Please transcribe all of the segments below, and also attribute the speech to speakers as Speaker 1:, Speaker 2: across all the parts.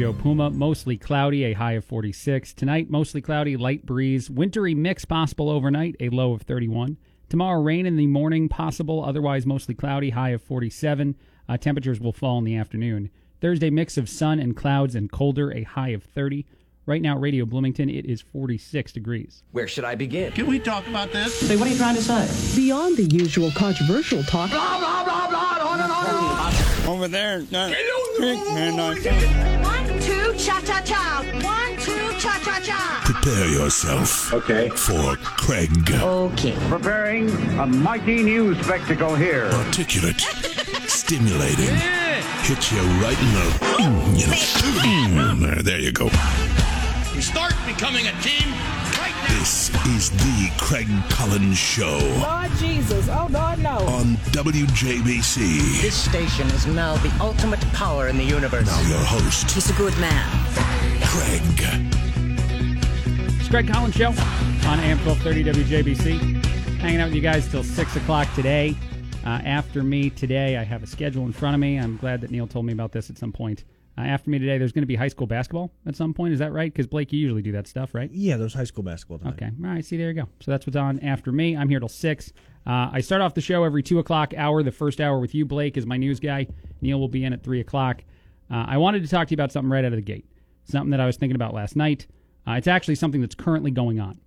Speaker 1: Joe Puma. Mostly cloudy, a high of 46. Tonight, mostly cloudy, light breeze. Wintry mix possible overnight, a low of 31. Tomorrow, rain in the morning possible, otherwise mostly cloudy, high of 47. Uh, temperatures will fall in the afternoon. Thursday, mix of sun and clouds and colder, a high of 30. Right now, Radio Bloomington, it is 46 degrees.
Speaker 2: Where should I begin?
Speaker 3: Can we talk about this?
Speaker 4: Say, what are you trying to say?
Speaker 5: Beyond the usual controversial talk,
Speaker 3: Blah, blah, blah, blah, on and on and on.
Speaker 6: Over there. No.
Speaker 7: One, two, cha cha cha. One, two, cha cha cha.
Speaker 8: Prepare yourself.
Speaker 3: Okay.
Speaker 8: For Craig.
Speaker 5: okay.
Speaker 9: Preparing a mighty new spectacle here.
Speaker 8: Articulate. stimulating. Hits you right in the. You know, there, there you go.
Speaker 3: You start becoming a team right now.
Speaker 8: This is the Craig Collins Show
Speaker 5: Lord Jesus. Oh, Lord, no.
Speaker 8: on WJBC.
Speaker 4: This station is now the ultimate power in the universe.
Speaker 8: Now your host,
Speaker 4: He's a good man.
Speaker 8: Craig.
Speaker 1: It's Craig Collins Show on AM 1230 WJBC. Hanging out with you guys till 6 o'clock today. Uh, after me today, I have a schedule in front of me. I'm glad that Neil told me about this at some point. Uh, after me today, there's going to be high school basketball at some point. Is that right? Because Blake, you usually do that stuff, right?
Speaker 10: Yeah, there's high school basketball tonight.
Speaker 1: Okay. All right. See, there you go. So that's what's on after me. I'm here till 6. Uh, I start off the show every 2 o'clock hour. The first hour with you, Blake, is my news guy. Neil will be in at 3 o'clock. Uh, I wanted to talk to you about something right out of the gate. Something that I was thinking about last night. Uh, it's actually something that's currently going on.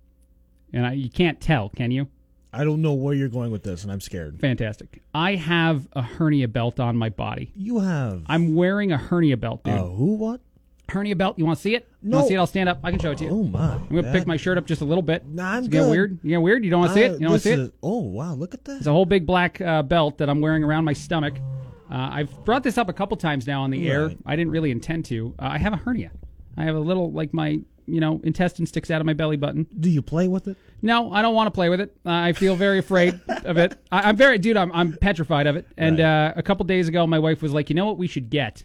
Speaker 1: And I, you can't tell, can you?
Speaker 10: I don't know where you're going with this, and I'm scared.
Speaker 1: Fantastic. I have a hernia belt on my body.
Speaker 10: You have.
Speaker 1: I'm wearing a hernia belt, dude.
Speaker 10: Uh, who? What?
Speaker 1: hernia belt. You want to see it? You
Speaker 10: No.
Speaker 1: want to see it? I'll stand up. I can show it to you.
Speaker 10: Oh my!
Speaker 1: I'm gonna pick my shirt up just a little bit.
Speaker 10: Nah, I'm
Speaker 1: It's getting
Speaker 10: good.
Speaker 1: weird. You get weird. You don't want to see it. You don't want to see it.
Speaker 10: oh wow! Look at that.
Speaker 1: It's a whole big black uh, belt that I'm wearing around my stomach. Uh, I've brought this up a couple times now on the air.
Speaker 10: Right.
Speaker 1: I didn't really intend to. Uh, I have a hernia. I have a little like my you know intestine sticks out of my belly button.
Speaker 10: Do you play with it?
Speaker 1: No, I don't want to play with it. I feel very afraid of it. I, I'm very, dude. I'm, I'm petrified of it. And
Speaker 10: Right.
Speaker 1: uh, a couple days ago, my wife was like, "You know what? We should get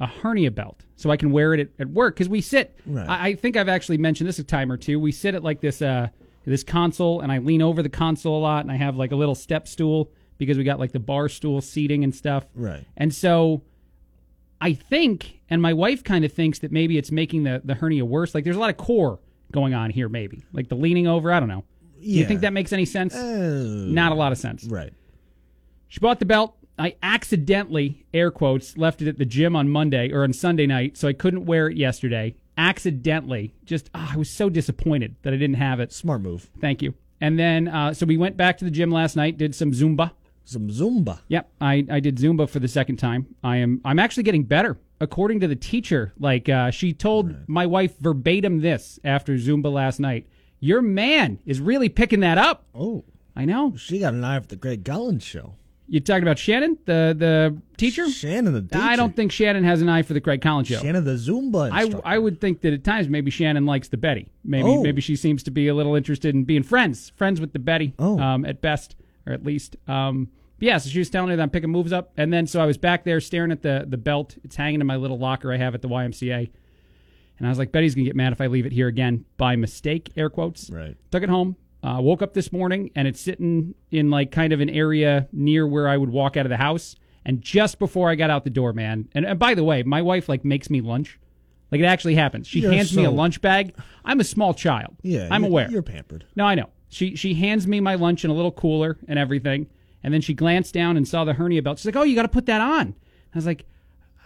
Speaker 1: a hernia belt so I can wear it at, at work because we sit.
Speaker 10: Right.
Speaker 1: I, I think I've actually mentioned this a time or two. We sit at like this uh, this console, and I lean over the console a lot, and I have like a little step stool because we got like the bar stool seating and stuff.
Speaker 10: Right.
Speaker 1: And so I think, and my wife kind of thinks that maybe it's making the, the hernia worse. Like there's a lot of core going on here, maybe. Like the leaning over. I don't know. Do you think that makes any sense?
Speaker 10: Uh,
Speaker 1: Not a lot of sense.
Speaker 10: Right.
Speaker 1: She bought the belt. I accidentally, air quotes, left it at the gym on Monday or on Sunday night, so I couldn't wear it yesterday. Accidentally. Just, ah, I was so disappointed that I didn't have it.
Speaker 10: Smart move.
Speaker 1: Thank you. And then, uh, so we went back to the gym last night, did some Zumba.
Speaker 10: Some Zumba.
Speaker 1: Yep, I, I did Zumba for the second time. I am I'm actually getting better. According to the teacher, like uh, she told my wife verbatim this after Zumba last night. Your man is really picking that up.
Speaker 10: Oh,
Speaker 1: I know.
Speaker 10: she got an eye for the Craig Collins show.
Speaker 1: You talking about Shannon, the the teacher?
Speaker 10: Shannon the teacher.
Speaker 1: I don't think Shannon has an eye for the Craig Collins show.
Speaker 10: Shannon the Zumba.
Speaker 1: I,
Speaker 10: Instructor.
Speaker 1: I would think that at times maybe Shannon likes the Betty. Maybe
Speaker 10: Oh.
Speaker 1: maybe she seems to be a little interested in being friends, friends with the Betty,
Speaker 10: Oh.
Speaker 1: um, at best or at least. Um, yeah, so she was telling me that I'm picking moves up, and then so I was back there staring at the the belt. It's hanging in my little locker I have at the YMCA, and I was like, Betty's gonna get mad if I leave it here again by mistake, air quotes.
Speaker 10: Right.
Speaker 1: Took it home. Uh, woke up this morning and it's sitting in like kind of an area near where I would walk out of the house. And just before I got out the door, man. And, and by the way, my wife like makes me lunch. Like it actually happens. She
Speaker 10: You're
Speaker 1: hands me a lunch bag. I'm a small child.
Speaker 10: Yeah,
Speaker 1: I'm
Speaker 10: you're-
Speaker 1: aware.
Speaker 10: You're pampered.
Speaker 1: No, I know. She she hands me my lunch in a little cooler and everything, and then she glanced down and saw the hernia belt. She's like, "Oh, you got to put that on." I was like,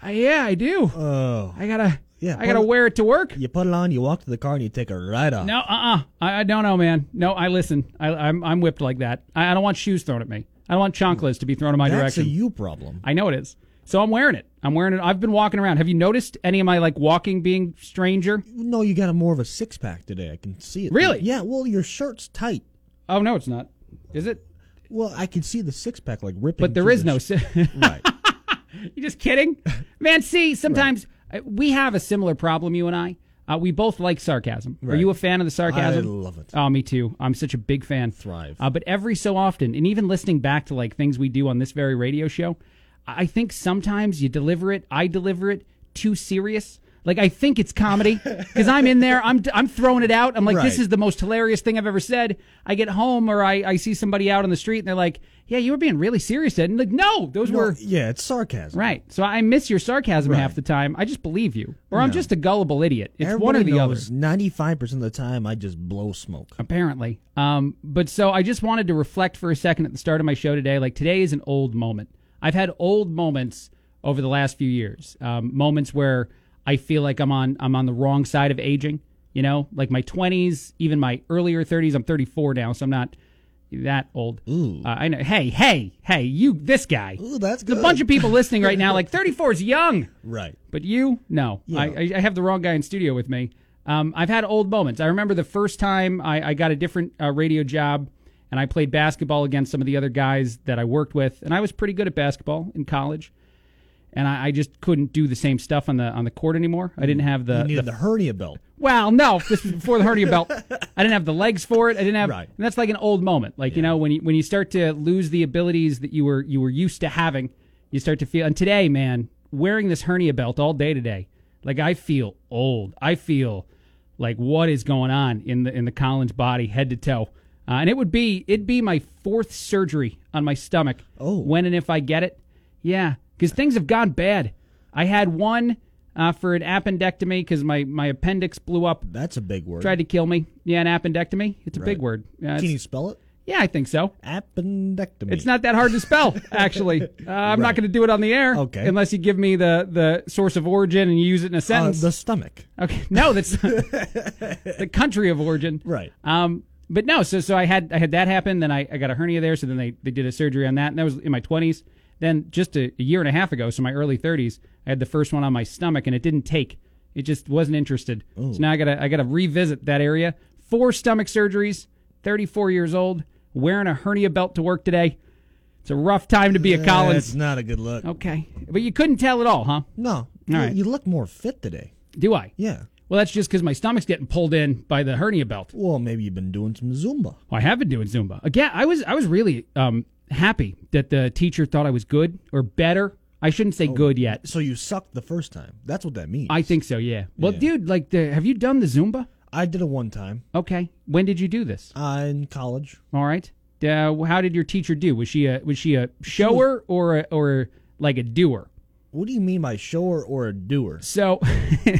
Speaker 1: "Uh, "Yeah, I do.
Speaker 10: Oh,
Speaker 1: I gotta,
Speaker 10: Yeah,
Speaker 1: I gotta
Speaker 10: it-
Speaker 1: wear it to work."
Speaker 10: you put it on. You walk to the car and you take it right off.
Speaker 1: No, uh, uh I, I don't know, man. No, I listen. I, I'm I'm whipped like that. I, I don't want shoes thrown at me. I don't want chanclas to be thrown in my
Speaker 10: that's
Speaker 1: direction.
Speaker 10: a you problem.
Speaker 1: I know it is. So I'm wearing it. I'm wearing it. I've been walking around. Have you noticed any of my like walking being stranger?
Speaker 10: No, you got a more of a six pack today. I can see it.
Speaker 1: Really?
Speaker 10: Yeah. Well, your shirt's tight.
Speaker 1: Oh no, it's not. Is it?
Speaker 10: Well, I can see the six pack like ripping.
Speaker 1: But there is no.
Speaker 10: sh-
Speaker 1: si-
Speaker 10: right.
Speaker 1: You just kidding, man? See, sometimes uh we have a similar problem. You and I. Uh, we both like sarcasm. Are you a fan of the sarcasm?
Speaker 10: I love it.
Speaker 1: Oh, me too. I'm such a big fan.
Speaker 10: Thrive.
Speaker 1: Uh, but every so often, and even listening back to like things we do on this very radio show, I think sometimes you deliver it. I deliver it too serious. Like I think it's comedy because I'm in there. I'm I'm throwing it out. I'm like, this is the most hilarious thing I've ever said. I get home or I, I see somebody out on the street and they're like, yeah, you were being really serious, Ed. And like, no, those
Speaker 10: No,
Speaker 1: were
Speaker 10: yeah, it's sarcasm.
Speaker 1: right. So I miss your sarcasm
Speaker 10: Right.
Speaker 1: half the time. I just believe you, or I'm just a gullible idiot. It's
Speaker 10: Everybody
Speaker 1: one or the other.
Speaker 10: 95% of the time I just blow smoke.
Speaker 1: apparently. Um, but so I just wanted to reflect for a second at the start of my show today. Like today is an old moment. I've had old moments over the last few years. Um, moments where I feel like I'm on I'm on the wrong side of aging. You know, like my 20s, even my earlier 30s. I'm 34 now, so I'm not that old.
Speaker 10: Ooh.
Speaker 1: Uh, I know. Hey, hey, hey, you, this guy.
Speaker 10: Ooh, that's
Speaker 1: There's a bunch of people listening right now. Like 34 is young.
Speaker 10: Right.
Speaker 1: But you, no.
Speaker 10: Yeah.
Speaker 1: I, I, I have the wrong guy in studio with me. Um, I've had old moments. I remember the first time I, I got a different uh, radio job and I played basketball against some of the other guys that I worked with, and I was pretty good at basketball in college. And I, I just couldn't do the same stuff on the on the court anymore. I didn't have the,
Speaker 10: you needed
Speaker 1: the
Speaker 10: the, hernia belt.
Speaker 1: well, no, this was before the hernia belt. I didn't have the legs for it. I didn't have.
Speaker 10: Right.
Speaker 1: And that's like an old moment. Like you know, when you when you start to lose the abilities that you were you were used to having, you start to feel. And today, man, wearing this hernia belt all day today, like I feel old. I feel like what is going on in the in the Collins body, head to toe. Uh, and it would be it'd be my fourth surgery on my stomach.
Speaker 10: Oh.
Speaker 1: when and if I get it, yeah, because things have gone bad. I had one uh, for an appendectomy because my my appendix blew up
Speaker 10: That's a big word.
Speaker 1: tried to kill me. Yeah, an appendectomy. It's a big word. Yeah,
Speaker 10: Can you spell it?
Speaker 1: yeah, I think so.
Speaker 10: Appendectomy.
Speaker 1: It's not that hard to spell, actually. Uh, I'm not
Speaker 10: Right.
Speaker 1: going to do it on the air,
Speaker 10: Okay.
Speaker 1: unless you give me the the source of origin and you use it in a
Speaker 10: Uh,
Speaker 1: sentence.
Speaker 10: the stomach.
Speaker 1: okay, no, that's the country of origin.
Speaker 10: Right.
Speaker 1: Um, but no, so so I had I had that happen. Then I, I got a hernia there. So then they, they did a surgery on that, and that was in my 20s. Then just a, a year and a half ago, so my early 30s, I had the first one on my stomach, and it didn't take. It just wasn't interested. So now I gotta I gotta revisit that area. Four stomach surgeries. 34 years old, wearing a hernia belt to work today. It's a rough time to be a
Speaker 10: It's
Speaker 1: Collins.
Speaker 10: not a good look.
Speaker 1: Okay, but you couldn't tell at all, huh?
Speaker 10: No. you,
Speaker 1: right.
Speaker 10: you look more fit today.
Speaker 1: Do I?
Speaker 10: Yeah.
Speaker 1: Well, that's just because my stomach's getting pulled in by the hernia belt.
Speaker 10: Well, maybe you've been doing some Zumba.
Speaker 1: I have been doing Zumba. Again, I was I was really um, happy that the teacher thought I was good or better. I shouldn't say good yet.
Speaker 10: So you sucked the first time. That's what that means.
Speaker 1: I think so. Yeah. Well,
Speaker 10: Yeah.
Speaker 1: dude, like, the, have you done the Zumba?
Speaker 10: I did it one time
Speaker 1: Okay. When did you do this?
Speaker 10: uh, in college.
Speaker 1: All right. Uh, how did your teacher do? Was she a was she a shower or a, or like a doer?
Speaker 10: What do you mean by shower or a doer?
Speaker 1: So,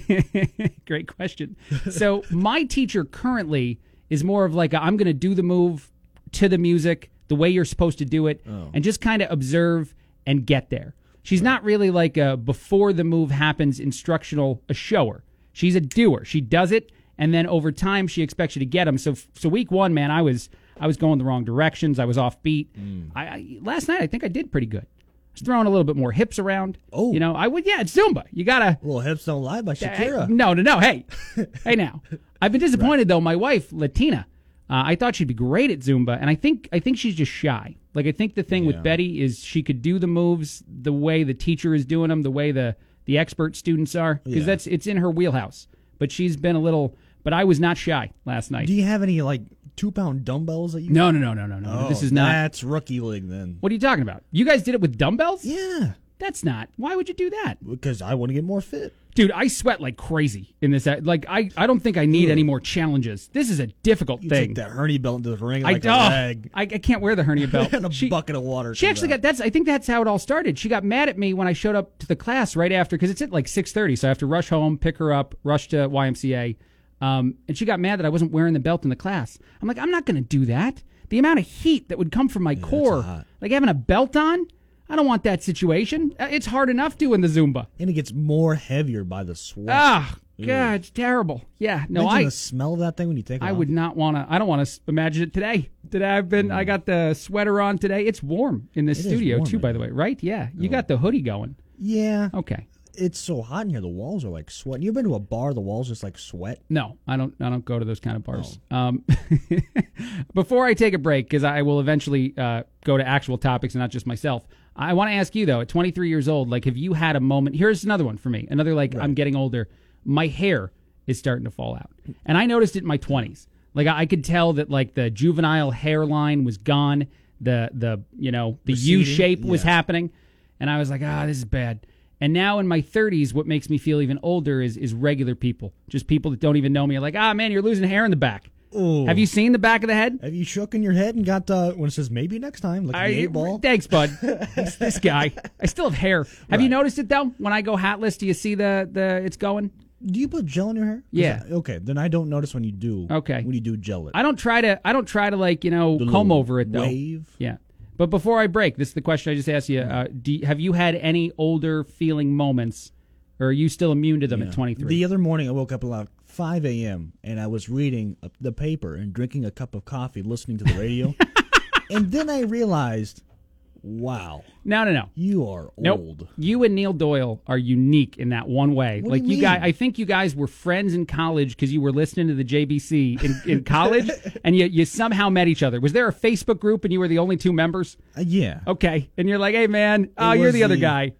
Speaker 1: great question. So, my teacher currently is more of like i am going to do the move to the music the way you're supposed to do it, oh. and just kind of observe and get there. She's not really like a before the move happens instructional a shower. She's a doer. She does it, and then over time she expects you to get them. So, so week one, man, I was I was going the wrong directions. I was off beat. Mm. I, I last night I think I did pretty good. I was throwing a little bit more hips around.
Speaker 10: Oh.
Speaker 1: you know, I would. Yeah, it's Zumba. You gotta.
Speaker 10: Little hips don't lie by Shakira.
Speaker 1: no, no, no. Hey, hey, now I've been disappointed though. My wife, Latina, uh, I thought she'd be great at Zumba, and I think I think she's just shy. Like I think the thing with
Speaker 10: Yeah.
Speaker 1: Betty is she could do the moves the way the teacher is doing them, the way the the expert students are, because
Speaker 10: Yeah.
Speaker 1: that's it's in her wheelhouse. But she's been a little. But I was not shy last night.
Speaker 10: Do you have any like two pound dumbbells that you?
Speaker 1: no, no, no, no, no, no.
Speaker 10: Oh,
Speaker 1: this is not.
Speaker 10: That's rookie league then.
Speaker 1: What are you talking about? You guys did it with dumbbells?
Speaker 10: Yeah,
Speaker 1: That's not. Why would you do that?
Speaker 10: because I want to get more fit.
Speaker 1: Dude, I sweat like crazy in this. Like, I, I don't think I need any more challenges. This is a difficult
Speaker 10: You
Speaker 1: thing.
Speaker 10: take that hernia belt into the ring
Speaker 1: I,
Speaker 10: like a
Speaker 1: oh,
Speaker 10: rag
Speaker 1: I, I can't wear the hernia belt.
Speaker 10: and a
Speaker 1: She-
Speaker 10: bucket of water.
Speaker 1: She
Speaker 10: comes
Speaker 1: actually
Speaker 10: out.
Speaker 1: got that's. I think that's how it all started. She got mad at me when I showed up to the class right after because it's at like six thirty. So I have to rush home, pick her up, rush to YMCA, um, and she got mad that I wasn't wearing the belt in the class. I'm like, I'm not going to do that. The amount of heat that would come from my core,
Speaker 10: hot.
Speaker 1: like having a belt on, I don't want that situation. Uh, It's hard enough doing the Zumba.
Speaker 10: and it gets more heavier by the sweat.
Speaker 1: Ah, God, it's terrible. Yeah, no,
Speaker 10: Imagine
Speaker 1: I.
Speaker 10: the smell of that thing when you take it
Speaker 1: I
Speaker 10: off.
Speaker 1: would not want to. I don't want to imagine it today. Today I've been. I got the sweater on today. It's warm in this
Speaker 10: Mm. It
Speaker 1: studio
Speaker 10: warm
Speaker 1: too.
Speaker 10: in
Speaker 1: By the way, right? Yeah, you got the hoodie going.
Speaker 10: Yeah,
Speaker 1: Okay.
Speaker 10: it's so hot in here. The walls are like sweating. You've been to a bar? The walls just like sweat.
Speaker 1: No, I don't. I don't go to those kind of bars.
Speaker 10: Oh.
Speaker 1: Um, before I take a break, because I will eventually uh, go to actual topics and not just myself. I want to ask you though, at 23 years old, like, have you had a moment? Here's another one for me. Another like, I'm getting older. My hair is starting to fall out, and I noticed it in my 20s. Like, I, I could tell that like the juvenile hairline was gone. The the you know the U shape was happening, and I was like, ah, this is bad. And now in my 30s, what makes me feel even older is is regular people, just people that don't even know me. Are like, ah, man, you're losing hair in the back.
Speaker 10: Ooh.
Speaker 1: Have you seen the back of the head?
Speaker 10: Have you shook in your head and got uh, when it says maybe next time, like the eight ball?
Speaker 1: Thanks, bud. This- this guy. I still have hair. Have you noticed it though? When I go hatless, do you see the the it's going?
Speaker 10: Do you put gel in your hair?
Speaker 1: Yeah.
Speaker 10: I- okay, then I don't notice when you do.
Speaker 1: Okay.
Speaker 10: When you do gel it.
Speaker 1: I don't try to. I don't try to like you know
Speaker 10: The
Speaker 1: comb over it though.
Speaker 10: wave?
Speaker 1: Yeah. But before I break, this is the question I just asked you. Uh, do have you had any older feeling moments, or are you still immune to them
Speaker 10: Yeah.
Speaker 1: at 23?
Speaker 10: The other morning, I woke up at like 5 a.m. and I was reading the paper and drinking a cup of coffee, listening to the radio. and then I realized, wow,
Speaker 1: no, no, no.
Speaker 10: you are
Speaker 1: Nope.
Speaker 10: old.
Speaker 1: You and Neil Doyle are unique in that one way.
Speaker 10: What
Speaker 1: like
Speaker 10: you
Speaker 1: you guys. I think you guys were friends in college because you were listening to the JBC in, in college, and you you somehow met each other. Was there a Facebook group and you were the only two members?
Speaker 10: Uh, yeah.
Speaker 1: Okay, and you're like, hey man, oh, you're
Speaker 10: was
Speaker 1: the other guy.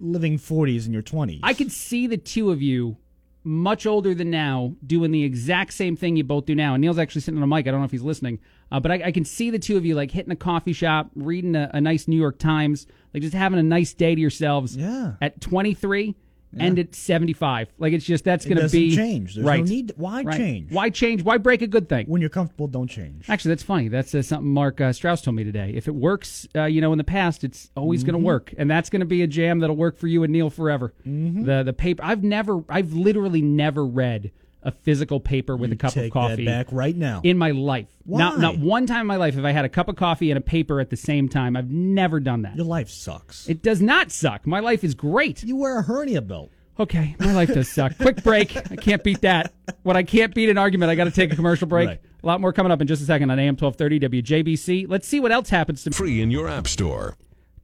Speaker 10: Living 40s in your 20s.
Speaker 1: I could see the two of you, much older than now, doing the exact same thing you both do now. And Neil's actually sitting on a mic. I don't know if he's listening, uh, but I, I can see the two of you like hitting a coffee shop, reading a, a nice New York Times, like just having a nice day to yourselves.
Speaker 10: Yeah.
Speaker 1: At 23 and at 75, like it's just that's going to be
Speaker 10: change. There's no
Speaker 1: right.
Speaker 10: need- why
Speaker 1: Right.
Speaker 10: change?
Speaker 1: Why change? Why break a good thing?
Speaker 10: when you're comfortable, don't change.
Speaker 1: Actually, that's funny. That's uh, something Mark uh, Strauss told me today. If it works, uh, you know, in the past, it's always going to work, and that's going to be a jam that'll work for you and Neil forever. The the paper. I've never, I've literally never read a physical paper with a cup
Speaker 10: Take
Speaker 1: of coffee
Speaker 10: that back right now.
Speaker 1: in my life. Not
Speaker 10: Why?
Speaker 1: not not one time in my life have I had a cup of coffee and a paper at the same time. I've never done that.
Speaker 10: your life sucks.
Speaker 1: It does not suck. My life is great.
Speaker 10: you wear a hernia belt.
Speaker 1: Okay, my life does suck. Quick break. I can't beat that. What I can't beat an argument, I got to take a commercial break.
Speaker 10: Right.
Speaker 1: A lot more coming up in just a second on AM 1230 WJBC. Let's see what else happens to
Speaker 8: Free in your app store.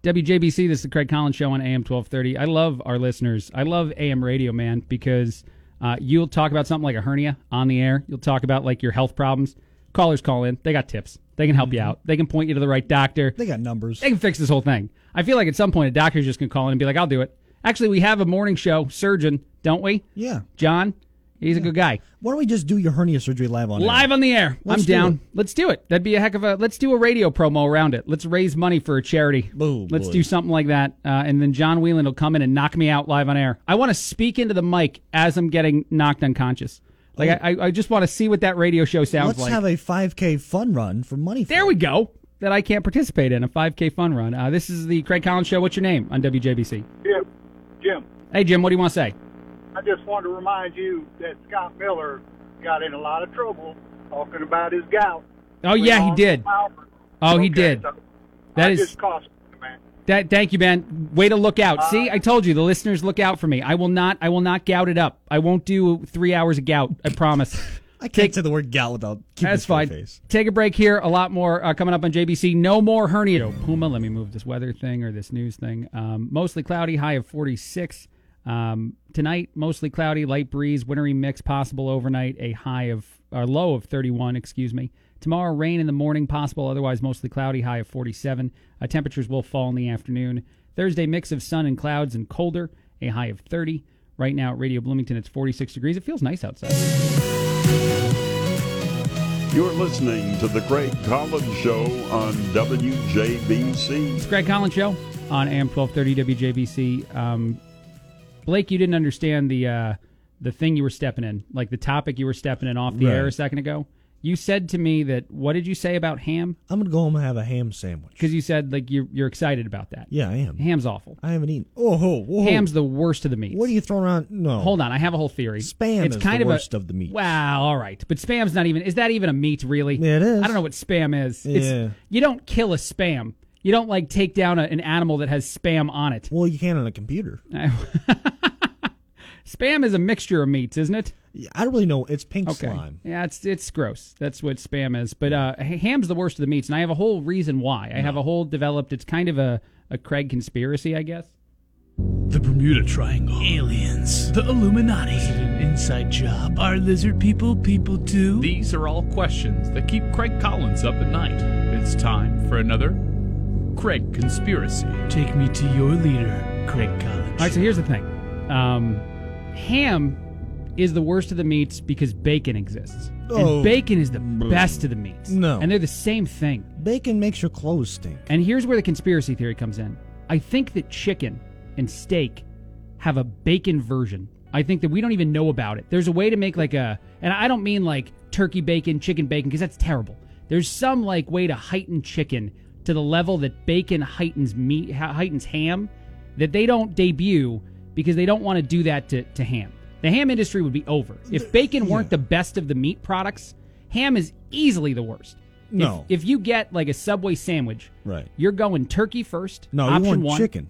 Speaker 1: WJBC. This is the Craig Collins Show on AM 1230. I love our listeners. I love AM radio, man, because uh, you'll talk about something like a hernia on the air. You'll talk about like your health problems. Callers call in. They got tips. They can help you out. They can point you to the right doctor.
Speaker 10: They got numbers.
Speaker 1: They can fix this whole thing. I feel like at some point a doctor's just going to call in and be like, I'll do it. Actually, we have a morning show surgeon, don't we?
Speaker 10: Yeah.
Speaker 1: John, he's a good guy.
Speaker 10: Why don't we just do your hernia surgery live on air?
Speaker 1: Live on the air.
Speaker 10: Let's
Speaker 1: I'm
Speaker 10: do
Speaker 1: down.
Speaker 10: it.
Speaker 1: Let's do it. That'd be a heck of a. Let's do a radio promo around it. Let's raise money for a charity.
Speaker 10: Oh,
Speaker 1: let's
Speaker 10: boy.
Speaker 1: do something like that. Uh, and then John Whelan will come in and knock me out live on air. I want to speak into the mic as I'm getting knocked unconscious. Like I, I just want to see what that radio show sounds
Speaker 10: Oh. Let's
Speaker 1: like.
Speaker 10: have a 5K fun run for money.
Speaker 1: there we go. That I can't participate in a 5K fun run. Uh, this is the Craig Collins Show. What's your name on WJBC?
Speaker 9: Jim, Jim,
Speaker 1: Hey Jim, what do you want to say?
Speaker 9: I just wanted to remind you that Scott Miller got in a lot of trouble talking about his gout.
Speaker 1: Oh yeah, he did. Oh, he did.
Speaker 9: so
Speaker 1: That
Speaker 9: I
Speaker 1: is-
Speaker 9: just cost man.
Speaker 1: That, thank you, man. Way to look out. See, I told you the listeners look out for me. I will not. I will not gout it up. I won't do three hours of gout. I promise.
Speaker 10: I can't
Speaker 1: Take-
Speaker 10: say the word gout without keeping
Speaker 1: That's fine.
Speaker 10: face.
Speaker 1: Take a break here. A lot more uh, coming up on JBC. No more hernia. Puma. Let me move this weather thing or this news thing. Um, mostly cloudy. High of forty six. Um, tonight, mostly cloudy, light breeze, wintry mix possible overnight. A high of or low of thirty one. Excuse me. Tomorrow, rain in the morning possible. Otherwise, mostly cloudy. High of forty seven. Uh, temperatures will fall in the afternoon. Thursday, mix of sun and clouds and colder. A high of thirty. Right now at Radio Bloomington, it's forty six degrees. It feels nice outside.
Speaker 2: You're listening to the Craig Collins Show on WJBC.
Speaker 1: It's Craig Collins Show on AM twelve thirty WJBC. Um, Blake, you didn't understand the uh, the thing you were stepping in, like the topic you were stepping in off the
Speaker 10: Right.
Speaker 1: air a second ago. You said to me that what did you say about ham?
Speaker 10: I'm gonna go home and have a ham sandwich.
Speaker 1: Because you said like you're you're excited about that.
Speaker 10: Yeah, I am.
Speaker 1: Ham's awful.
Speaker 10: I haven't eaten. Oh, whoa, whoa.
Speaker 1: Ham's the worst of the meats.
Speaker 10: What are you throwing around? No.
Speaker 1: Hold on, I have a whole theory.
Speaker 10: Spam
Speaker 1: it's
Speaker 10: is
Speaker 1: kind
Speaker 10: the
Speaker 1: of
Speaker 10: worst of the meats.
Speaker 1: Wow, all right, but spam's not even. Is that even a meat? Really?
Speaker 10: Yeah, it is.
Speaker 1: I don't know what spam is.
Speaker 10: Yeah.
Speaker 1: It's, you don't kill a spam. You don't like take down a, an animal that has spam on it.
Speaker 10: Well, you can on a computer.
Speaker 1: Spam is a mixture of meats, isn't it?
Speaker 10: Yeah, I don't really know. It's pink
Speaker 1: Okay.
Speaker 10: slime.
Speaker 1: Yeah, it's it's gross. That's what spam is. But uh, ham's the worst of the meats, and I have a whole reason why. I have a whole developed. It's kind of a a Craig conspiracy, I guess.
Speaker 6: The Bermuda Triangle. Aliens. The Illuminati. Is it an inside job? Are lizard people people too?
Speaker 11: These are all questions that keep Craig Collins up at night. It's time for another Craig Conspiracy.
Speaker 6: Take me to your leader, Craig Collins.
Speaker 1: All right, so here's the thing. Um, ham is the worst of the meats because bacon exists,
Speaker 10: Oh.
Speaker 1: and bacon is the best of the meats.
Speaker 10: No.
Speaker 1: and they're the same thing.
Speaker 10: Bacon makes your clothes stink.
Speaker 1: And here's where the conspiracy theory comes in. I think that chicken and steak have a bacon version. I think that we don't even know about it. There's a way to make like a, and I don't mean like turkey bacon, chicken bacon, because that's terrible. There's some like way to heighten chicken to the level that bacon heightens meat, heightens ham, that they don't debut because they don't want to do that to, to ham. The ham industry would be over. If bacon weren't the best of the meat products, ham is easily the worst. If-
Speaker 10: No.
Speaker 1: If, you get like a Subway sandwich,
Speaker 10: Right.
Speaker 1: you're going turkey first.
Speaker 10: No, you
Speaker 1: option
Speaker 10: want
Speaker 1: one.
Speaker 10: chicken.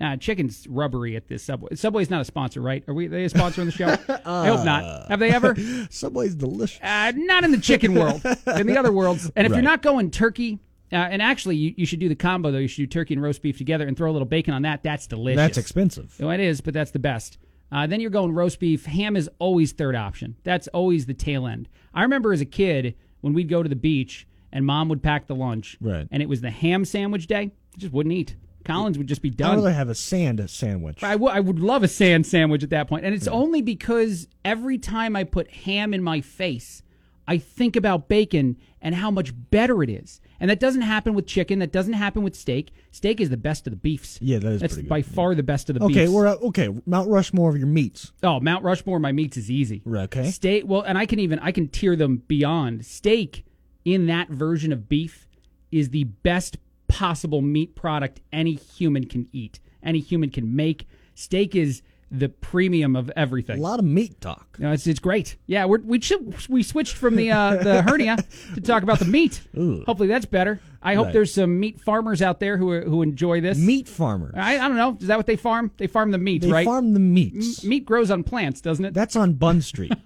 Speaker 1: Uh, chicken's rubbery at this Subway. Subway's not a sponsor, right? Are we? Are they a sponsor on the show? I hope not. Have they ever?
Speaker 10: Subway's delicious.
Speaker 1: Uh, not in the chicken world. in the other worlds. And if
Speaker 10: Right.
Speaker 1: you're not going turkey, uh, and actually you, you should do the combo though. You should do turkey and roast beef together and throw a little bacon on that. That's delicious.
Speaker 10: That's expensive.
Speaker 1: Oh, it is, but that's the best. Uh, then you're going roast beef. Ham is always third option. That's always the tail end. I remember as a kid when we'd go to the beach and mom would pack the lunch,
Speaker 10: Right.
Speaker 1: and it was the ham sandwich day. I just wouldn't eat. Collins would just be
Speaker 10: I'd
Speaker 1: done.
Speaker 10: rather have a sand sandwich.
Speaker 1: I I would love a sand sandwich at that point. And it's only because every time I put ham in my face, I think about bacon and how much better it is. And that doesn't happen with chicken. That doesn't happen with steak. Steak is the best of the beefs.
Speaker 10: Yeah, that is
Speaker 1: That's
Speaker 10: pretty good.
Speaker 1: by far the best of the
Speaker 10: okay,
Speaker 1: beefs.
Speaker 10: we're uh, okay. Mount Rushmore of your meats.
Speaker 1: Oh, Mount Rushmore, my meats is easy.
Speaker 10: Right, okay.
Speaker 1: Steak, well, and I can even I can tier them beyond. Steak in that version of beef is the best possible meat product any human can eat, any human can make. Steak is the premium of everything.
Speaker 10: A lot of meat talk.
Speaker 1: No, it's, it's great. Yeah, we're, we should, we switched from the uh, the hernia to talk about the meat.
Speaker 10: Ooh.
Speaker 1: Hopefully that's better. I hope
Speaker 10: Right.
Speaker 1: there's some meat farmers out there who who enjoy this.
Speaker 10: Meat farmers.
Speaker 1: I, I don't know. Is that what they farm? They farm the meat,
Speaker 10: They
Speaker 1: right?
Speaker 10: farm the meats.
Speaker 1: M- meat grows on plants, doesn't it?
Speaker 10: That's on Bun Street.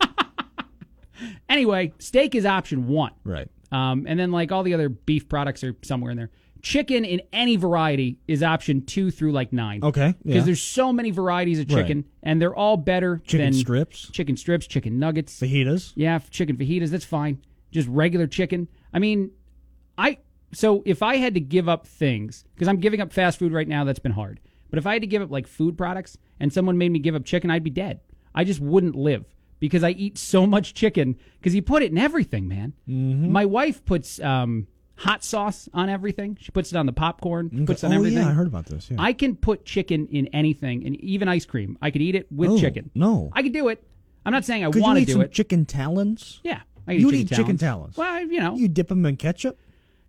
Speaker 1: Anyway, steak is option one.
Speaker 10: right.
Speaker 1: Um, and then like all the other beef products are somewhere in there. Chicken in any variety is option two through like nine.
Speaker 10: Okay,
Speaker 1: Because
Speaker 10: yeah.
Speaker 1: there's so many varieties of chicken,
Speaker 10: Right.
Speaker 1: and they're all better
Speaker 10: Chicken
Speaker 1: than
Speaker 10: strips.
Speaker 1: chicken strips, chicken nuggets.
Speaker 10: Fajitas.
Speaker 1: Yeah, chicken fajitas, that's fine. Just regular chicken. I mean, I so if I had to give up things because I'm giving up fast food right now, that's been hard. But if I had to give up like food products and someone made me give up chicken, I'd be dead. I just wouldn't live because I eat so much chicken because you put it in everything, man.
Speaker 10: Mm-hmm.
Speaker 1: My wife puts um, hot sauce on everything. She puts it on the popcorn. Puts it on
Speaker 10: oh
Speaker 1: everything.
Speaker 10: yeah, I heard about this. Yeah.
Speaker 1: I can put chicken in anything, and even ice cream. I could eat it with
Speaker 10: Oh,
Speaker 1: chicken.
Speaker 10: no.
Speaker 1: I could do it. I'm not saying I
Speaker 10: Could you
Speaker 1: want to
Speaker 10: eat
Speaker 1: do
Speaker 10: some
Speaker 1: it.
Speaker 10: chicken talons?
Speaker 1: Yeah, I
Speaker 10: You would
Speaker 1: eat
Speaker 10: eat chicken talons.
Speaker 1: Well, you know,
Speaker 10: You dip them in ketchup.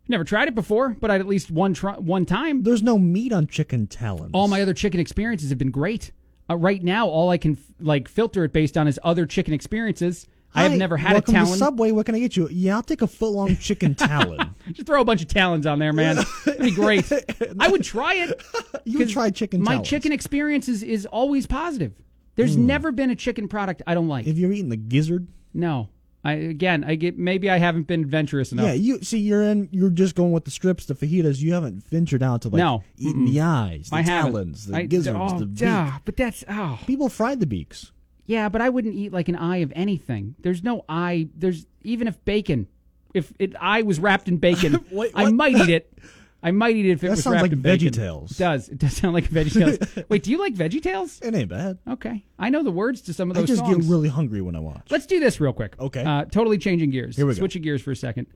Speaker 1: never tried it before, but I'd at least one try, one time.
Speaker 10: There's no meat on chicken talons.
Speaker 1: All my other chicken experiences have been great. Uh, right now, all I can f- like filter it based on is other chicken experiences. I have never had
Speaker 10: welcome
Speaker 1: a
Speaker 10: To. Subway, what can I get you? Yeah, I'll take a foot long chicken talon.
Speaker 1: Just throw a bunch of talons on there, man. That'd be great. I would try it.
Speaker 10: You would try chicken
Speaker 1: My
Speaker 10: talons.
Speaker 1: chicken experience is, is always positive. There's hmm. never been a chicken product I don't like.
Speaker 10: Have you're eating the gizzard,
Speaker 1: no. I again, I get maybe I haven't been adventurous enough.
Speaker 10: yeah, you see, you're in. You're just going with the strips, the fajitas. You haven't ventured out to like
Speaker 1: No.
Speaker 10: eating the eyes, the
Speaker 1: I haven't.
Speaker 10: talons, the
Speaker 1: I-
Speaker 10: gizzards,
Speaker 1: oh,
Speaker 10: the beak.
Speaker 1: duh, but that's oh.
Speaker 10: People fried the beaks.
Speaker 1: Yeah, but I wouldn't eat like an eye of anything. There's no eye. There's even if bacon, if it eye was wrapped in bacon,
Speaker 10: Wait,
Speaker 1: I
Speaker 10: what?
Speaker 1: might eat it. I might eat it if it
Speaker 10: That
Speaker 1: was
Speaker 10: sounds
Speaker 1: wrapped
Speaker 10: like
Speaker 1: in bacon.
Speaker 10: That sounds like VeggieTales.
Speaker 1: It does. It does sound like Veggie VeggieTales. Wait, do you like Veggie VeggieTales?
Speaker 10: It ain't bad.
Speaker 1: Okay, I know the words to some of
Speaker 10: I
Speaker 1: those
Speaker 10: just
Speaker 1: songs.
Speaker 10: get really hungry when I watch.
Speaker 1: Let's do this real quick.
Speaker 10: Okay.
Speaker 1: Uh, totally changing gears.
Speaker 10: Here we go.
Speaker 1: Switching gears for a second.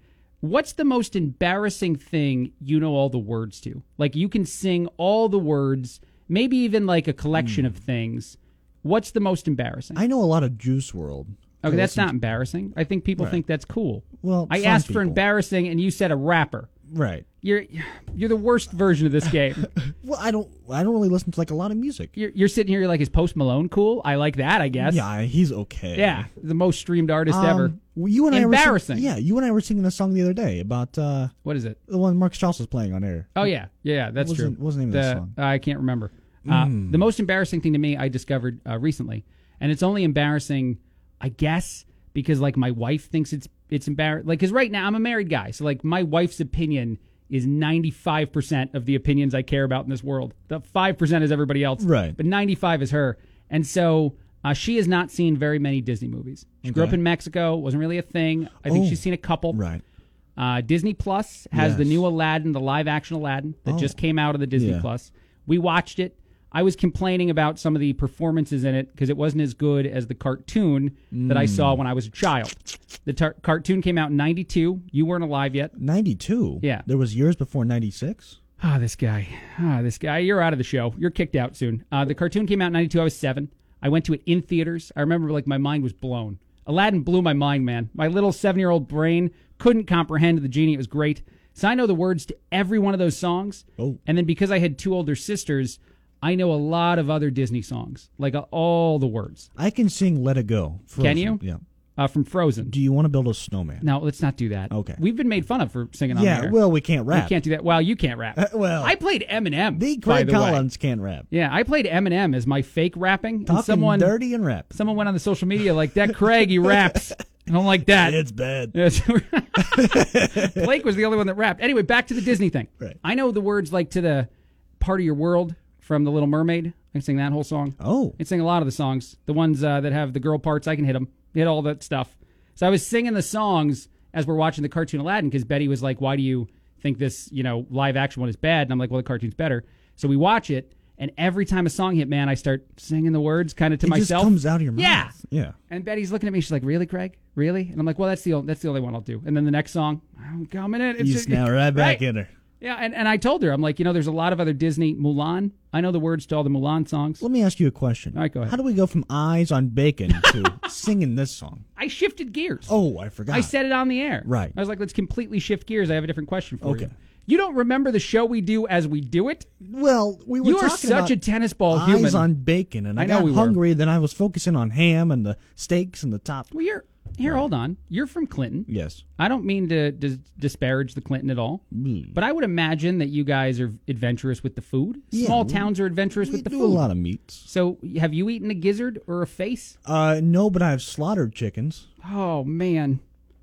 Speaker 1: What's the most embarrassing thing you know all the words to? Like you can sing all the words, maybe even like a collection of things. What's the most embarrassing?
Speaker 10: I know a lot of Juice WRLD.
Speaker 1: Okay,
Speaker 10: I
Speaker 1: that's
Speaker 10: listen
Speaker 1: not embarrassing. I think people
Speaker 10: Right.
Speaker 1: think that's cool.
Speaker 10: Well,
Speaker 1: I
Speaker 10: some
Speaker 1: asked for
Speaker 10: people.
Speaker 1: embarrassing, and you said a rapper.
Speaker 10: right.
Speaker 1: You're you're the worst version of this game.
Speaker 10: Well, I don't. I don't really listen to like a lot of music.
Speaker 1: you're, you're sitting here, you're like, is Post Malone cool? I like that, I guess.
Speaker 10: Yeah, he's okay.
Speaker 1: Yeah, the most streamed artist
Speaker 10: Um,
Speaker 1: ever.
Speaker 10: well, You and I
Speaker 1: Embarrassing.
Speaker 10: Were sing- yeah, you and I were singing a song the other day about uh,
Speaker 1: What is it?
Speaker 10: the one Mark Strauss was playing on air.
Speaker 1: Oh yeah, yeah, that's
Speaker 10: What was
Speaker 1: true.
Speaker 10: the- what was the name of that song?
Speaker 1: I can't remember. Uh,
Speaker 10: Mm.
Speaker 1: The most embarrassing thing to me, I discovered uh, recently, and it's only embarrassing, I guess, because like my wife thinks it's it's embarrassing. Like, because right now I'm a married guy, so like my wife's opinion is 95 percent of the opinions I care about in this world. The five percent is everybody else,
Speaker 10: Right.
Speaker 1: But 95 is her, and so. Uh, she has not seen very many Disney movies. She grew up in Mexico. wasn't really a thing. I think
Speaker 10: Oh.
Speaker 1: she's seen a couple.
Speaker 10: Right.
Speaker 1: Uh, Disney Plus has the new Aladdin, the live action Aladdin that
Speaker 10: Oh.
Speaker 1: just came out of the Disney
Speaker 10: Yeah.
Speaker 1: Plus. We watched it. I was complaining about some of the performances in it because it wasn't as good as the cartoon that I saw
Speaker 10: Mm.
Speaker 1: when I was a child. The tar- cartoon came out in '92. You weren't alive yet.
Speaker 10: Ninety-two.
Speaker 1: Yeah.
Speaker 10: There was years before ninety-six.
Speaker 1: Ah, this guy. Ah, this guy. You're out of the show. You're kicked out soon. Uh, the cartoon came out in 92. I was seven. I went to it in theaters. I remember like my mind was blown. Aladdin blew my mind, man. My little seven year old brain couldn't comprehend the genie. It was great. So I know the words to every one of those songs.
Speaker 10: Oh.
Speaker 1: And then because I had two older sisters, I know a lot of other Disney songs, like uh, all the words.
Speaker 10: I can sing "Let It Go."
Speaker 1: Can you?
Speaker 10: Yeah.
Speaker 1: Uh, from Frozen.
Speaker 10: Do you want to build a snowman?
Speaker 1: No, let's not do that.
Speaker 10: Okay.
Speaker 1: We've been made fun of for singing on
Speaker 10: Yeah, well, we can't rap.
Speaker 1: We can't do that. Well, you can't rap.
Speaker 10: well,
Speaker 1: I played Eminem.
Speaker 10: The
Speaker 1: by
Speaker 10: Craig
Speaker 1: the way.
Speaker 10: Collins can't rap.
Speaker 1: Yeah, I played Eminem as my fake rapping.
Speaker 10: Talking
Speaker 1: and someone
Speaker 10: dirty and rap.
Speaker 1: Someone went on the social media like that. Craig, he raps. I don't like that.
Speaker 10: It's bad.
Speaker 1: Blake was the only one that rapped. Anyway, back to the Disney thing.
Speaker 10: Right.
Speaker 1: I know the words like to the part of your world from The Little Mermaid. I can sing that whole song.
Speaker 10: Oh.
Speaker 1: I can sing a lot of the songs. The ones uh, that have the girl parts, I can hit them. Hit all that stuff. So I was singing the songs as we're watching the cartoon Aladdin because Betty was like, "Why do you think this, you know, live action one is bad?" And I'm like, "Well, the cartoon's better." So we watch it, and every time a song hit, man, I start singing the words kind of to
Speaker 10: it
Speaker 1: myself.
Speaker 10: just comes out of your mouth.
Speaker 1: Yeah.
Speaker 10: Yeah.
Speaker 1: And Betty's looking at me. She's like, "Really, Craig? Really?" And I'm like, "Well, that's the only, that's the only one I'll do." And then the next song, I'm coming in. It's
Speaker 10: You
Speaker 1: just-
Speaker 10: right back
Speaker 1: Right.
Speaker 10: in her.
Speaker 1: Yeah, and, and I told her, I'm like, you know, there's a lot of other Disney Mulan. I know the words to all the Mulan songs.
Speaker 10: Let me ask you a question.
Speaker 1: All right, go ahead.
Speaker 10: How do we go from eyes on bacon to singing this song?
Speaker 1: I shifted gears.
Speaker 10: Oh, I forgot.
Speaker 1: I said it on the air.
Speaker 10: Right.
Speaker 1: I was like, let's completely shift gears. I have a different question for
Speaker 10: Okay.
Speaker 1: you. You don't remember the show we do as we do it?
Speaker 10: Well, we were
Speaker 1: You are such
Speaker 10: about
Speaker 1: a tennis ball
Speaker 10: eyes
Speaker 1: human.
Speaker 10: on bacon, and I,
Speaker 1: I know
Speaker 10: got
Speaker 1: we were.
Speaker 10: hungry. Then I was focusing on ham and the steaks and the top.
Speaker 1: Well, you're here. Hold on. You're from Clinton.
Speaker 10: Yes.
Speaker 1: I don't mean to dis- disparage the Clinton at all,
Speaker 10: Mm.
Speaker 1: but I would imagine that you guys are adventurous with the food.
Speaker 10: Yeah,
Speaker 1: Small
Speaker 10: we-
Speaker 1: towns are adventurous with the
Speaker 10: do
Speaker 1: food.
Speaker 10: a lot of meats.
Speaker 1: So, have you eaten a gizzard or a face?
Speaker 10: Uh, no, but I've slaughtered chickens,
Speaker 1: Oh man,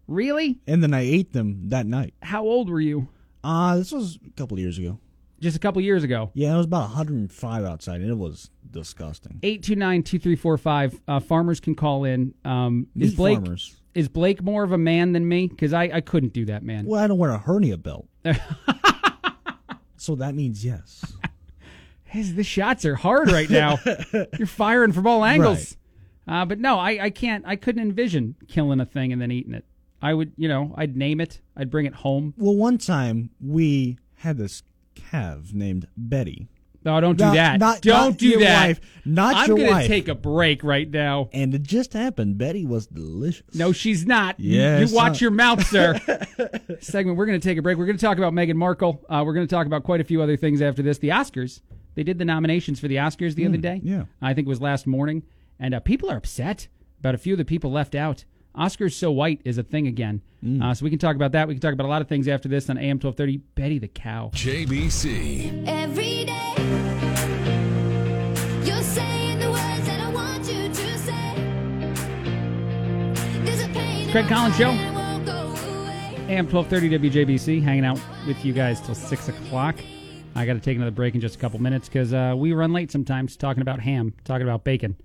Speaker 1: really?
Speaker 10: and then I ate them that night.
Speaker 1: How old were you?
Speaker 10: Uh, this was a couple years ago.
Speaker 1: Just a couple years ago.
Speaker 10: Yeah, it was about 105 outside, and it was disgusting.
Speaker 1: 829-2345. Uh, farmers can call in. Um, is Blake
Speaker 10: farmers.
Speaker 1: is Blake more of a man than me? Because I, I couldn't do that, man.
Speaker 10: Well, I don't wear a hernia belt. so that means yes.
Speaker 1: His, the shots are hard right now. You're firing from all angles. Uh, but no, I, I can't. I couldn't envision killing a thing and then eating it. I would, you know, I'd name it. I'd bring it home.
Speaker 10: Well, one time we had this calf named Betty.
Speaker 1: No, don't do
Speaker 10: Not-
Speaker 1: that.
Speaker 10: not-
Speaker 1: don't
Speaker 10: not
Speaker 1: do
Speaker 10: your
Speaker 1: that.
Speaker 10: wife. Not
Speaker 1: I'm
Speaker 10: your
Speaker 1: gonna
Speaker 10: wife.
Speaker 1: take a break right now.
Speaker 10: And it just happened. Betty was delicious.
Speaker 1: No, she's not. You-
Speaker 10: Yes,
Speaker 1: you, watch
Speaker 10: uh,
Speaker 1: your mouth, sir. Segment. We're going to take a break. We're going to talk about Meghan Markle. Uh, we're going to talk about quite a few other things after this. The Oscars. They did the nominations for the Oscars the other day.
Speaker 10: Hmm, yeah.
Speaker 1: I think it was last morning, and uh, people are upset about a few of the people left out. Oscars so white is a thing again.
Speaker 10: Hmm.
Speaker 1: Uh, so we can talk about that. We can talk about a lot of things after this on AM twelve thirty. Betty the cow.
Speaker 8: JBC.
Speaker 12: Every day, you're saying the words that I want you to say. There's a pain
Speaker 1: Craig Collins Show.
Speaker 12: that won't go away.
Speaker 1: AM 1230 WJBC, hanging out with you guys till 6 o'clock. I got to take another break in just a couple minutes because uh, we run late sometimes talking about ham, talking about bacon,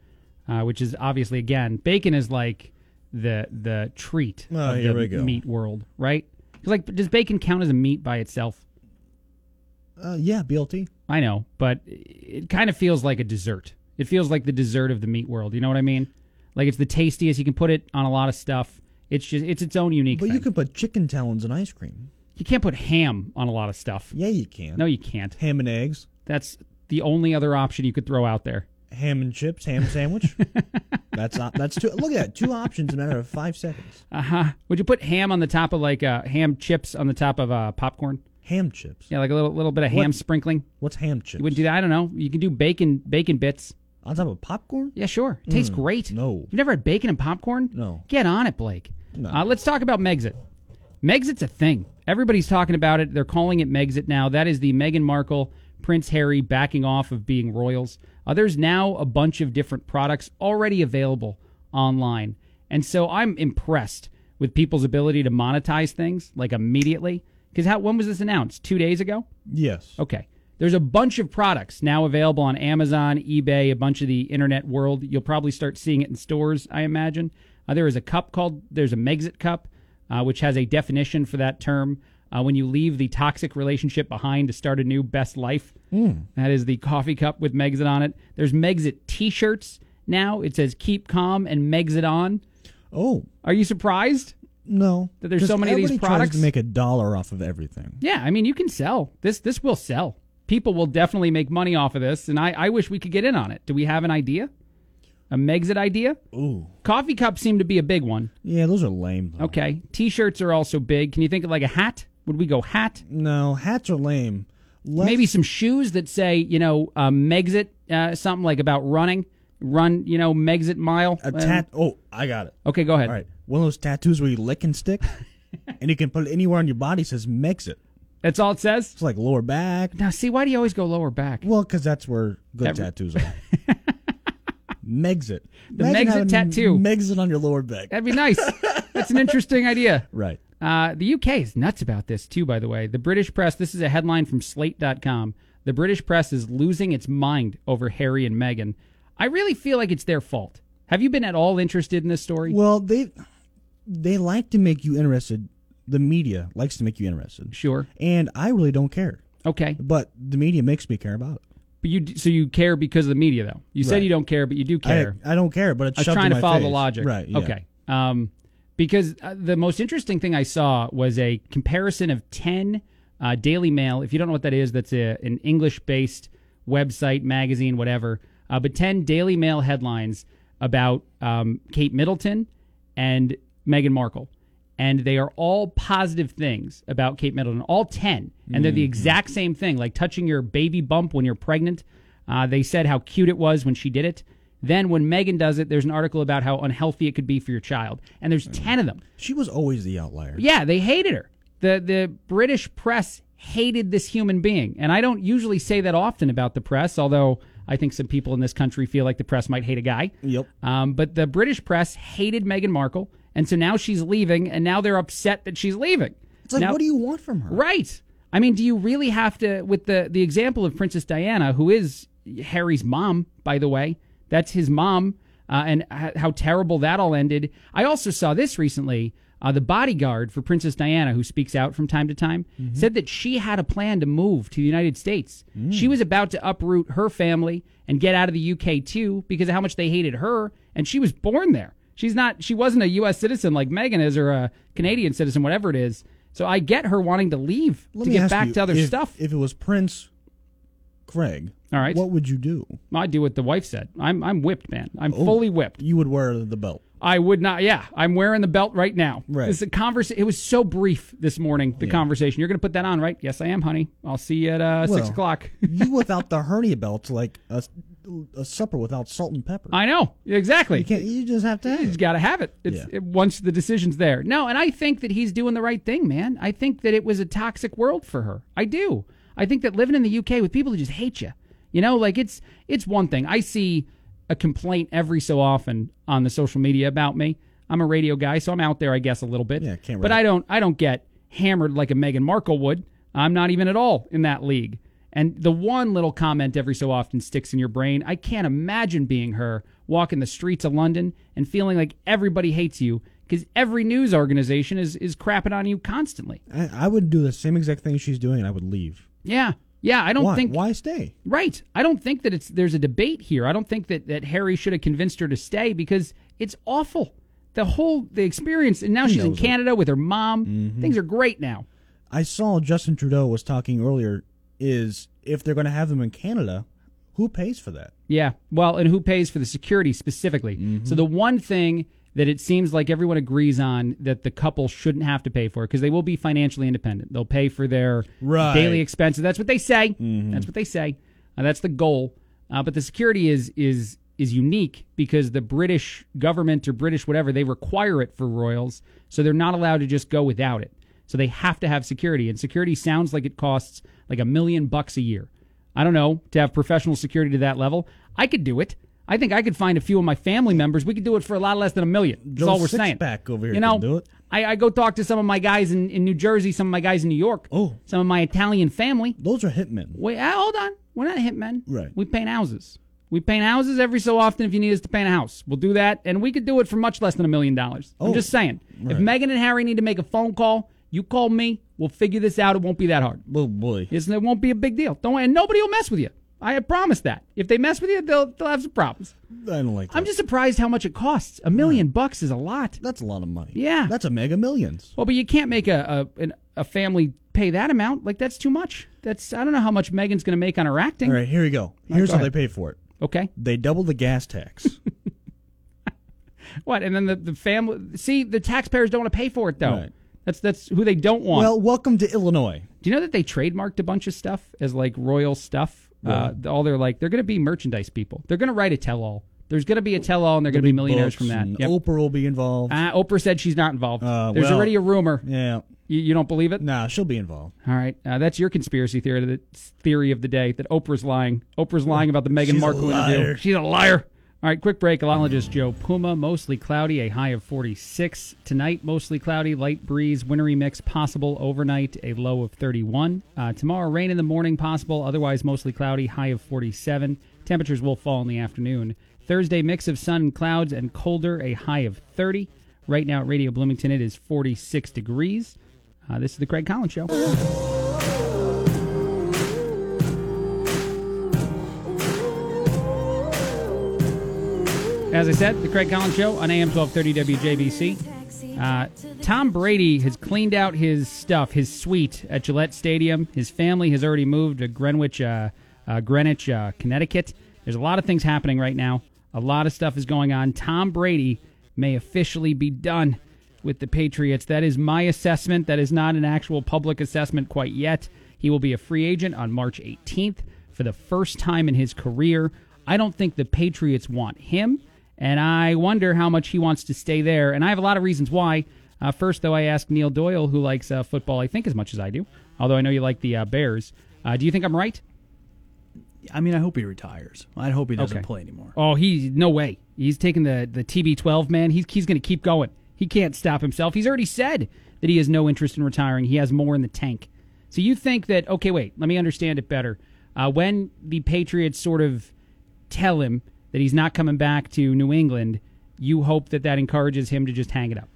Speaker 1: uh, which is obviously, again, bacon is like the the treat
Speaker 10: Oh,
Speaker 1: of the meat world, right? like, does bacon count as a meat by itself?
Speaker 10: Uh, yeah, BLT.
Speaker 1: I know, but it kind of feels like a dessert. It feels like the dessert of the meat world. You know what I mean? Like it's the tastiest. You can put it on a lot of stuff. It's just it's its own unique
Speaker 10: But
Speaker 1: thing.
Speaker 10: you can put chicken talons in ice cream.
Speaker 1: You can't put ham on a lot of stuff.
Speaker 10: Yeah, you can.
Speaker 1: No, you can't.
Speaker 10: Ham and eggs,
Speaker 1: That's the only other option you could throw out there.
Speaker 10: Ham and chips, ham sandwich. that's op- that's two. Look at that, two options in a matter of five seconds.
Speaker 1: Uh huh. Would you put ham on the top of like uh, ham chips on the top of uh, popcorn?
Speaker 10: Ham chips.
Speaker 1: Yeah, like a little little bit of ham
Speaker 10: What-
Speaker 1: sprinkling.
Speaker 10: What's ham chips?
Speaker 1: You wouldn't do that. I don't know. You can do bacon bacon bits.
Speaker 10: on top of popcorn?
Speaker 1: Yeah, sure. It tastes
Speaker 10: Mm,
Speaker 1: great.
Speaker 10: no.
Speaker 1: You've never had bacon and popcorn?
Speaker 10: No.
Speaker 1: Get on it, Blake.
Speaker 10: No.
Speaker 1: Uh, let's talk about Megxit. Megxit's a thing. Everybody's talking about it. They're calling it Megxit now. That is the Meghan Markle, Prince Harry backing off of being royals. Uh, there's now a bunch of different products already available online. And so I'm impressed with people's ability to monetize things like immediately. Because how when was this announced? Two days ago?
Speaker 10: Yes.
Speaker 1: Okay. There's a bunch of products now available on Amazon, eBay, a bunch of the internet world. You'll probably start seeing it in stores, I imagine. Uh, there is a cup called, there's a Megxit cup, uh, which has a definition for that term. Uh, when you leave the toxic relationship behind to start a new best life, that is the coffee cup with Megxit on it. There's Megxit t shirts now. It says keep calm and Megxit on.
Speaker 10: Oh,
Speaker 1: Are you surprised?
Speaker 10: No,
Speaker 1: That there's so many of these products?
Speaker 10: Tries to make a dollar off of everything.
Speaker 1: Yeah, I mean, you can sell this. This will sell. People will definitely make money off of this, and I, I wish we could get in on it. Do we have an idea? A Megxit idea?
Speaker 10: Ooh,
Speaker 1: Coffee cups seem to be a big one.
Speaker 10: yeah, those are lame. Though.
Speaker 1: Okay, T-shirts are also big. Can you think of like a hat? Would we go hat?
Speaker 10: No, hats are lame. Let's-
Speaker 1: Maybe some shoes that say, you know, uh, Megxit, uh, something like about running. Run, you know, Megxit mile.
Speaker 10: a
Speaker 1: Uh,
Speaker 10: tat. Oh, I got it.
Speaker 1: Okay, go ahead.
Speaker 10: All right, one of those tattoos where you lick and stick, and you can put it anywhere on your body. Says Megxit.
Speaker 1: That's all it says.
Speaker 10: It's like lower back.
Speaker 1: Now, see, why do you always go lower back?
Speaker 10: Well, because that's where good
Speaker 1: Every-
Speaker 10: tattoos are. Megxit.
Speaker 1: The Megxit tattoo.
Speaker 10: Megxit on your lower back.
Speaker 1: That'd be nice. That's an interesting idea.
Speaker 10: Right.
Speaker 1: Uh, the UK is nuts about this too, by the way. The British press, this is a headline from slate.com. The British press is losing its mind over Harry and Meghan. I really feel like it's their fault. Have you been at all interested in this story?
Speaker 10: Well, they they like to make you interested. The media likes to make you interested.
Speaker 1: Sure.
Speaker 10: And I really don't care.
Speaker 1: Okay.
Speaker 10: But the media makes me care about it.
Speaker 1: But you so you care because of the media though. You said you don't care, but you do care.
Speaker 10: I, I don't care, but it's
Speaker 1: I was trying
Speaker 10: in
Speaker 1: to
Speaker 10: my
Speaker 1: follow the logic.
Speaker 10: Right. yeah.
Speaker 1: Okay. Um, because uh, the most interesting thing I saw was a comparison of 10 uh, Daily Mail. If you don't know what that is, that's a, an English based website, magazine, whatever. Uh, but 10 Daily Mail headlines about um, Kate Middleton and Meghan Markle. And they are all positive things about Kate Middleton, all 10. And they're the exact same thing, like touching your baby bump when you're pregnant. Uh, they said how cute it was when she did it. Then when Meghan does it, there's an article about how unhealthy it could be for your child. And there's 10 of them.
Speaker 10: She was always the outlier.
Speaker 1: Yeah, they hated her. The the British press hated this human being. And I don't usually say that often about the press, although I think some people in this country feel like the press might hate a guy.
Speaker 10: Yep.
Speaker 1: Um, but the British press hated Meghan Markle, and so now she's leaving, and now they're upset that she's leaving.
Speaker 10: It's like,
Speaker 1: Now-
Speaker 10: what do you want from her?
Speaker 1: Right. I mean, do you really have to with the the example of Princess Diana, who is Harry's mom, by the way? That's his mom, uh, and how terrible that all ended. I also saw this recently. Uh, the bodyguard for Princess Diana, who speaks out from time to time, said that she had a plan to move to the United States. She was about to uproot her family and get out of the UK too because of how much they hated her, and she was born there. She's not. She wasn't a U.S. citizen like Meghan is, or a Canadian citizen, whatever it is. So I get her wanting to leave
Speaker 10: Let
Speaker 1: to get back
Speaker 10: you,
Speaker 1: to other
Speaker 10: if,
Speaker 1: stuff.
Speaker 10: If it was Prince Craig,
Speaker 1: All right.
Speaker 10: what would you do?
Speaker 1: I do what the wife said. I'm I'm whipped, man. I'm
Speaker 10: Oh.
Speaker 1: fully whipped.
Speaker 10: You would wear the belt.
Speaker 1: I would not. Yeah, I'm wearing the belt right now.
Speaker 10: Right.
Speaker 1: A. It was so brief this morning. The conversation. You're going to put that on, right? Yes, I am, honey. I'll see you at uh, six o'clock.
Speaker 10: you without the hernia belt's like a, a supper without salt and pepper.
Speaker 1: I know exactly.
Speaker 10: You can't. You just have to. Have
Speaker 1: He's
Speaker 10: it.
Speaker 1: got to have it. It's,
Speaker 10: Yeah.
Speaker 1: it. Once the decision's there. No, and I think that he's doing the right thing, man. I think that it was a toxic world for her. I do. I think that living in the UK with people who just hate you, you know, like it's it's one thing. I see a complaint every so often on the social media about me. I'm a radio guy, so I'm out there, I guess, a little bit.
Speaker 10: Yeah, can't
Speaker 1: But. I don't. I don't get hammered like a Meghan Markle would. I'm not even at all in that league. And the one little comment every so often sticks in your brain. I can't imagine being her walking the streets of London and feeling like everybody hates you because every news organization is is crapping on you constantly.
Speaker 10: I, I would do the same exact thing she's doing, and I would leave.
Speaker 1: Yeah. Yeah, I don't
Speaker 10: Why?
Speaker 1: think
Speaker 10: Why stay?
Speaker 1: Right. I don't think that it's there's a debate here. I don't think that, that Harry should have convinced her to stay because it's awful. The whole the experience and now
Speaker 10: He
Speaker 1: she's in
Speaker 10: knows it. Mm-hmm.
Speaker 1: Canada with her mom. Things are great now.
Speaker 10: I saw Justin Trudeau was talking earlier. Is if they're going to have them in Canada, who pays for that?
Speaker 1: Yeah. Well, and who pays for the security specifically?
Speaker 10: Mm-hmm.
Speaker 1: So the one thing that it seems like everyone agrees on that the couple shouldn't have to pay for because they will be financially independent. They'll pay for their
Speaker 10: Right.
Speaker 1: daily expenses. That's what they say.
Speaker 10: Mhm.
Speaker 1: That's what they say. Uh, that's the goal. Uh, but the security is is is unique because the British government or British whatever they require it for royals, so they're not allowed to just go without it. So they have to have security, and security sounds like it costs like a million bucks a year. I don't know to have professional security to that level. I could do it. I think I could find a few of my family members. We could do it for a lot less than a million. That's
Speaker 10: Joe
Speaker 1: all we're saying.
Speaker 10: Sixpack over here
Speaker 1: you know,
Speaker 10: can do it.
Speaker 1: I, I go talk to some of my guys in, in New Jersey, some of my guys in New York,
Speaker 10: Oh.
Speaker 1: some of my Italian family.
Speaker 10: Those are hitmen.
Speaker 1: Wait, uh, hold on. We're not hitmen.
Speaker 10: Right.
Speaker 1: We paint houses. We paint houses every so often if you need us to paint a house. We'll do that, and we could do it for much less than a million dollars. I'm
Speaker 10: Oh,
Speaker 1: just saying. If
Speaker 10: right.
Speaker 1: Meghan and Harry need to make a phone call, you call me. We'll figure this out. It won't be that hard.
Speaker 10: Oh boy.
Speaker 1: It's, it won't be a big deal. Don't and nobody will mess with you. I promise that. If they mess with you, they'll they'll have some problems.
Speaker 10: I don't like that.
Speaker 1: I'm just surprised how much it costs. A million bucks is a lot.
Speaker 10: That's a lot of money.
Speaker 1: Yeah.
Speaker 10: That's a mega millions.
Speaker 1: Well, but you can't make a a, an, a family pay that amount. Like that's too much. That's I don't know how much Meghan's going to make on her acting.
Speaker 10: All right, here we go. Here's
Speaker 1: go
Speaker 10: how
Speaker 1: ahead.
Speaker 10: they pay for it.
Speaker 1: Okay.
Speaker 10: They double the gas tax.
Speaker 1: What? And then the, the family. See, the taxpayers don't want to pay for it though.
Speaker 10: Right.
Speaker 1: That's that's who they don't want.
Speaker 10: well, welcome to Illinois.
Speaker 1: Do you know that they trademarked a bunch of stuff as like royal stuff? Uh, all they're like they're going to be merchandise people. They're going to write a tell-all. There's going to be a tell-all, and they're going to be millionaires from that. Yep.
Speaker 10: Oprah will be involved.
Speaker 1: Uh, Oprah said she's not involved.
Speaker 10: Uh,
Speaker 1: There's
Speaker 10: well,
Speaker 1: already a rumor.
Speaker 10: Yeah.
Speaker 1: You, you don't believe it?
Speaker 10: Nah, she'll be involved.
Speaker 1: All right, uh, that's your conspiracy theory. The theory of the day that Oprah's lying. Oprah's lying about the Meghan
Speaker 10: She's
Speaker 1: Markle interview. She's a liar. All right, quick break. Alologist Joe Puma. Mostly cloudy, a high of 46 tonight. Mostly cloudy, light breeze, wintry mix possible overnight, a low of 31. Uh, tomorrow, rain in the morning possible. Otherwise, mostly cloudy, high of 47. Temperatures will fall in the afternoon. Thursday, mix of sun and clouds and colder, a high of 30. Right now at Radio Bloomington, it is 46 degrees. Uh, this is the Craig Collins Show. As I said, the Craig Collins Show on AM 1230 WJBC. Uh, Tom Brady has cleaned out his stuff, his suite at Gillette Stadium. His family has already moved to Greenwich, uh, uh, Greenwich, uh, Connecticut. There's a lot of things happening right now. A lot of stuff is going on. Tom Brady may officially be done with the Patriots. That is my assessment. That is not an actual public assessment quite yet. He will be a free agent on March 18th for the first time in his career. I don't think the Patriots want him, and I wonder how much he wants to stay there. And I have a lot of reasons why. Uh, first, though, I asked Neil Doyle, who likes uh, football, I think, as much as I do, although I know you like the uh, Bears. Uh, do you think I'm right?
Speaker 13: I mean, I hope he retires. I hope he doesn't
Speaker 1: Okay.
Speaker 13: play anymore.
Speaker 1: Oh, he's no way. He's taking the the TB12 man. He's he's going to keep going. He can't stop himself. He's already said that he has no interest in retiring. He has more in the tank. So you think that? Okay, wait. Let me understand it better. Uh, when the Patriots sort of tell him that he's not coming back to New England, you hope that that encourages him to just hang it up.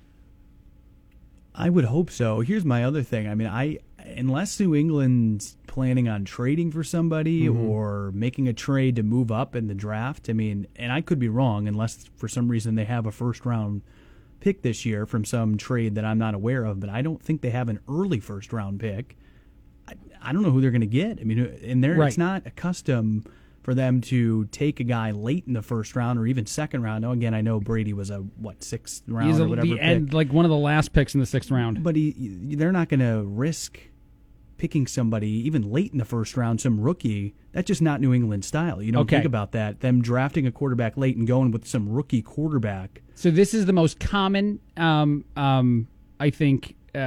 Speaker 13: I would hope so. Here's my other thing. I mean, I unless New England's planning on trading for somebody
Speaker 1: Mm-hmm.
Speaker 13: or making a trade to move up in the draft. I mean, and I could be wrong unless for some reason they have a first round pick this year from some trade that I'm not aware of, but I don't think they have an early first round pick. I, I don't know who they're going to get. I mean, and there
Speaker 1: Right.
Speaker 13: it's not a custom for them to take a guy late in the first round or even second round. Now, again, I know Brady was a what sixth round
Speaker 1: He's
Speaker 13: or whatever
Speaker 1: the end, like one of the last picks in the sixth round.
Speaker 13: But he, they're not going to risk picking somebody even late in the first round, some rookie. That's just not New England style. You don't
Speaker 1: Okay.
Speaker 13: think about that. Them drafting a quarterback late and going with some rookie quarterback.
Speaker 1: So this is the most common, um, um, I think, uh,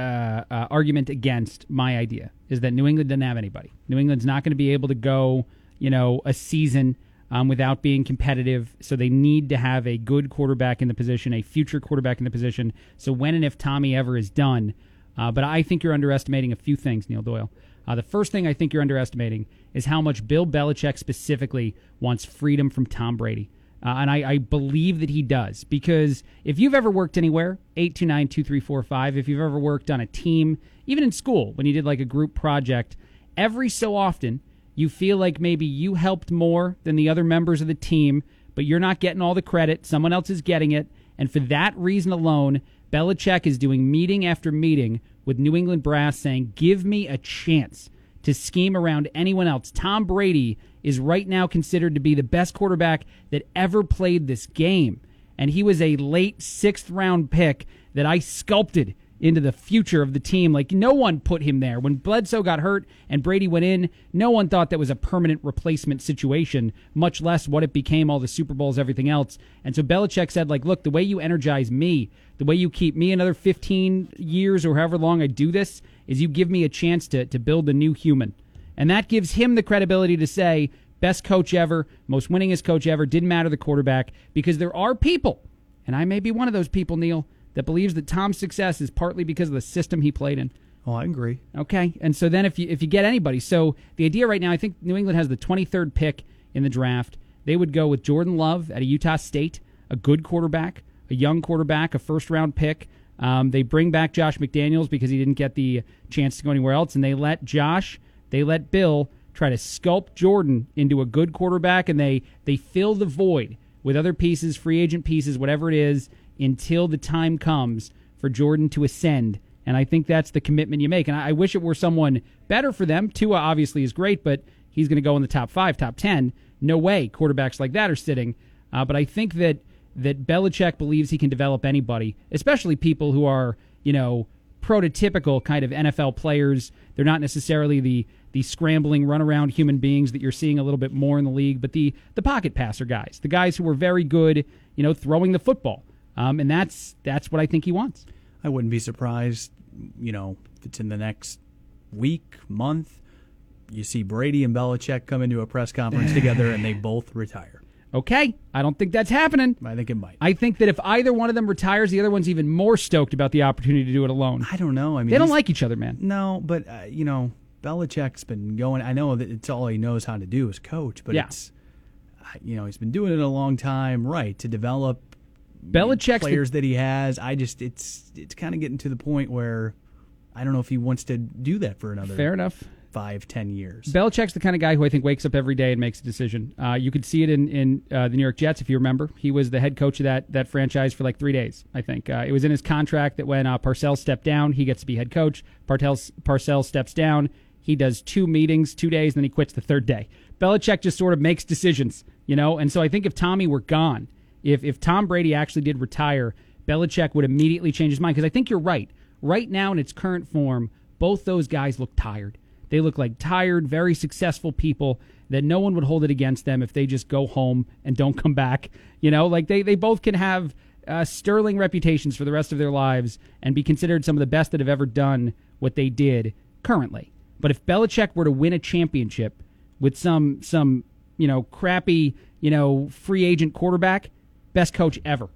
Speaker 1: uh, argument against my idea is that New England doesn't have anybody. New England's not going to be able to go, you know, a season um, without being competitive. So they need to have a good quarterback in the position, a future quarterback in the position. So when and if Tommy ever is done, uh, but I think you're underestimating a few things, Neil Doyle. Uh, the first thing I think you're underestimating is how much Bill Belichick specifically wants freedom from Tom Brady. Uh, and I, I believe that he does because if you've ever worked anywhere, 829 2345, if you've ever worked on a team, even in school, when you did like a group project, every so often you feel like maybe you helped more than the other members of the team, but you're not getting all the credit. Someone else is getting it. And for that reason alone, Belichick is doing meeting after meeting with New England brass saying, give me a chance to scheme around anyone else. Tom Brady is right now considered to be the best quarterback that ever played this game. And he was a late sixth round pick that I sculpted into the future of the team. Like no one put him there. When Bledsoe got hurt and Brady went in, no one thought that was a permanent replacement situation, much less what it became all the Super Bowls, everything else. And so Belichick said, like, look, the way you energize me, the way you keep me another 15 years or however long I do this, is you give me a chance to, to build a new human. And that gives him the credibility to say, best coach ever, most winningest coach ever, didn't matter the quarterback, because there are people, and I may be one of those people, Neil, that believes that Tom's success is partly because of the system he played in.
Speaker 13: Oh, I agree.
Speaker 1: Okay, and so then if you if you get anybody, so the idea right now, I think New England has the 23rd pick in the draft. They would go with Jordan Love at a Utah State, a good quarterback, a young quarterback, a first round pick. Um, they bring back Josh McDaniels because he didn't get the chance to go anywhere else, and they let Josh, they let Bill try to sculpt Jordan into a good quarterback, and they they fill the void with other pieces, free agent pieces, whatever it is, until the time comes for Jordan to ascend. And I think that's the commitment you make. And I, wish it were someone better for them. Tua obviously is great, but he's going to go in the top five, top ten. No way quarterbacks like that are sitting. Uh, but I think that that Belichick believes he can develop anybody, especially people who are you know prototypical kind of NFL players. They're not necessarily the the scrambling runaround human beings that you're seeing a little bit more in the league, but the the pocket passer guys, the guys who are very good, you know, throwing the football. Um, and that's that's what I think he wants.
Speaker 13: I wouldn't be surprised, you know, if it's in the next week, month, you see Brady and Belichick come into a press conference together and they both retire.
Speaker 1: Okay, I don't think that's happening.
Speaker 13: I think it might.
Speaker 1: I think that if either one of them retires, the other one's even more stoked about the opportunity to do it alone.
Speaker 13: I don't know. I mean,
Speaker 1: they don't like each other, man.
Speaker 13: No, but uh, you know, Belichick's been going. I know that it's all he knows how to do is coach, but
Speaker 1: Yeah.
Speaker 13: it's uh, you know he's been doing it a long time, right? To develop
Speaker 1: Belichick's the-
Speaker 13: players that he has. I just it's it's kind of getting to the point where I don't know if he wants to do that for another
Speaker 1: Fair enough.
Speaker 13: five ten years.
Speaker 1: Belichick's the kind of guy who I think wakes up every day and makes a decision. Uh, you could see it in in uh, the New York Jets if you remember. He was the head coach of that that franchise for like three days. I think uh, it was in his contract that when uh, Parcells stepped down, he gets to be head coach. Parcells Parcells steps down. He does two meetings, two days, and then he quits the third day. Belichick just sort of makes decisions, you know. And so I think if Tommy were gone, if if Tom Brady actually did retire, Belichick would immediately change his mind because I think you're right. Right now in its current form, both those guys look tired. They look like tired, very successful people that no one would hold it against them if they just go home and don't come back. You know, like they, they both can have uh, sterling reputations for the rest of their lives and be considered some of the best that have ever done what they did currently. But if Belichick were to win a championship with some some you know crappy you know free agent quarterback, best coach ever,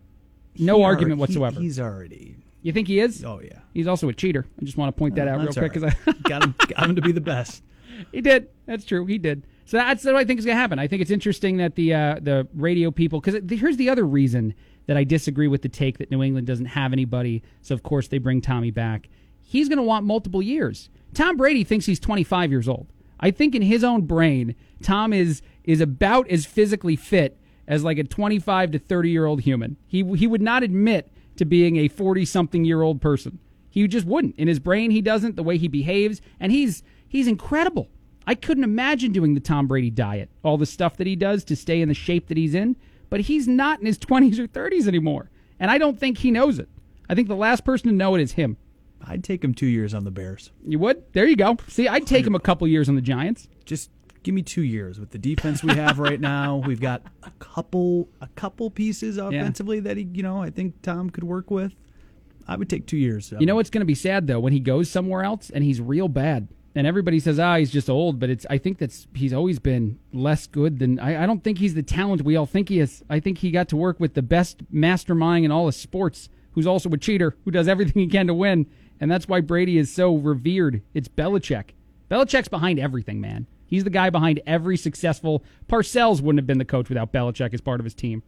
Speaker 1: no
Speaker 13: He
Speaker 1: argument
Speaker 13: alre- he-
Speaker 1: whatsoever.
Speaker 13: he's already.
Speaker 1: you think he is?
Speaker 13: Oh yeah.
Speaker 1: He's also a cheater. I just want to point that
Speaker 13: Oh,
Speaker 1: out real quick because I
Speaker 13: got him got him to be the best.
Speaker 1: he did. That's true. He did. So that's what I think is going to happen. I think it's interesting that the uh, the radio people because here's the other reason that I disagree with the take that New England doesn't have anybody. So of course they bring Tommy back. He's going to want multiple years. Tom Brady thinks he's 25 years old. I think in his own brain, Tom is is about as physically fit as like a 25 to 30 year old human. He he would not admit to being a 40 something year old person. He just wouldn't. In his brain, he doesn't. The way he behaves, and he's he's incredible. I couldn't imagine doing the Tom Brady diet, all the stuff that he does to stay in the shape that he's in. But he's not in his 20s or 30s anymore, and I don't think he knows it. I think the last person to know it is him.
Speaker 13: I'd take him two years on the Bears.
Speaker 1: You would? There you go. See, I'd take him a couple years on the Giants.
Speaker 13: Just give me two years with the defense we have right now. We've got a couple a couple pieces offensively that he you know I think Tom could work with. I would take two years.
Speaker 1: You know what's going to be sad though when he goes somewhere else and he's real bad, and everybody says, "Ah, he's just old," but it's I think that's he's always been less good than I, I don't think he's the talent we all think he is. I think he got to work with the best mastermind in all of sports, who's also a cheater, who does everything he can to win, and that's why Brady is so revered. It's Belichick. Belichick's behind everything, man. He's the guy behind every successful. Parcells wouldn't have been the coach without Belichick as part of his team.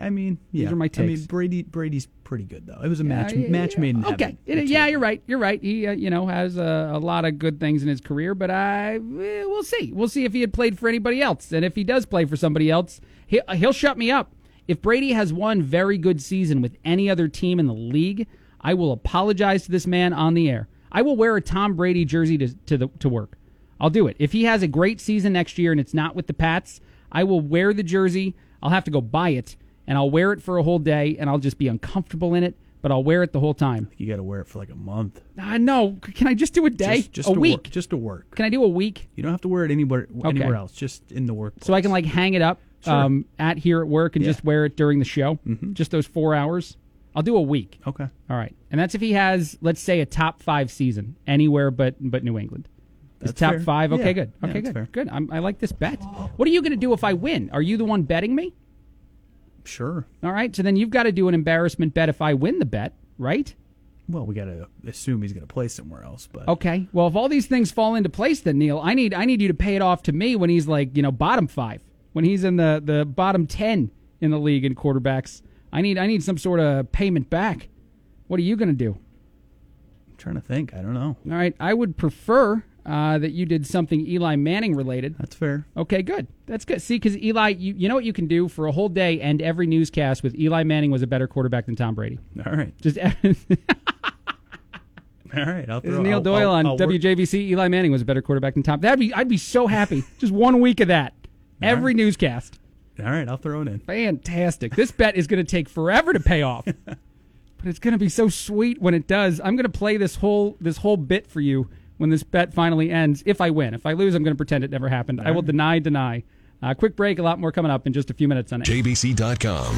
Speaker 13: I mean,
Speaker 1: These are my takes.
Speaker 13: I mean. Brady Brady's pretty good though. It was a match
Speaker 1: Yeah, yeah,
Speaker 13: match made in
Speaker 1: okay.
Speaker 13: heaven.
Speaker 1: It- yeah, you're right. You're right. He, uh, you know, has a, a lot of good things in his career, but I, eh, we'll see. We'll see if he had played for anybody else, and if he does play for somebody else, he, he'll shut me up. If Brady has one very good season with any other team in the league, I will apologize to this man on the air. I will wear a Tom Brady jersey to to the to work. I'll do it. If he has a great season next year and it's not with the Pats, I will wear the jersey. I'll have to go buy it, and I'll wear it for a whole day, and I'll just be uncomfortable in it. But I'll wear it the whole time.
Speaker 13: You got to wear it for like a month.
Speaker 1: Uh, no, can I just do a day?
Speaker 13: Just, just
Speaker 1: a
Speaker 13: to
Speaker 1: week?
Speaker 13: Work, just to work.
Speaker 1: Can I do a week?
Speaker 13: You don't have to wear it anywhere anywhere else. Just in the work.
Speaker 1: So I can like hang it up
Speaker 13: Sure.
Speaker 1: um, at here at work and
Speaker 13: Yeah.
Speaker 1: just wear it during the show. Just those four hours. I'll do a week.
Speaker 13: Okay.
Speaker 1: All right, and that's if he has, let's say, a top five season anywhere but but New England.
Speaker 13: That's
Speaker 1: top
Speaker 13: fair.
Speaker 1: five? Okay,
Speaker 13: Yeah.
Speaker 1: good. Okay,
Speaker 13: that's
Speaker 1: good.
Speaker 13: fair.
Speaker 1: Good. I'm, I like this bet. What are you going to do if I win? Are you the one betting me?
Speaker 13: Sure.
Speaker 1: All right. So then you've got to do an embarrassment bet if I win the bet, right?
Speaker 13: Well, we got to assume he's going to play somewhere else, but
Speaker 1: Okay. Well, if all these things fall into place, then Neil, I need I need you to pay it off to me when he's like you know bottom five, when he's in the the bottom ten in the league in quarterbacks. I need I need some sort of payment back. What are you going to do?
Speaker 13: I'm trying to think. I don't know.
Speaker 1: All right. I would prefer uh, that you did something Eli Manning related.
Speaker 13: That's fair.
Speaker 1: Okay, good. That's good. See, because Eli, you, you know what you can do for a whole day and every newscast with Eli Manning was a better quarterback than Tom Brady.
Speaker 13: All right.
Speaker 1: Just
Speaker 13: All right. I'll throw,
Speaker 1: Neil
Speaker 13: I'll-
Speaker 1: Doyle
Speaker 13: I'll-
Speaker 1: on
Speaker 13: I'll
Speaker 1: WJBC. Eli Manning was a better quarterback than Tom. That'd be I'd be so happy. Just one week of that. Every newscast.
Speaker 13: All right. I'll throw it in.
Speaker 1: Fantastic. This bet is going to take forever to pay off. but it's going to be so sweet when it does. I'm going to play this whole this whole bit for you when this bet finally ends. If I win, if I lose, I'm going to pretend it never happened. I will deny, deny. Uh, quick break. A lot more coming up in just a few minutes on it.
Speaker 8: JBC.com.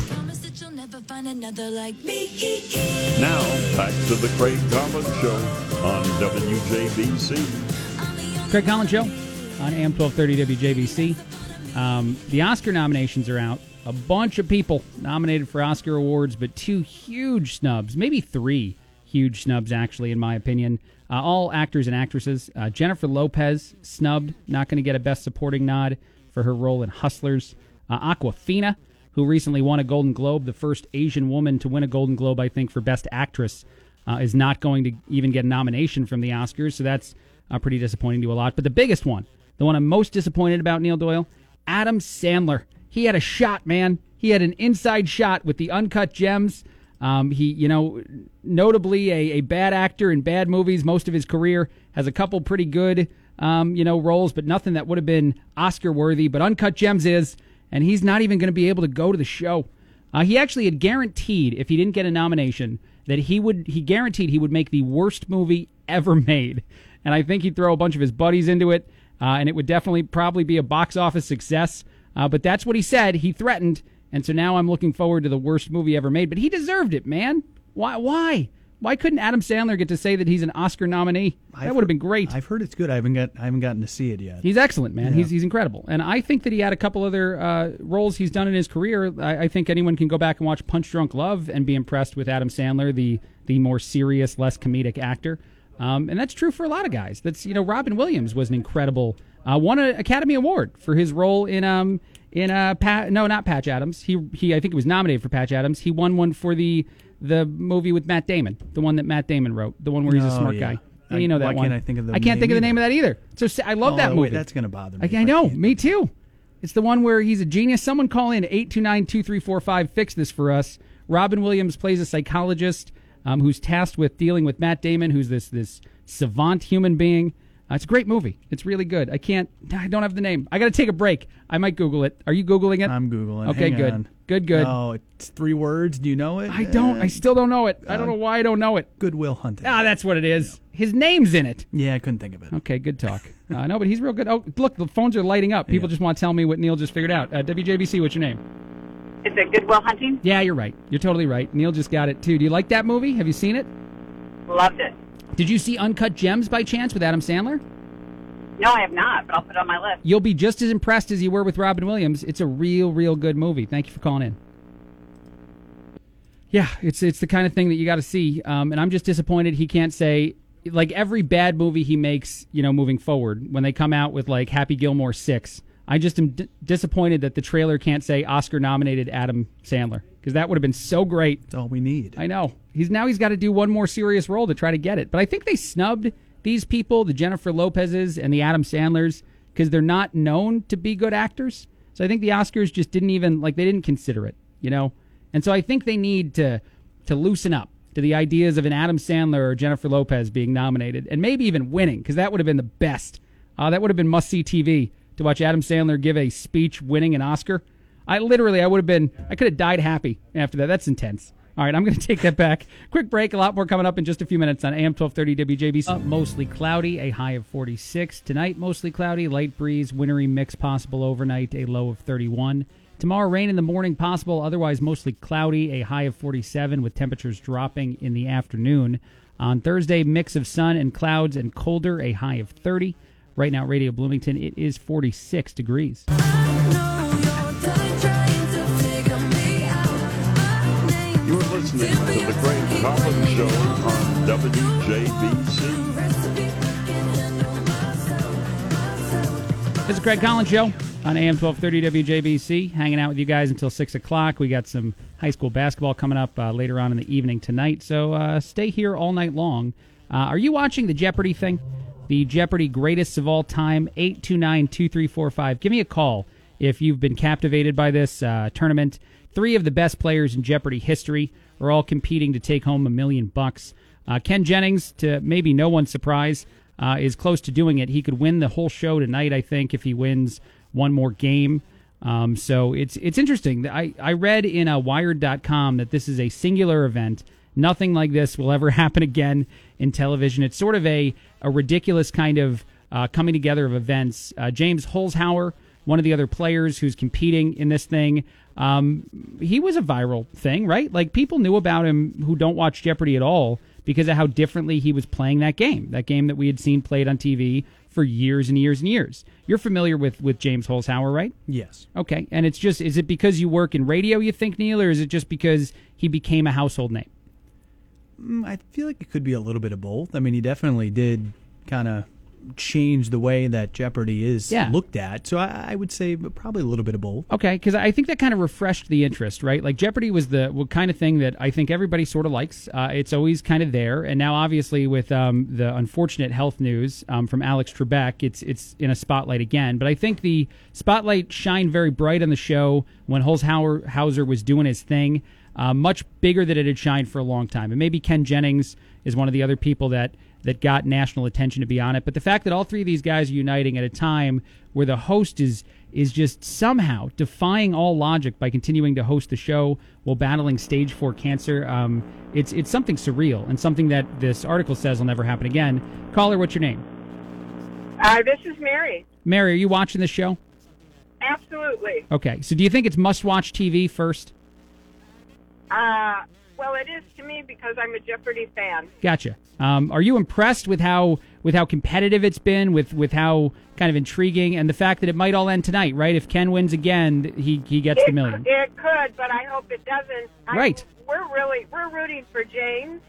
Speaker 2: Now, back to the Craig Collins Show on WJBC.
Speaker 1: Craig Collins Show on AM 1230 WJBC. Um, the Oscar nominations are out. A bunch of people nominated for Oscar awards, but two huge snubs, maybe three huge snubs, actually, in my opinion. Uh, all actors and actresses. Uh, Jennifer Lopez snubbed, not going to get a Best Supporting nod for her role in Hustlers. Uh, Awkwafina, who recently won a Golden Globe, the first Asian woman to win a Golden Globe, I think, for Best Actress, uh, is not going to even get a nomination from the Oscars. So that's uh, pretty disappointing to a lot. But the biggest one, the one I'm most disappointed about, Neil Doyle, Adam Sandler. He had a shot, man. He had an inside shot with the uncut gems. Um, he, you know, notably a, a bad actor in bad movies most of his career, has a couple pretty good, um, you know, roles, but nothing that would have been Oscar worthy. But Uncut Gems is, and he's not even going to be able to go to the show. Uh, he actually had guaranteed, if he didn't get a nomination, that he would. He guaranteed he would make the worst movie ever made, and I think he'd throw a bunch of his buddies into it, uh, and it would definitely probably be a box office success. Uh, but that's what he said. He threatened, and so now I'm looking forward to the worst movie ever made. But he deserved it, man. Why? Why? Why couldn't Adam Sandler get to say that he's an Oscar nominee? That would have been great.
Speaker 13: I've heard it's good. I haven't got. I haven't gotten to see it yet.
Speaker 1: He's excellent, man.
Speaker 13: Yeah.
Speaker 1: He's he's incredible, and I think that he had a couple other uh, roles he's done in his career. I, I think anyone can go back and watch Punch Drunk Love and be impressed with Adam Sandler, the the more serious, less comedic actor. Um, and that's true for a lot of guys. That's you know Robin Williams was an incredible, uh, won an Academy Award for his role in um in uh Pat no not Patch Adams. He he I think he was nominated for Patch Adams. He won one for the the movie with Matt Damon, the one that Matt Damon wrote, the one where he's a
Speaker 13: Oh,
Speaker 1: smart
Speaker 13: yeah.
Speaker 1: guy.
Speaker 13: I-
Speaker 1: you know that
Speaker 13: why
Speaker 1: one.
Speaker 13: can't I think of the
Speaker 1: I can't think of the
Speaker 13: name
Speaker 1: name of that either. So sa- I love
Speaker 13: Oh,
Speaker 1: that
Speaker 13: wait,
Speaker 1: movie.
Speaker 13: that's gonna bother me
Speaker 1: I, I know, me too. It's the one where he's a genius. Someone call in eight two nine two three four five. Fix this for us. Robin Williams plays a psychologist um, who's tasked with dealing with Matt Damon, who's this this savant human being. Uh, it's a great movie. It's really good. I can't. I don't have the name. I got to take a break. I might Google it. Are you googling it?
Speaker 13: I'm googling.
Speaker 1: Okay,
Speaker 13: Hang
Speaker 1: good.
Speaker 13: on.
Speaker 1: Good, good.
Speaker 13: Oh, it's three words. Do you know it?
Speaker 1: I don't. I still don't know it. I don't know why I don't know it.
Speaker 13: Good Will Hunting.
Speaker 1: Ah, that's what it is. His name's in it.
Speaker 13: Yeah, I couldn't think of it.
Speaker 1: Okay, good talk. Uh, no, but he's real good. Oh, look, the phones are lighting up. People just want to tell me what Neil just figured out. Uh, WJBC, what's your name?
Speaker 14: Is it Good Will Hunting?
Speaker 1: Yeah, you're right. You're totally right. Neil just got it too. Do you like that movie? Have you seen it?
Speaker 14: Loved it.
Speaker 1: Did you see Uncut Gems by chance with Adam Sandler?
Speaker 14: No, I have not, but I'll put it on my list.
Speaker 1: You'll be just as impressed as you were with Robin Williams. It's a real, real good movie. Thank you for calling in. Yeah, it's it's the kind of thing that you got to see, um, and I'm just disappointed he can't say like every bad movie he makes, you know, moving forward when they come out with like Happy Gilmore six. I just am d- disappointed that the trailer can't say Oscar nominated Adam Sandler because that would have been so great.
Speaker 13: That's all we need.
Speaker 1: I know he's now he's got to do one more serious role to try to get it, but I think they snubbed these people, the Jennifer Lopez's and the Adam Sandlers, because they're not known to be good actors. So I think the Oscars just didn't even like they didn't consider it, you know. And so I think they need to to loosen up to the ideas of an Adam Sandler or Jennifer Lopez being nominated and maybe even winning because that would have been the best. Uh, that would have been must see TV to watch Adam Sandler give a speech winning an Oscar. I literally I would have been I could have died happy after that. That's intense. All right, I'm going to take that back. Quick break. A lot more coming up in just a few minutes on AM 1230 WJBC. Uh, mostly cloudy, a high of 46. Tonight, mostly cloudy, light breeze, wintry mix possible overnight, a low of 31. Tomorrow, rain in the morning possible, otherwise mostly cloudy, a high of 47 with temperatures dropping in the afternoon. On Thursday, mix of sun and clouds and colder, a high of 30. Right now, Radio Bloomington, it is 46 degrees.
Speaker 2: You're listening to the Craig Collins Show on WJBC.
Speaker 1: This is Craig Collins Show on AM 1230 WJBC, hanging out with you guys until 6 o'clock. We got some high school basketball coming up uh, later on in the evening tonight, so uh, stay here all night long. Uh, are you watching the Jeopardy thing? The Jeopardy greatest of all time, 829 2345. Give me a call if you've been captivated by this uh, tournament. Three of the best players in Jeopardy history are all competing to take home a million bucks. Uh, Ken Jennings, to maybe no one's surprise, uh, is close to doing it. He could win the whole show tonight, I think, if he wins one more game. Um, so it's it's interesting. I, I read in uh, Wired.com that this is a singular event. Nothing like this will ever happen again in television. It's sort of a, a ridiculous kind of uh, coming together of events. Uh, James Holzhauer, one of the other players who's competing in this thing, um, he was a viral thing, right? Like people knew about him who don't watch Jeopardy at all because of how differently he was playing that game. That game that we had seen played on TV for years and years and years. You're familiar with with James Holzhauer, right?
Speaker 13: Yes.
Speaker 1: Okay, and it's just is it because you work in radio, you think, Neil, or is it just because he became a household name?
Speaker 13: Mm, I feel like it could be a little bit of both. I mean, he definitely did kind of change the way that Jeopardy is
Speaker 1: Yeah.
Speaker 13: looked at. So I, I would say probably a little bit of both.
Speaker 1: Okay, because I think that kind of refreshed the interest, right? Like Jeopardy was the well, kind of thing that I think everybody sort of likes. Uh, it's always kind of there, and now obviously with um, the unfortunate health news um, from Alex Trebek, it's it's in a spotlight again. But I think the spotlight shined very bright on the show when Holzhauer Hauser was doing his thing, uh, much bigger than it had shined for a long time. And maybe Ken Jennings is one of the other people that that got national attention to be on it. But the fact that all three of these guys are uniting at a time where the host is is just somehow defying all logic by continuing to host the show while battling stage four cancer. Um, it's it's something surreal and something that this article says will never happen again. Caller, what's your name?
Speaker 15: Uh, this is Mary.
Speaker 1: Mary, are you watching this show?
Speaker 15: Absolutely.
Speaker 1: Okay, so do you think it's must watch TV first?
Speaker 15: Uh, well, it is to me because I'm a Jeopardy fan.
Speaker 1: Gotcha. Um, are you impressed with how with how competitive it's been, with with how kind of intriguing, and the fact that it might all end tonight, right? If Ken wins again, he he gets the million.
Speaker 15: It could, but I hope it doesn't. I-
Speaker 1: Right.
Speaker 15: we're really we're rooting for James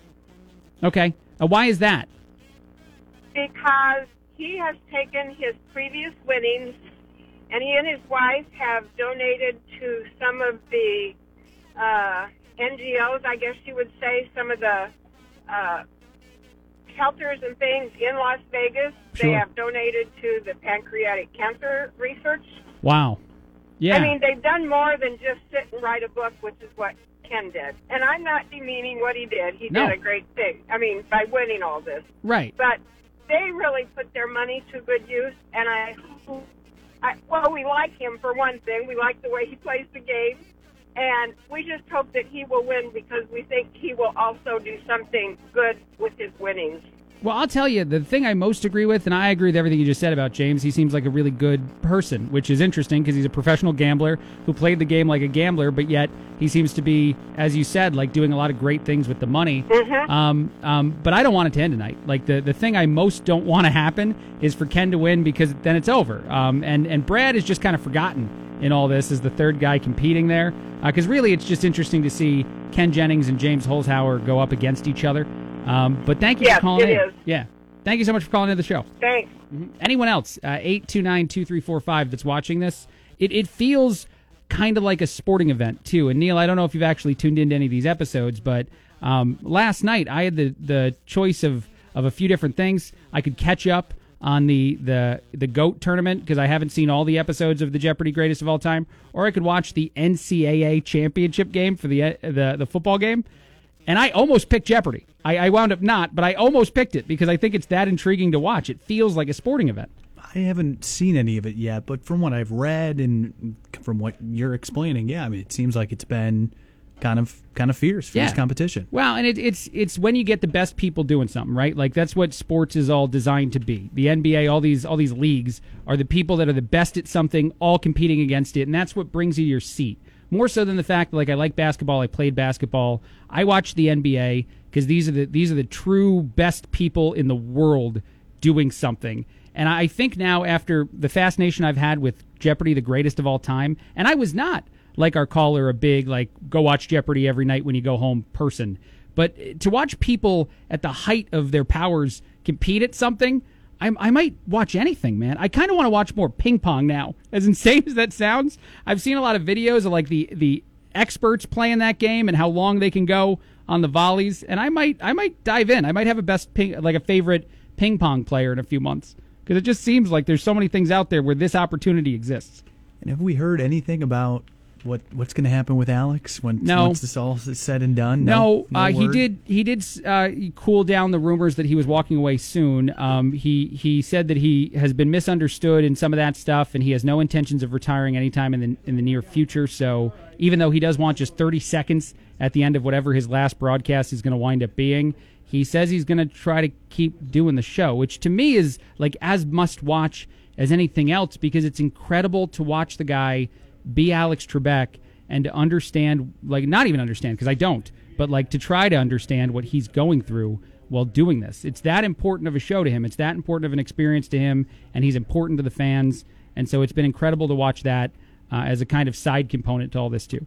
Speaker 1: Okay. Uh, why is that?
Speaker 15: because he has taken his previous winnings, and he and his wife have donated to some of the uh, NGOs, I guess you would say, some of the uh, shelters and things in Las Vegas. They have donated to the pancreatic cancer research.
Speaker 1: Wow. Yeah.
Speaker 15: I mean, they've done more than just sit and write a book, which is what Ken did. And I'm not demeaning what he did. He
Speaker 1: No.
Speaker 15: did a great thing. I mean, by winning all this.
Speaker 1: right.
Speaker 15: But they really put their money to good use, and I, I well, we like him for one thing. We like the way he plays the game, and we just hope that he will win because we think he will also do something good with his winnings.
Speaker 1: Well, I'll tell you, the thing I most agree with, and I agree with everything you just said about James, he seems like a really good person, which is interesting because he's a professional gambler who played the game like a gambler, but yet he seems to be, as you said, like doing a lot of great things with the money. Um, um, but I don't want it to end tonight. Like the, the thing I most don't want to happen is for Ken to win because then it's over. Um, and, and Brad is just kind of forgotten in all this as the third guy competing there. Because really, it's just interesting to see Ken Jennings and James Holzhauer go up against each other. Um, but thank you
Speaker 15: Yes,
Speaker 1: for calling in.
Speaker 15: is.
Speaker 1: Yeah. Thank you so much for calling into the show.
Speaker 15: Thanks.
Speaker 1: Anyone else? Uh, 829-2345 that's watching this. It, it feels kind of like a sporting event, too. And Neil, I don't know if you've actually tuned into any of these episodes, but um, last night I had the, the choice of, of a few different things. I could catch up on the, the, the GOAT tournament because I haven't seen all the episodes of the Jeopardy Greatest of All Time, or I could watch the NCAA championship game for the, uh, the, the football game. And I almost picked Jeopardy. I, I wound up not, but I almost picked it because I think it's that intriguing to watch. It feels like a sporting event.
Speaker 13: I haven't seen any of it yet, but from what I've read and from what you're explaining, yeah, I mean, it seems like it's been kind of kind of fierce, fierce
Speaker 1: Yeah.
Speaker 13: competition.
Speaker 1: Well, and it, it's it's when you get the best people doing something, right? Like that's what sports is all designed to be. The NBA, all these all these leagues are the people that are the best at something, all competing against it, and that's what brings you to your seat. More so than the fact that like I like basketball, I played basketball, I watch the NBA because these are the these are the true best people in the world doing something. And I think now after the fascination I've had with Jeopardy, the greatest of all time, and I was not like our caller a big like go watch Jeopardy every night when you go home person. But eh, to watch people at the height of their powers compete at something, I, I might watch anything, man. I kind of want to watch more ping pong now. As insane as that sounds, I've seen a lot of videos of like the the experts playing that game and how long they can go on the volleys, and I might I might dive in. I might have a best ping like a favorite ping pong player in a few months because it just seems like there's so many things out there where this opportunity exists.
Speaker 13: And have we heard anything about what what's going to happen with Alex when
Speaker 1: No.
Speaker 13: once this all is said and done?
Speaker 1: No, uh, he did. He did uh, cool down the rumors that he was walking away soon. Um, he he said that he has been misunderstood in some of that stuff, and he has no intentions of retiring anytime in the in the near future. So even though he does want just thirty seconds at the end of whatever his last broadcast is going to wind up being, he says he's going to try to keep doing the show, which to me is like as must watch as anything else because it's incredible to watch the guy be Alex Trebek and to understand, like, not even understand, because I don't, but like to try to understand what he's going through while doing this. It's that important of a show to him. It's that important of an experience to him, and he's important to the fans. And so it's been incredible to watch that uh, as a kind of side component to all this, too.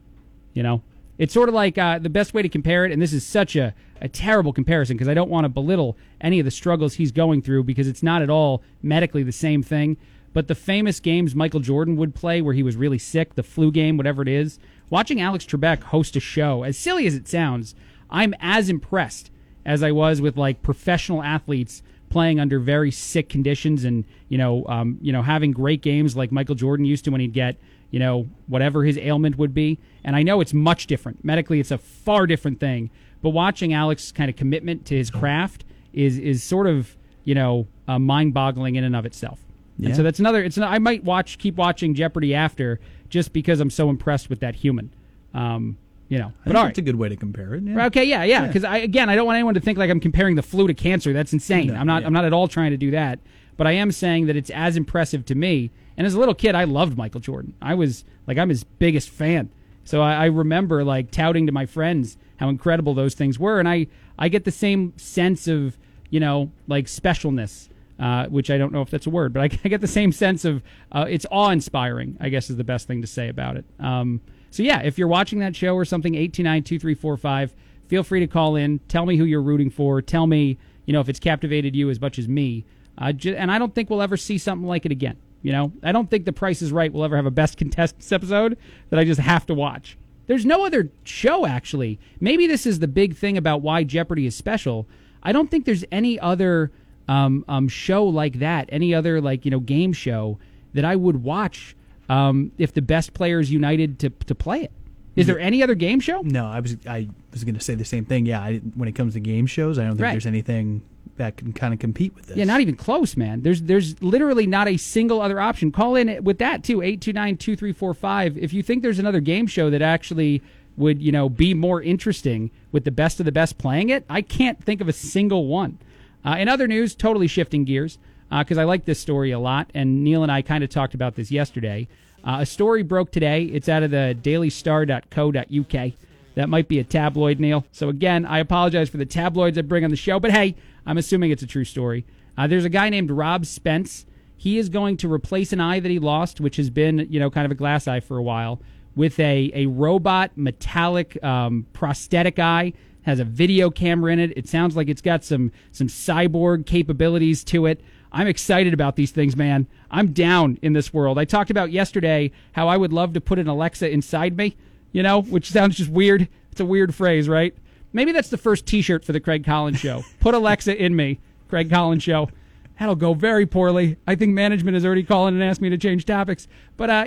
Speaker 1: You know? It's sort of like uh, the best way to compare it, and this is such a, a terrible comparison because I don't want to belittle any of the struggles he's going through because it's not at all medically the same thing. But the famous games Michael Jordan would play where he was really sick, the flu game, whatever it is, watching Alex Trebek host a show, as silly as it sounds, I'm as impressed as I was with like professional athletes playing under very sick conditions and you know um, you know having great games like Michael Jordan used to when he'd get you know whatever his ailment would be. And I know it's much different medically; it's a far different thing. But watching Alex's kind of commitment to his craft is is sort of you know uh, mind boggling in and of itself. And so that's another. It's I might watch keep watching Jeopardy after just because I'm so impressed with that human. Um, you know, but all right.
Speaker 13: that's a good way to compare it. yeah.
Speaker 1: Okay, yeah, yeah. Because I again, I don't want anyone to think like I'm comparing the flu to cancer. That's insane.
Speaker 13: No,
Speaker 1: I'm not.
Speaker 13: yeah.
Speaker 1: I'm not at all trying to do that. But I am saying that it's as impressive to me. And as a little kid, I loved Michael Jordan. I was like, I'm his biggest fan. So I, I remember like touting to my friends how incredible those things were, and I I get the same sense of you know like specialness. Uh, which I don't know if that's a word, but I, I get the same sense of uh, it's awe inspiring, I guess is the best thing to say about it. Um, so, yeah, if you're watching that show or something, 829 2345, feel free to call in. Tell me who you're rooting for. Tell me, you know, if it's captivated you as much as me. Uh, ju- and I don't think we'll ever see something like it again. You know, I don't think The Price is Right will ever have a best contestants episode that I just have to watch. There's no other show, actually. Maybe this is the big thing about why Jeopardy is special. I don't think there's any other um, um, show like that, any other like you know game show that I would watch um, if the best players united to to play it. Is there any other game show?
Speaker 13: No, I was I was going to say the same thing. Yeah, I, when it comes to game shows, I don't think
Speaker 1: Right.
Speaker 13: there's anything that can kind of compete with this.
Speaker 1: Yeah, not even close, man. There's there's literally not a single other option. Call in with that too, 829-2345. If you think there's another game show that actually would, you know, be more interesting with the best of the best playing it, I can't think of a single one. Uh, in other news, totally shifting gears, because I like this story a lot, and Neil and I kind of talked about this yesterday. Uh, a story broke today. It's out of the dailystar.co.uk. That might be a tabloid, Neil. So again, I apologize for the tabloids I bring on the show, but hey, I'm assuming it's a true story. Uh, there's a guy named Rob Spence. He is going to replace an eye that he lost, which has been, you know, kind of a glass eye for a while, with a, a robot metallic um, prosthetic eye. Has a video camera in it. It sounds like it's got some some cyborg capabilities to it. I'm excited about these things, man. I'm down in this world. I talked about yesterday how I would love to put an Alexa inside me, you know, which sounds just weird. It's a weird phrase, right? Maybe that's the first T-shirt for the Craig Collins Show. Put Alexa in me, Craig Collins Show. That'll go very poorly. I think management is already calling and asked me to change topics. But uh,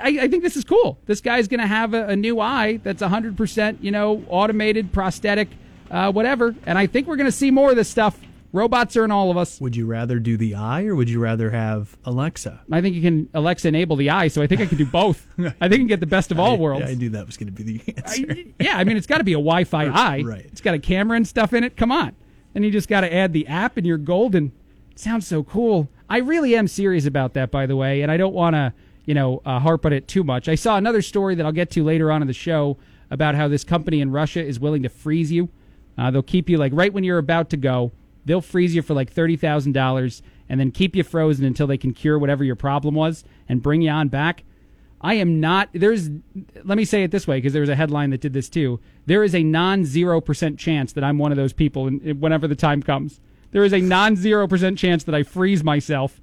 Speaker 1: I, I think this is cool. This guy's going to have a, a new eye that's 100%, you know, automated, prosthetic, uh, whatever. And I think we're going to see more of this stuff. Robots are in all of us.
Speaker 13: Would you rather do the eye or would you rather have Alexa?
Speaker 1: I think you can Alexa enable the eye, so I think I can do both. I think I can get the best of all
Speaker 13: I,
Speaker 1: worlds.
Speaker 13: I knew that was going to be the answer.
Speaker 1: yeah, I mean, it's got to be a Wi-Fi eye.
Speaker 13: right.
Speaker 1: It's got a camera and stuff in it. Come on. And you just got to add the app, and you're golden. It sounds so cool. I really am serious about that, by the way, and I don't want to, you know, uh, harp on it too much. I saw another story that I'll get to later on in the show about how this company in Russia is willing to freeze you. Uh, they'll keep you like right when you're about to go. They'll freeze you for like thirty thousand dollars, and then keep you frozen until they can cure whatever your problem was and bring you on back. I am not. There's. Let me say it this way because there was a headline that did this too. There is a non zero percent chance that I'm one of those people in- whenever the time comes. There is a non zero percent chance that I freeze myself,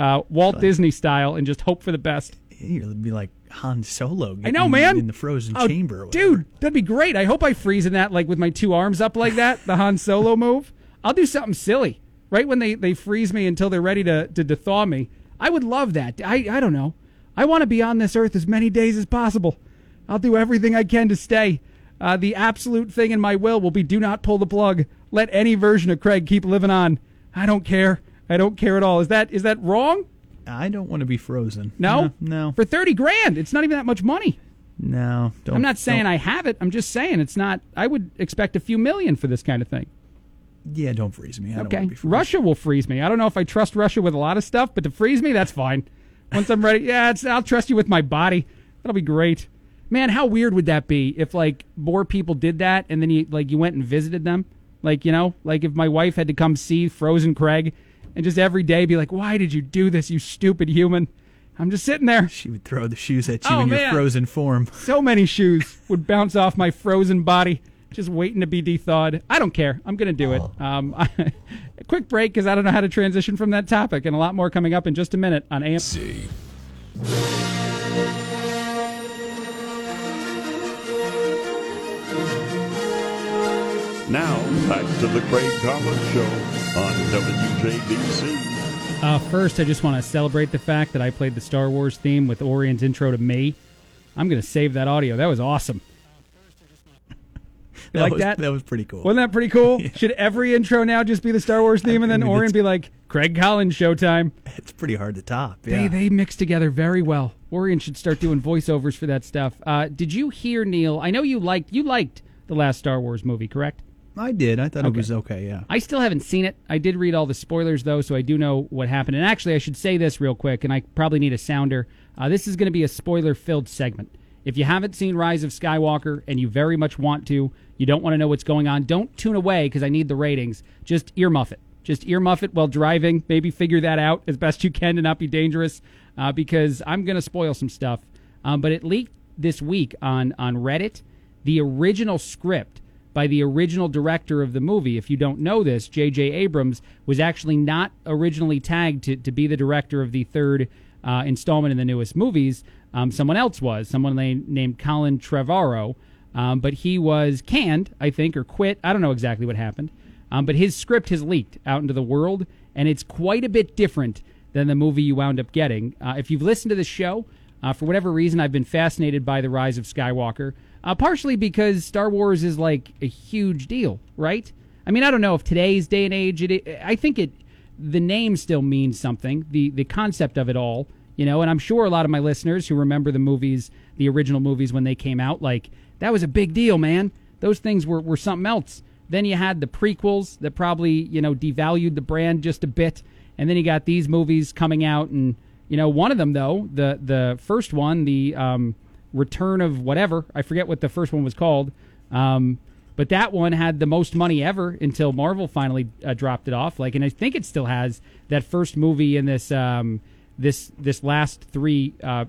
Speaker 1: uh, Walt Disney style, and just hope for the best.
Speaker 13: You'll be like Han Solo.
Speaker 1: I know, man.
Speaker 13: In the frozen
Speaker 1: Oh,
Speaker 13: chamber. or
Speaker 1: dude. That'd be great. I hope I freeze in that like with my two arms up like that. The Han Solo move. I'll do something silly. right when they, they freeze me until they're ready to, to thaw me. I would love that. I, I don't know. I want to be on this earth as many days as possible. I'll do everything I can to stay. Uh, the absolute thing in my will will be do not pull the plug. Let any version of Craig keep living on. I don't care. I don't care at all. Is that is that wrong?
Speaker 13: I don't want to be frozen.
Speaker 1: No,
Speaker 13: no,
Speaker 1: For thirty grand, it's not even that much money.
Speaker 13: no.
Speaker 1: I'm not saying
Speaker 13: don't-
Speaker 1: I have it. I'm just saying it's not. I would expect a few million for this kind of thing.
Speaker 13: Yeah, don't freeze me. I don't
Speaker 1: okay,
Speaker 13: want to be.
Speaker 1: Russia will freeze me. I don't know if I trust Russia with a lot of stuff, but to freeze me, that's fine. Once I'm ready, yeah, it's, I'll trust you with my body. That'll be great. Man, how weird would that be if like more people did that and then you like you went and visited them? Like, you know, like if my wife had to come see Frozen Craig and just every day be like, "Why did you do this, you stupid human?" I'm just sitting there.
Speaker 13: She would throw the shoes at you
Speaker 1: Oh,
Speaker 13: in your
Speaker 1: man.
Speaker 13: frozen form.
Speaker 1: So many shoes would bounce off my frozen body, just waiting to be de-thawed. I don't care. I'm going to do it. Um, a quick break because I don't know how to transition from that topic, and a lot more coming up in just a minute on AMC.
Speaker 2: Now, back to the Craig Collins Show on WJBC.
Speaker 1: Uh, first, I just want to celebrate the fact that I played the Star Wars theme with Orion's intro to me. I'm going to save that audio. That was awesome.
Speaker 13: That
Speaker 1: like
Speaker 13: was-
Speaker 1: that?
Speaker 13: that was pretty cool.
Speaker 1: Wasn't that pretty cool? Should every intro now just be the Star Wars theme, and then
Speaker 13: I mean,
Speaker 1: Orion be like, "Craig Collins Showtime"?
Speaker 13: It's pretty hard to top.
Speaker 1: They they mix together very well. Orion should start doing voiceovers for that stuff. Uh, did you hear Neil? I know you liked you liked the last Star Wars movie, correct?
Speaker 13: I did. I thought it
Speaker 1: Okay.
Speaker 13: was okay. Yeah.
Speaker 1: I still haven't seen it. I did read all the spoilers though, so I do know what happened. And actually, I should say this real quick, and I probably need a sounder. Uh, this is going to be a spoiler-filled segment. If you haven't seen Rise of Skywalker and you very much want to, you don't want to know what's going on, don't tune away because I need the ratings. Just earmuff it. Just earmuff it while driving. Maybe figure that out as best you can to not be dangerous, uh, because I'm going to spoil some stuff. Um, but it leaked this week on on Reddit the original script by the original director of the movie. If you don't know this, J.J. Abrams was actually not originally tagged to, to be the director of the third uh, installment in the newest movies. Um, someone else was, someone na- named Colin Trevorrow. Um, but he was canned, I think, or quit. I don't know exactly what happened. Um, but his script has leaked out into the world, and it's quite a bit different than the movie you wound up getting. Uh, if you've listened to the show, uh, for whatever reason, I've been fascinated by the rise of Skywalker. Uh, partially because Star Wars is like a huge deal, right? I mean, I don't know if today's day and age, it. I think it. The name still means something. The the concept of it all, you know. And I'm sure a lot of my listeners who remember the movies, the original movies when they came out, like that was a big deal, man. Those things were were something else. Then you had the prequels that probably you know devalued the brand just a bit, and then you got these movies coming out, and you know one of them though, the the first one, the um, Return of whatever. I forget what the first one was called. Um, but that one had the most money ever until Marvel finally uh, dropped it off. Like, and I think it still has that first movie in this um, this this last three uh,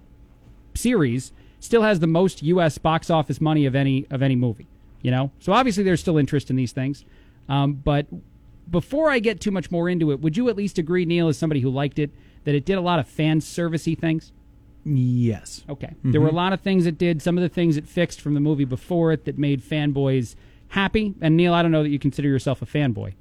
Speaker 1: series still has the most U.S. box office money of any of any movie. You know, so obviously there's still interest in these things. Um, but before I get too much more into it, would you at least agree, Neil, as somebody who liked it, that it did a lot of fan servicey things?
Speaker 13: Yes.
Speaker 1: Okay. There were a lot of things it did. Some of the things it fixed from the movie before it that made fanboys happy. And Neil, I don't know that you consider yourself a fanboy.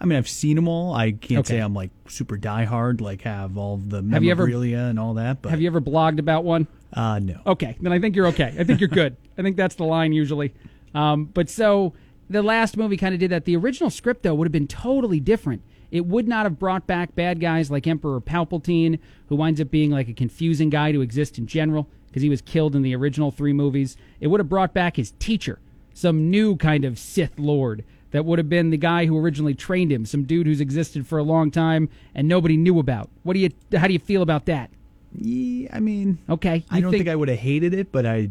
Speaker 13: I mean, I've seen them all. I can't
Speaker 1: Okay.
Speaker 13: say I'm like super diehard, like have all the
Speaker 1: you ever-
Speaker 13: memorabilia and all that. But
Speaker 1: Have you ever blogged about one?
Speaker 13: Uh, no.
Speaker 1: Okay, then I think you're okay. I think you're good. I think that's the line usually. Um, but so the last movie kind of did that. The original script though would have been totally different. It would not have brought back bad guys like Emperor Palpatine, who winds up being like a confusing guy to exist in general because he was killed in the original three movies. It would have brought back his teacher, some new kind of Sith Lord that would have been the guy who originally trained him, some dude who's existed for a long time and nobody knew about. What do you? How do you feel about that?
Speaker 13: Yeah, I mean,
Speaker 1: okay.
Speaker 13: I don't think, I would have hated it, but I.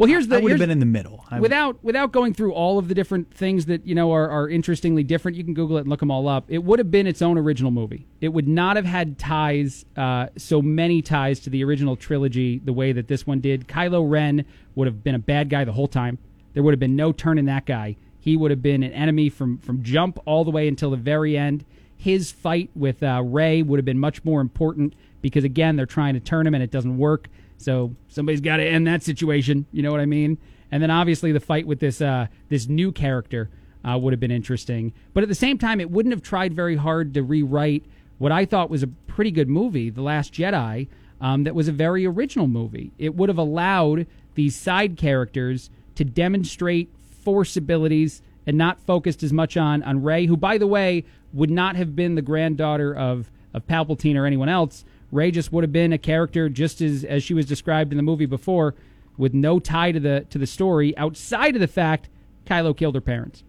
Speaker 1: Well, here's the
Speaker 13: I would have been in the middle. I-
Speaker 1: without without going through all of the different things that you know are, are interestingly different. You can Google it and look them all up. It would have been its own original movie. It would not have had ties, uh, so many ties to the original trilogy the way that this one did. Kylo Ren would have been a bad guy the whole time. There would have been no turn in that guy. He would have been an enemy from from jump all the way until the very end. His fight with uh, Rey would have been much more important because again they're trying to turn him and it doesn't work. So somebody's got to end that situation. You know what I mean? And then obviously the fight with this uh, this new character uh, would have been interesting. But at the same time, it wouldn't have tried very hard to rewrite what I thought was a pretty good movie, The Last Jedi, um, that was a very original movie. It would have allowed these side characters to demonstrate force abilities and not focused as much on on Rey, who, by the way, would not have been the granddaughter of of Palpatine or anyone else. Rey just would have been a character just as as she was described in the movie before, with no tie to the to the story outside of the fact Kylo killed her parents.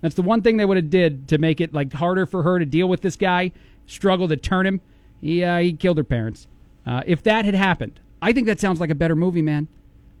Speaker 1: That's the one thing they would have did to make it like harder for her to deal with this guy, struggle to turn him. He uh, he killed her parents. Uh, if that had happened, I think that sounds like a better movie, man.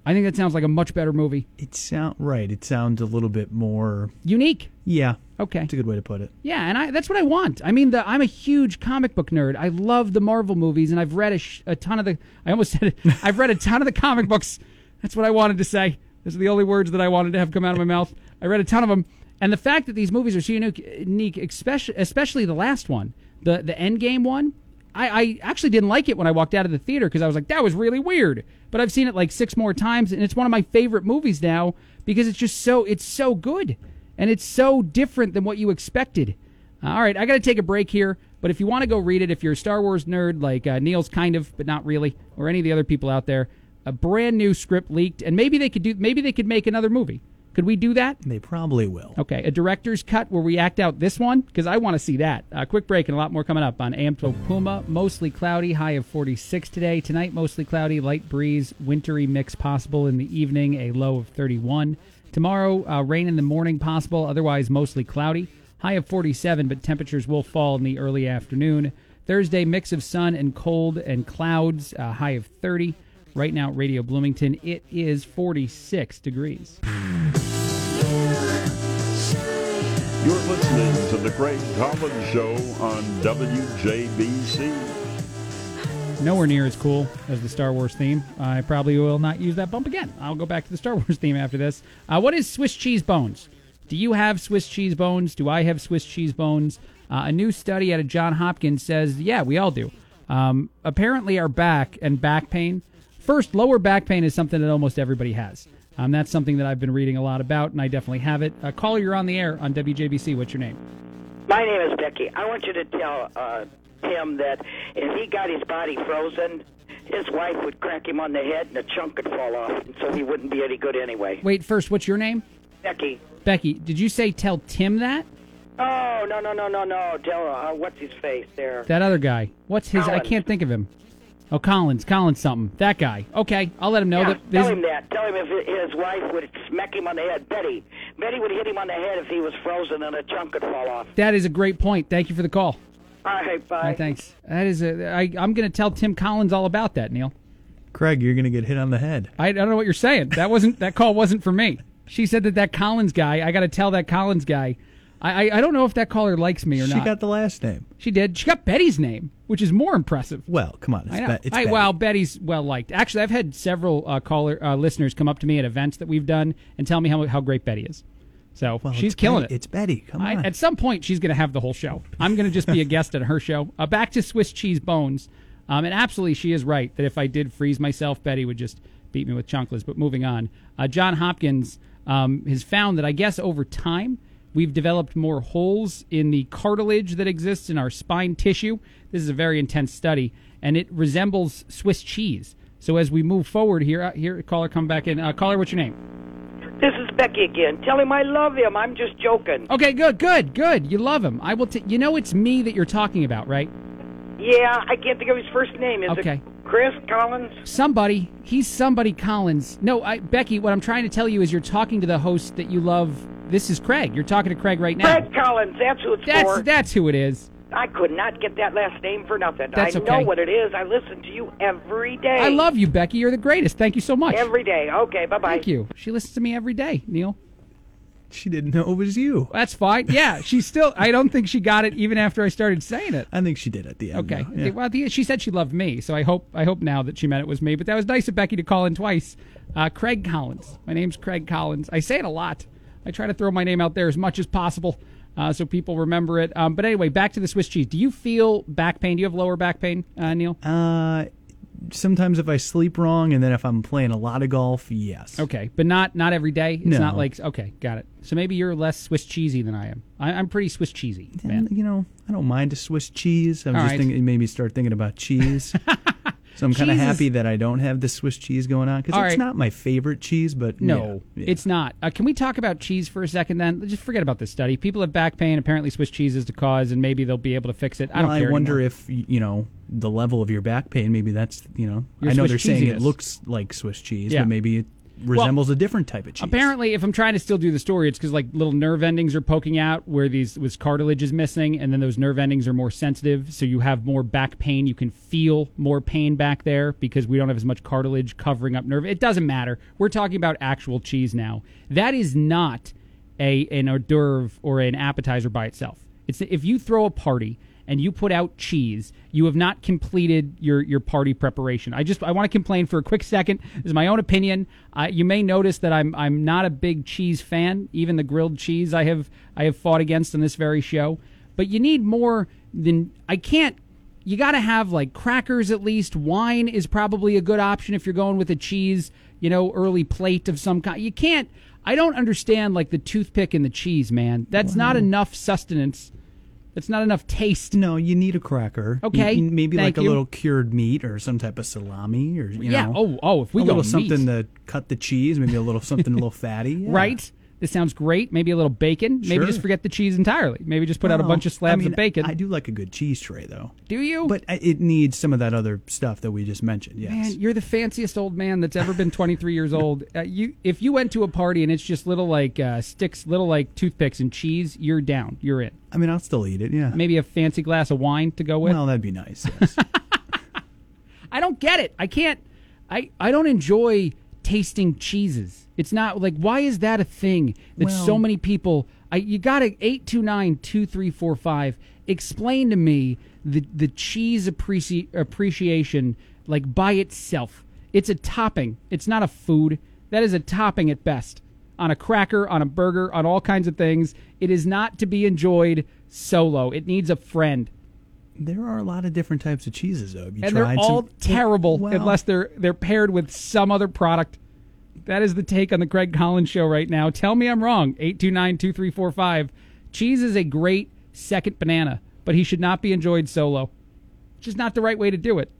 Speaker 1: I think that sounds like a much better movie.
Speaker 13: It sound right. It sounds a little bit more
Speaker 1: unique.
Speaker 13: Yeah.
Speaker 1: Okay.
Speaker 13: That's a good way to put it.
Speaker 1: Yeah, and I, that's what I want. I mean, the, I'm a huge comic book nerd. I love the Marvel movies, and I've read a, sh- a ton of the. I almost said it. I've read a ton of the comic books. That's what I wanted to say. Those are the only words that I wanted to have come out of my mouth. I read a ton of them, and the fact that these movies are so unique, unique especially, especially the last one, the the Endgame one. I, I actually didn't like it when I walked out of the theater because I was like, that was really weird. But I've seen it like six more times, and it's one of my favorite movies now because it's just so it's so good and it's so different than what you expected. Uh, all right, I got to take a break here, but if you want to go read it, if you're a Star Wars nerd like uh, Neil's kind of, but not really, or any of the other people out there, a brand new script leaked, and maybe they could do, maybe they could make another movie. Could we do that?
Speaker 13: They probably will.
Speaker 1: Okay, a director's cut where we act out this one because I want to see that. A quick break and a lot more coming up on AM 12 Puma. Mostly cloudy, high of 46 today. Tonight, mostly cloudy, light breeze, wintry mix possible in the evening, a low of 31. Tomorrow, uh, rain in the morning possible, otherwise mostly cloudy, high of 47, but temperatures will fall in the early afternoon. Thursday, mix of sun and cold and clouds, uh, high of 30. Right now, Radio Bloomington, it is 46 degrees.
Speaker 2: You're listening to The Craig Collins Show on WJBC.
Speaker 1: Nowhere near as cool as the Star Wars theme. I probably will not use that bump again. I'll go back to the Star Wars theme after this. Uh, what is Swiss cheese bones? Do you have Swiss cheese bones? Do I have Swiss cheese bones? Uh, a new study out of John Hopkins says, yeah, we all do. Um, apparently, our back and back pain. First, lower back pain is something that almost everybody has. Um, that's something that I've been reading a lot about, and I definitely have it. Uh, caller, you're on the air on WJBC. What's your name?
Speaker 16: My name is Becky. I want you to tell uh, Tim that if he got his body frozen, his wife would crack him on the head and a chunk could fall off, and so he wouldn't be any good anyway.
Speaker 1: Wait, first, what's your name?
Speaker 16: Becky.
Speaker 1: Becky, did you say tell Tim that?
Speaker 16: Oh no no no no no! Tell uh, what's his face there?
Speaker 1: That other guy. What's his? I can't think of him. Oh, Collins. Collins something. That guy. Okay, I'll let him know
Speaker 16: yeah,
Speaker 1: that.
Speaker 16: tell him that. Tell him if his wife would smack him on the head. Betty. Betty would hit him on the head if he was frozen and a chunk could fall off.
Speaker 1: that is a great point. Thank you for the call.
Speaker 16: All right, bye.
Speaker 1: All right, thanks. That is a. I, I'm going to tell Tim Collins all about that, Neil.
Speaker 13: Craig, you're going to get hit on the head.
Speaker 1: I, I don't know what you're saying. That wasn't. that call wasn't for me. She said that that Collins guy. I got to tell that Collins guy. I, I I don't know if that caller likes me or not.
Speaker 13: She
Speaker 1: not.
Speaker 13: got the last name.
Speaker 1: She did. She got Betty's name, which is more impressive.
Speaker 13: Well, come on. It's,
Speaker 1: I know.
Speaker 13: Be- it's
Speaker 1: I,
Speaker 13: Betty.
Speaker 1: well, Betty's well liked. Actually, I've had several uh, caller uh, listeners come up to me at events that we've done and tell me how how great Betty is. So
Speaker 13: Well,
Speaker 1: she's killing
Speaker 13: Betty.
Speaker 1: it.
Speaker 13: It's Betty. Come
Speaker 1: I,
Speaker 13: on.
Speaker 1: at some point, she's going to have the whole show. I'm going to just be a guest at her show. Uh, back to Swiss cheese bones. Um, and absolutely, she is right that if I did freeze myself, Betty would just beat me with chunkless. But moving on, uh, John Hopkins um, has found that I guess over time we've developed more holes in the cartilage that exists in our spine tissue. This is a very intense study, and it resembles Swiss cheese. So as we move forward here, uh, here, caller, come back in. Uh, caller, what's your name?
Speaker 16: This is Becky again. Tell him I love him. I'm just joking.
Speaker 1: Okay, good, good, good. You love him. I will. T- you know, it's me that you're talking about, right?
Speaker 16: Yeah, I can't think of his first name. Is
Speaker 1: Okay.
Speaker 16: it Chris Collins?
Speaker 1: Somebody. He's somebody Collins. No, I, Becky. What I'm trying to tell you is you're talking to the host that you love. This is Craig. You're talking to Craig right now.
Speaker 16: Craig Collins. That's who it's
Speaker 1: That's
Speaker 16: for.
Speaker 1: that's who it is.
Speaker 16: I could not get that last name for nothing.
Speaker 1: That's
Speaker 16: I
Speaker 1: okay.
Speaker 16: know what it is. I listen to you every day.
Speaker 1: I love you, Becky. You're the greatest. Thank you so much.
Speaker 16: Every day. Okay, bye bye.
Speaker 1: Thank you. She listens to me every day, Neil.
Speaker 13: She didn't know it was you.
Speaker 1: That's fine. Yeah, she still. I don't think she got it even after I started saying it.
Speaker 13: I think she did at the end.
Speaker 1: Okay.
Speaker 13: Yeah.
Speaker 1: Well, the, she said she loved me, so I hope I hope now that she meant it was me. But that was nice of Becky to call in twice. Uh, Craig Collins. My name's Craig Collins. I say it a lot. I try to throw my name out there as much as possible uh, so people remember it. Um, but anyway, back to the Swiss cheese. Do you feel back pain? Do you have lower back pain, uh, Neil?
Speaker 13: Uh, sometimes if I sleep wrong, and then if I'm playing a lot of golf, yes.
Speaker 1: Okay, but not not every day. It's
Speaker 13: No.
Speaker 1: not like okay, got it. So maybe you're less Swiss cheesy than I am. I, I'm pretty Swiss cheesy, man.
Speaker 13: And, you know, I don't mind a Swiss cheese. I'm
Speaker 1: All
Speaker 13: just
Speaker 1: right.
Speaker 13: thinking maybe start thinking about cheese. so I'm kind of happy that I don't have the Swiss cheese going on because
Speaker 1: All
Speaker 13: it's
Speaker 1: right.
Speaker 13: not my favorite cheese, but
Speaker 1: No,
Speaker 13: yeah,
Speaker 1: it's not. Uh, can we talk about cheese for a second? Then just forget about this study. People have back pain. Apparently, Swiss cheese is the cause, and maybe they'll be able to fix it. I don't
Speaker 13: Well,
Speaker 1: care.
Speaker 13: I wonder
Speaker 1: anymore.
Speaker 13: if you know the level of your back pain. Maybe that's you know.
Speaker 1: Your
Speaker 13: I know
Speaker 1: Swiss
Speaker 13: they're saying it
Speaker 1: cheesiness.
Speaker 13: looks like Swiss cheese,
Speaker 1: Yeah.
Speaker 13: but maybe it resembles a different type of cheese.
Speaker 1: Apparently, if I'm trying to still do the story, it's because like little nerve endings are poking out where these was cartilage is missing, and then those nerve endings are more sensitive, so you have more back pain. You can feel more pain back there because we don't have as much cartilage covering up nerve. It doesn't matter. We're talking about actual cheese now. That is not a an hors d'oeuvre or an appetizer by itself. It's if you throw a party and you put out cheese, you have not completed your, your party preparation. I just I want to complain for a quick second. This is my own opinion. Uh, you may notice that I'm I'm not a big cheese fan. Even the grilled cheese I have I have fought against on this very show. But you need more than I can't. You got to have like crackers at least. Wine is probably a good option if you're going with a cheese. You know, early plate of some kind. You can't. I don't understand like the toothpick and the cheese, man. That's not enough sustenance. That's not enough taste.
Speaker 13: No, you need a cracker.
Speaker 1: Okay,
Speaker 13: You- maybe
Speaker 1: thank
Speaker 13: like
Speaker 1: you.
Speaker 13: a little cured meat or some type of salami or you
Speaker 1: Yeah,
Speaker 13: know.
Speaker 1: oh, oh, if we
Speaker 13: a
Speaker 1: go
Speaker 13: little
Speaker 1: meat.
Speaker 13: something to cut the cheese, maybe a little something a little fatty. yeah.
Speaker 1: Right? This sounds great. Maybe a little bacon. Maybe
Speaker 13: Sure.
Speaker 1: just forget the cheese entirely. Maybe just put out a bunch of slabs
Speaker 13: I mean,
Speaker 1: of bacon.
Speaker 13: I do like a good cheese tray though.
Speaker 1: Do you?
Speaker 13: But it needs some of that other stuff that we just mentioned. Yes.
Speaker 1: Man, you're the fanciest old man that's ever been 23 years old. Uh, you, if you went to a party and it's just little like uh, sticks, little like toothpicks and cheese, you're down. You're in.
Speaker 13: I mean, I'll still eat it. Yeah.
Speaker 1: Maybe a fancy glass of wine to go with.
Speaker 13: Well, that'd be nice. Yes.
Speaker 1: I don't get it. I can't. I I don't enjoy tasting cheeses. It's not like why is that a thing that so many people? I you got to eight two nine two three four five. Explain to me the the cheese appreci- appreciation like by itself. It's a topping. It's not a food. That is a topping at best. On a cracker, on a burger, on all kinds of things. It is not to be enjoyed solo. It needs a friend.
Speaker 13: There are a lot of different types of cheeses though. Have you
Speaker 1: and they're all
Speaker 13: some?
Speaker 1: terrible
Speaker 13: Well-
Speaker 1: unless they're they're paired with some other product. That is the take on the Craig Collins show right now. Tell me I'm wrong. 829-2345. Cheese is a great second banana, but he should not be enjoyed solo. It's just not the right way to do it.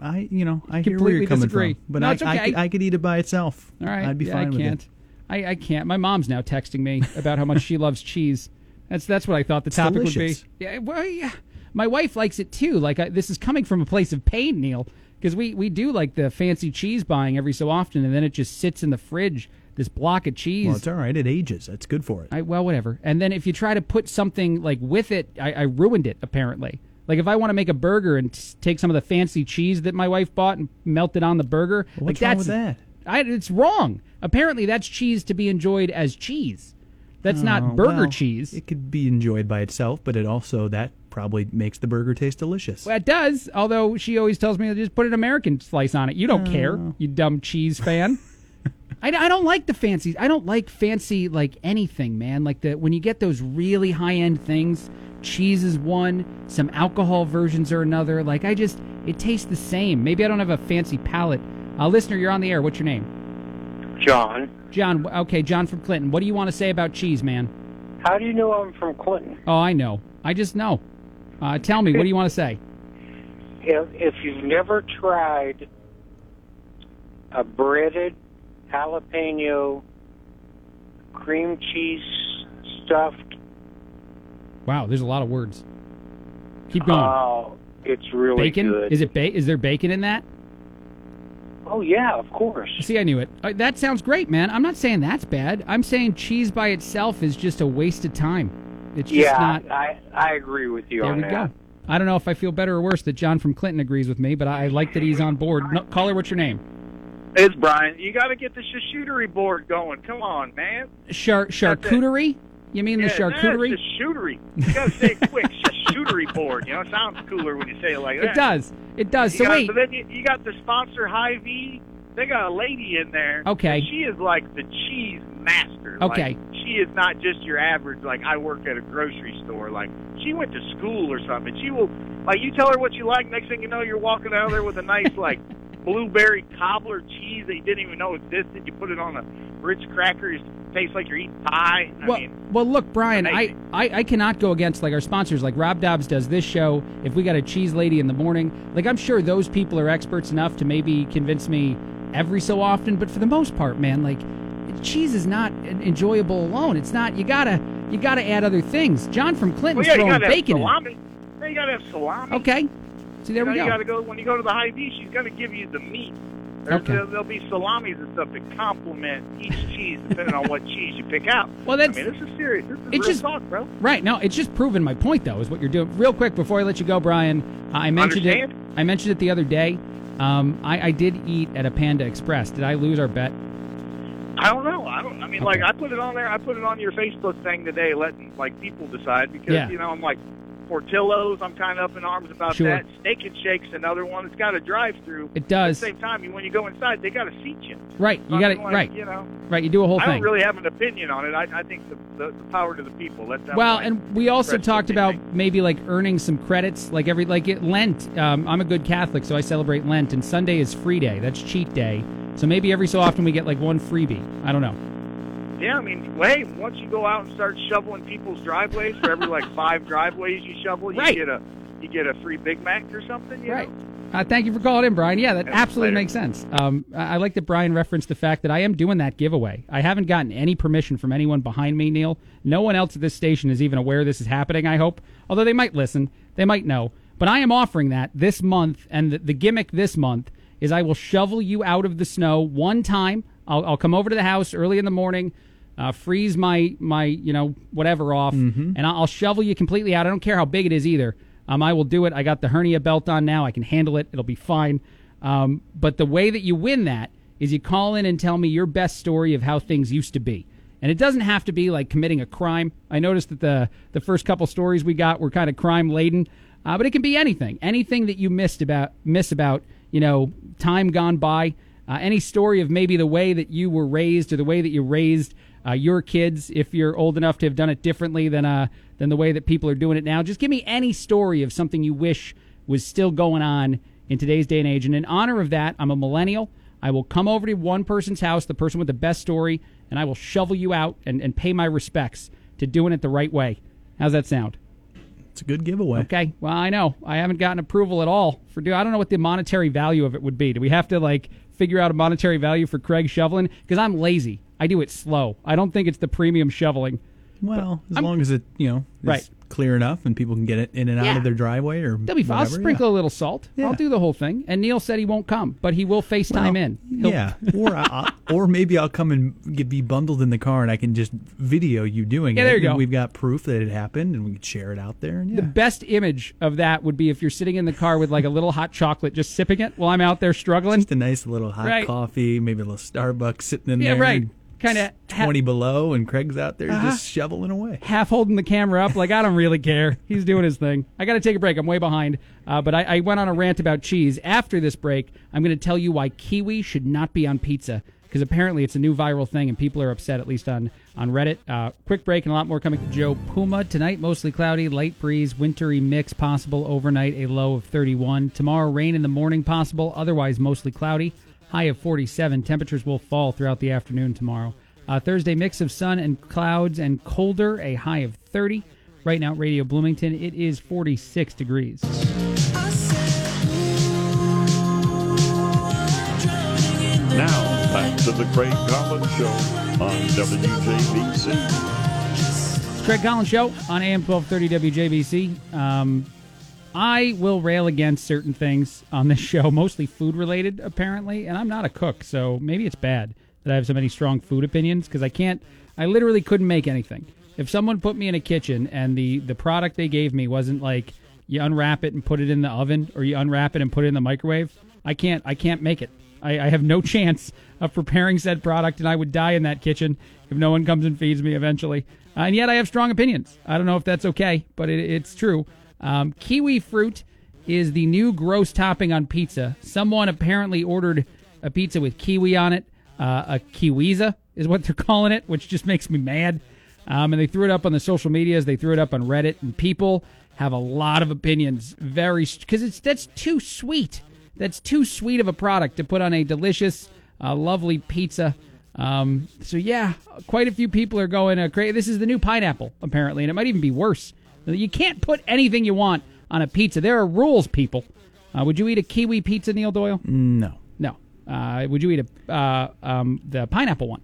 Speaker 13: I you know I hear
Speaker 1: Completely
Speaker 13: you're coming
Speaker 1: disagree.
Speaker 13: from, but
Speaker 1: No,
Speaker 13: I,
Speaker 1: it's
Speaker 13: I,
Speaker 1: okay.
Speaker 13: could, I could eat it by itself.
Speaker 1: All right.
Speaker 13: I'd be
Speaker 1: Yeah,
Speaker 13: fine
Speaker 1: I
Speaker 13: with
Speaker 1: can't.
Speaker 13: it.
Speaker 1: I, I can't. My mom's now texting me about how much she loves cheese. That's that's what I thought the
Speaker 13: It's
Speaker 1: topic
Speaker 13: delicious.
Speaker 1: would be. Yeah, well, yeah. My wife likes it too. Like I, this is coming from a place of pain, Neil, because we we do like the fancy cheese buying every so often, and then it just sits in the fridge. This block of cheese.
Speaker 13: Well, it's all right. It ages. That's good for it.
Speaker 1: I, well, whatever. And then if you try to put something like with it, I, I ruined it apparently. Like if I want to make a burger and s- take some of the fancy cheese that my wife bought and melt it on the burger, like
Speaker 13: what's wrong
Speaker 1: that's
Speaker 13: with that?
Speaker 1: I, it's wrong. Apparently, that's cheese to be enjoyed as cheese. That's
Speaker 13: Oh,
Speaker 1: not burger
Speaker 13: well,
Speaker 1: cheese.
Speaker 13: It could be enjoyed by itself, but it also that probably makes the burger taste delicious.
Speaker 1: Well, it does. Although she always tells me to just put an American slice on it. You don't care, you dumb cheese fan. I, I don't like the fancy. I don't like fancy like anything, man. Like the when you get those really high end things, cheese is one. Some alcohol versions are another. Like I just it tastes the same. Maybe I don't have a fancy palate. Uh, listener, you're on the air. What's your name?
Speaker 17: John,
Speaker 1: John. Okay, John from Clinton. What do you want to say about cheese, man?
Speaker 17: how do you know I'm from Clinton?
Speaker 1: Oh, I know. I just know. Uh, tell me, what do you want to say?
Speaker 17: If, if you've never tried a breaded jalapeno cream cheese stuffed,
Speaker 1: Wow, there's a lot of words. Keep going.
Speaker 17: oh, it's really
Speaker 1: bacon?
Speaker 17: good.
Speaker 1: Is it ba- Is there bacon in that?
Speaker 17: Oh yeah, of course.
Speaker 1: See, I knew it. Uh, that sounds great, man. I'm not saying that's bad. I'm saying cheese by itself is just a waste of time. It's just
Speaker 17: yeah,
Speaker 1: not.
Speaker 17: I I agree with you
Speaker 1: There
Speaker 17: on
Speaker 1: we
Speaker 17: that.
Speaker 1: go. I don't know if I feel better or worse that John from Clinton agrees with me, but I like that he's on board. No, caller, what's your name?
Speaker 18: It's Brian. You got to get the charcuterie board going. Come on, man.
Speaker 1: Char- charcuterie? You mean the
Speaker 18: Yeah,
Speaker 1: charcuterie?
Speaker 18: Yeah, charcuterie. You got to say it quick. charcuterie board. You know, it sounds cooler when you say it like that.
Speaker 1: It does. It does.
Speaker 18: You
Speaker 1: So
Speaker 18: got-
Speaker 1: wait.
Speaker 18: But then you, you got the sponsor Hy-Vee. They got a lady in there.
Speaker 1: Okay.
Speaker 18: She is like the cheese master.
Speaker 1: Okay.
Speaker 18: Like, she is not just your average. Like I work at a grocery store. Like she went to school or something. She will like you tell her what you like. Next thing you know, you're walking out there with a nice like blueberry cobbler cheese that you didn't even know existed. You put it on a Ritz cracker. It tastes like you're eating pie. I
Speaker 1: Well,
Speaker 18: mean,
Speaker 1: well, look, Brian, I. I, I cannot go against like our sponsors. Like Rob Dobbs does this show. If we got a cheese lady in the morning, like I'm sure those people are experts enough to maybe convince me every so often. But for the most part, man, like cheese is not enjoyable alone. It's not. You gotta you gotta add other things. John from
Speaker 18: well,
Speaker 1: Clinton's
Speaker 18: yeah, you
Speaker 1: throwing
Speaker 18: gotta have
Speaker 1: bacon
Speaker 18: salami. Yeah, you gotta have salami.
Speaker 1: Okay, see there
Speaker 18: you know,
Speaker 1: we
Speaker 18: You gotta go when you go to the Hy-Vee. She's gonna give you the meat. There's,
Speaker 1: Okay.
Speaker 18: there'll, there'll be salamis and stuff that complement each cheese depending on what cheese you pick out.
Speaker 1: Well, that's-
Speaker 18: I mean, this is serious. This is
Speaker 1: It's
Speaker 18: real
Speaker 1: just-
Speaker 18: talk, bro.
Speaker 1: Right. No, it's just proving my point, though, is what you're doing. Real quick before I let you go, Brian, uh, I mentioned
Speaker 18: Understand?
Speaker 1: it. I mentioned it the other day. Um, I, I did eat at a Panda Express. Did I lose our bet?
Speaker 18: I don't know. I don't. I mean, like I put it on there. I put it on your Facebook thing today, letting like people decide because
Speaker 1: Yeah.
Speaker 18: you know I'm like Portillo's. I'm kind of up in arms about
Speaker 1: Sure.
Speaker 18: that. Steak and Shake's another one. It's got a drive-through.
Speaker 1: It does.
Speaker 18: At the same time, you- when you go inside, they got to seat you.
Speaker 1: Right. You got
Speaker 18: I
Speaker 1: it.
Speaker 18: like,
Speaker 1: Right.
Speaker 18: You know.
Speaker 1: Right. You do a whole
Speaker 18: I
Speaker 1: thing.
Speaker 18: don't really have an opinion on it. I, I think the, the, the power to the people. Let.
Speaker 1: Well, and we also talked about maybe like earning some credits, like every like it Lent. Um, I'm a good Catholic, so I celebrate Lent, and Sunday is free day. That's cheat day. So maybe every so often we get like one freebie. I don't know.
Speaker 18: Yeah, I mean, hey, once you go out and start shoveling people's driveways, for every like five driveways you shovel, you
Speaker 1: Right.
Speaker 18: get a you get a free Big Mac or something. You
Speaker 1: Right.
Speaker 18: Know?
Speaker 1: Uh, thank you for calling in, Brian. Yeah, that absolutely makes sense. Um, I, I like that Brian referenced the fact that I am doing that giveaway. I haven't gotten any permission from anyone behind me, Neil. No one else at this station is even aware this is happening, I hope. Although they might listen, they might know. But I am offering that this month, and the, the gimmick this month is I will shovel you out of the snow one time. I'll, I'll come over to the house early in the morning, uh, freeze my my you know whatever off, and I'll, I'll shovel you completely out. I don't care how big it is either. Um, I will do it. I got the hernia belt on now. I can handle it. It'll be fine. Um, but the way that you win that is you call in and tell me your best story of how things used to be. And it doesn't have to be like committing a crime. I noticed that the the first couple stories we got were kind of crime laden, uh, but it can be anything, anything that you missed about miss about you know time gone by, uh, any story of maybe the way that you were raised or the way that you raised uh, your kids if you're old enough to have done it differently than uh than the way that people are doing it now. Just give me any story of something you wish was still going on in today's day and age. And in honor of that, I'm a millennial. I will come over to one person's house, the person with the best story, and I will shovel you out and, and pay my respects to doing it the right way. How's that sound?
Speaker 13: It's a good giveaway.
Speaker 1: Okay. Well, I know I haven't gotten approval at all for do. I don't know what the monetary value of it would be. Do we have to like figure out a monetary value for Craig shoveling? Because I'm lazy. I do it slow. I don't think it's the premium shoveling.
Speaker 13: Well, as
Speaker 1: I'm-
Speaker 13: long as it you know is
Speaker 1: Right.
Speaker 13: clear enough and people can get it in and out
Speaker 1: Yeah.
Speaker 13: of their driveway or
Speaker 1: They'll be fine. I'll
Speaker 13: whatever,
Speaker 1: sprinkle a little salt.
Speaker 13: Yeah.
Speaker 1: I'll do the whole thing. And Neil said he won't come, but he will FaceTime
Speaker 13: Well,
Speaker 1: in. He'll-
Speaker 13: Yeah, or I, or maybe I'll come and get, be bundled in the car, and I can just video you doing
Speaker 1: Yeah,
Speaker 13: it.
Speaker 1: there you go.
Speaker 13: We've got proof that it happened, and we can share it out there. And yeah,
Speaker 1: The best image of that would be if you're sitting in the car with like a little hot chocolate, just sipping it while I'm out there struggling.
Speaker 13: just a nice little hot
Speaker 1: Right.
Speaker 13: coffee, maybe a little Starbucks sitting in
Speaker 1: Yeah,
Speaker 13: there.
Speaker 1: Right. Kinda ha-
Speaker 13: twenty below, and Craig's out there
Speaker 1: Uh-huh.
Speaker 13: just shoveling away.
Speaker 1: half holding the camera up, like I don't really care. He's doing his thing. I got to take a break. I'm way behind. Uh, but I, I went on a rant about cheese. After this break, I'm going to tell you why kiwi should not be on pizza because apparently it's a new viral thing and people are upset, at least on on Reddit. Uh, quick break and a lot more coming. To Joe Puma tonight, mostly cloudy, light breeze, wintry mix possible overnight, a low of 31. Tomorrow, rain in the morning possible, otherwise mostly cloudy. High of 47. Temperatures will fall throughout the afternoon tomorrow. Uh, Thursday, mix of sun and clouds and colder, a high of 30. Right now, at Radio Bloomington, it is 46 degrees.
Speaker 2: Now, back to the Craig Collins Show on WJBC.
Speaker 1: It's Craig Collins Show on AM 1230 WJBC. Um, I will rail against certain things on this show, mostly food related, apparently, and I'm not a cook, so maybe it's bad that I have so many strong food opinions because I can't, I literally couldn't make anything. If someone put me in a kitchen and the, the product they gave me wasn't like you unwrap it and put it in the oven or you unwrap it and put it in the microwave, I can't, I can't make it. I, I have no chance of preparing said product, and I would die in that kitchen if no one comes and feeds me eventually. Uh, and yet, I have strong opinions. I don't know if that's okay, but it, it's true. Um, kiwi fruit is the new gross topping on pizza. Someone apparently ordered a pizza with kiwi on it. Uh, a kiwiza is what they're calling it, which just makes me mad. Um, and they threw it up on the social medias. They threw it up on Reddit, and people have a lot of opinions. Very because it's that's too sweet. That's too sweet of a product to put on a delicious, uh, lovely pizza. Um, so yeah, quite a few people are going uh, crazy. This is the new pineapple apparently, and it might even be worse. You can't put anything you want on a pizza. There are rules, people. Uh, would you eat a kiwi pizza, Neil Doyle?
Speaker 13: No.
Speaker 1: No. Uh, would you eat a uh, um, the pineapple one?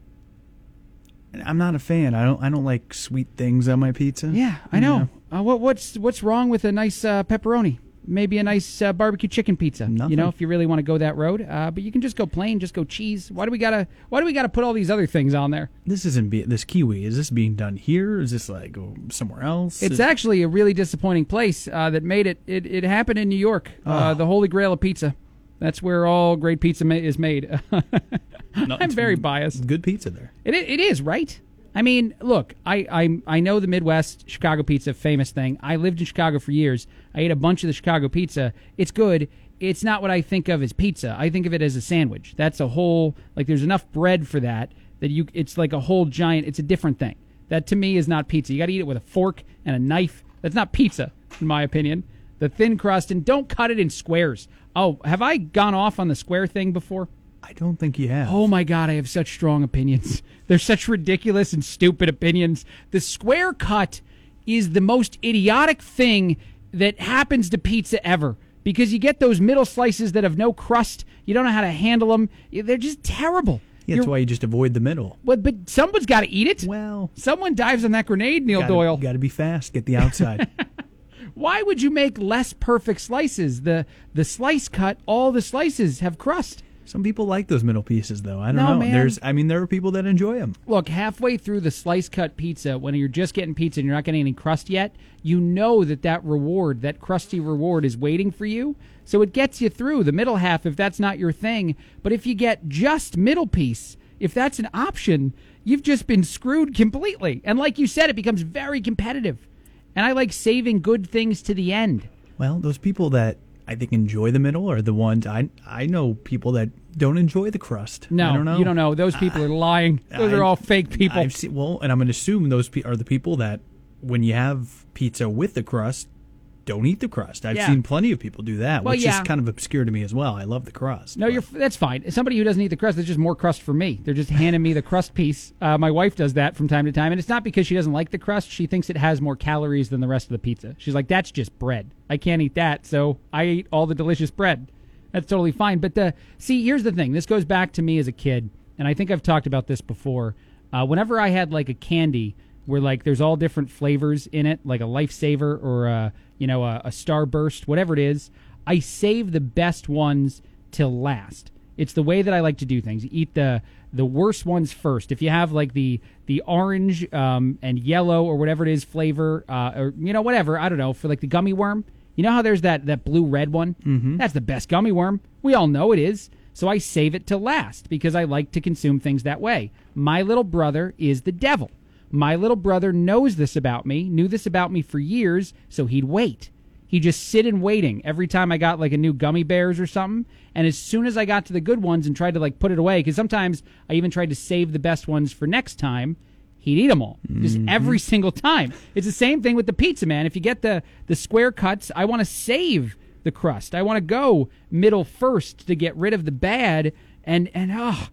Speaker 13: I'm not a fan. I don't. I don't like sweet things on my pizza.
Speaker 1: Yeah, I know. Uh, what, what's what's wrong with a nice uh, pepperoni? Maybe a nice uh, barbecue chicken pizza. You know, if you really want to go that road. Uh, but you can just go plain, just go cheese. Why do we gotta Why do we gotta put all these other things on there?
Speaker 13: This isn't be- this kiwi. Is this being done here? Is this like oh, somewhere else?
Speaker 1: It's
Speaker 13: Is-
Speaker 1: actually a really disappointing place uh, that made it. It, it happened in New York, uh,
Speaker 13: Oh.
Speaker 1: the Holy Grail of pizza. That's where all great pizza ma- is made. I'm very biased.
Speaker 13: Good pizza there.
Speaker 1: It, it is right. I mean, look, I, I I know the Midwest Chicago pizza famous thing. I lived in Chicago for years. I ate a bunch of the Chicago pizza. It's good. It's not what I think of as pizza. I think of it as a sandwich. That's a whole like there's enough bread for that that you it's like a whole giant. It's a different thing. That to me is not pizza. You got to eat it with a fork and a knife. That's not pizza in my opinion. The thin crust and don't cut it in squares. Oh, have I gone off on the square thing before?
Speaker 13: I don't think you have.
Speaker 1: Oh my god, I have such strong opinions. They're such ridiculous and stupid opinions. The square cut is the most idiotic thing that happens to pizza ever because you get those middle slices that have no crust. You don't know how to handle them. They're just terrible.
Speaker 13: Yeah, that's
Speaker 1: You're-
Speaker 13: why you just avoid the middle.
Speaker 1: but, but someone's got to eat it.
Speaker 13: Well,
Speaker 1: someone dives on that grenade, Neil
Speaker 13: gotta,
Speaker 1: Doyle.
Speaker 13: Got to be fast. Get the outside.
Speaker 1: Why would you make less perfect slices? The the slice cut, all the slices have crust.
Speaker 13: Some people like those middle pieces, though. I don't
Speaker 1: No,
Speaker 13: know.
Speaker 1: man.
Speaker 13: There's, I mean, there are people that enjoy them.
Speaker 1: Look, halfway through the slice cut pizza, when you're just getting pizza and you're not getting any crust yet, you know that that reward, that crusty reward, is waiting for you. So it gets you through the middle half if that's not your thing. But if you get just middle piece, if that's an option, you've just been screwed completely. And like you said, it becomes very competitive. And I like saving good things to the end.
Speaker 13: Well, those people that I think enjoy the middle are the ones I I know people that don't enjoy the crust.
Speaker 1: No,
Speaker 13: I don't know.
Speaker 1: you don't know. Those people are lying. Those are all fake people.
Speaker 13: I've seen, well, and I'm going to assume those pe- are the people that when you have pizza with the crust, don't eat the crust. I've
Speaker 1: Yeah.
Speaker 13: seen plenty of people do that,
Speaker 1: Well,
Speaker 13: which
Speaker 1: yeah.
Speaker 13: is kind of obscure to me as well. I love the crust.
Speaker 1: No, you're that's fine. Somebody who doesn't eat the crust, there's just more crust for me. They're just handing me the crust piece. Uh, my wife does that from time to time, and it's not because she doesn't like the crust. She thinks it has more calories than the rest of the pizza. She's like, "That's just bread. I can't eat that, so I eat all the delicious bread." That's totally fine. But the see, here's the thing. This goes back to me as a kid, and I think I've talked about this before. Uh, whenever I had like a candy where like there's all different flavors in it, like a lifesaver or a you know a, a starburst, whatever it is, I save the best ones till last. It's the way that I like to do things. Eat the the worst ones first. If you have like the the orange um, and yellow or whatever it is flavor, uh, or you know whatever I don't know for like the gummy worm. You know how there's that that blue red one? Mm-hmm. That's the best gummy worm. We all know it is. So I save it to last because I like to consume things that way. My little brother is the devil. My little brother knows this about me, knew this about me for years, so he'd wait. He'd just sit in waiting every time I got like a new gummy bears or something. And as soon as I got to the good ones and tried to like put it away, because sometimes I even tried to save the best ones for next time, he'd eat them all. Just mm-hmm. every single time. It's the same thing with the pizza, man. If you get the, the square cuts, I want to save the crust. I want to go middle first to get rid of the bad. And, and oh,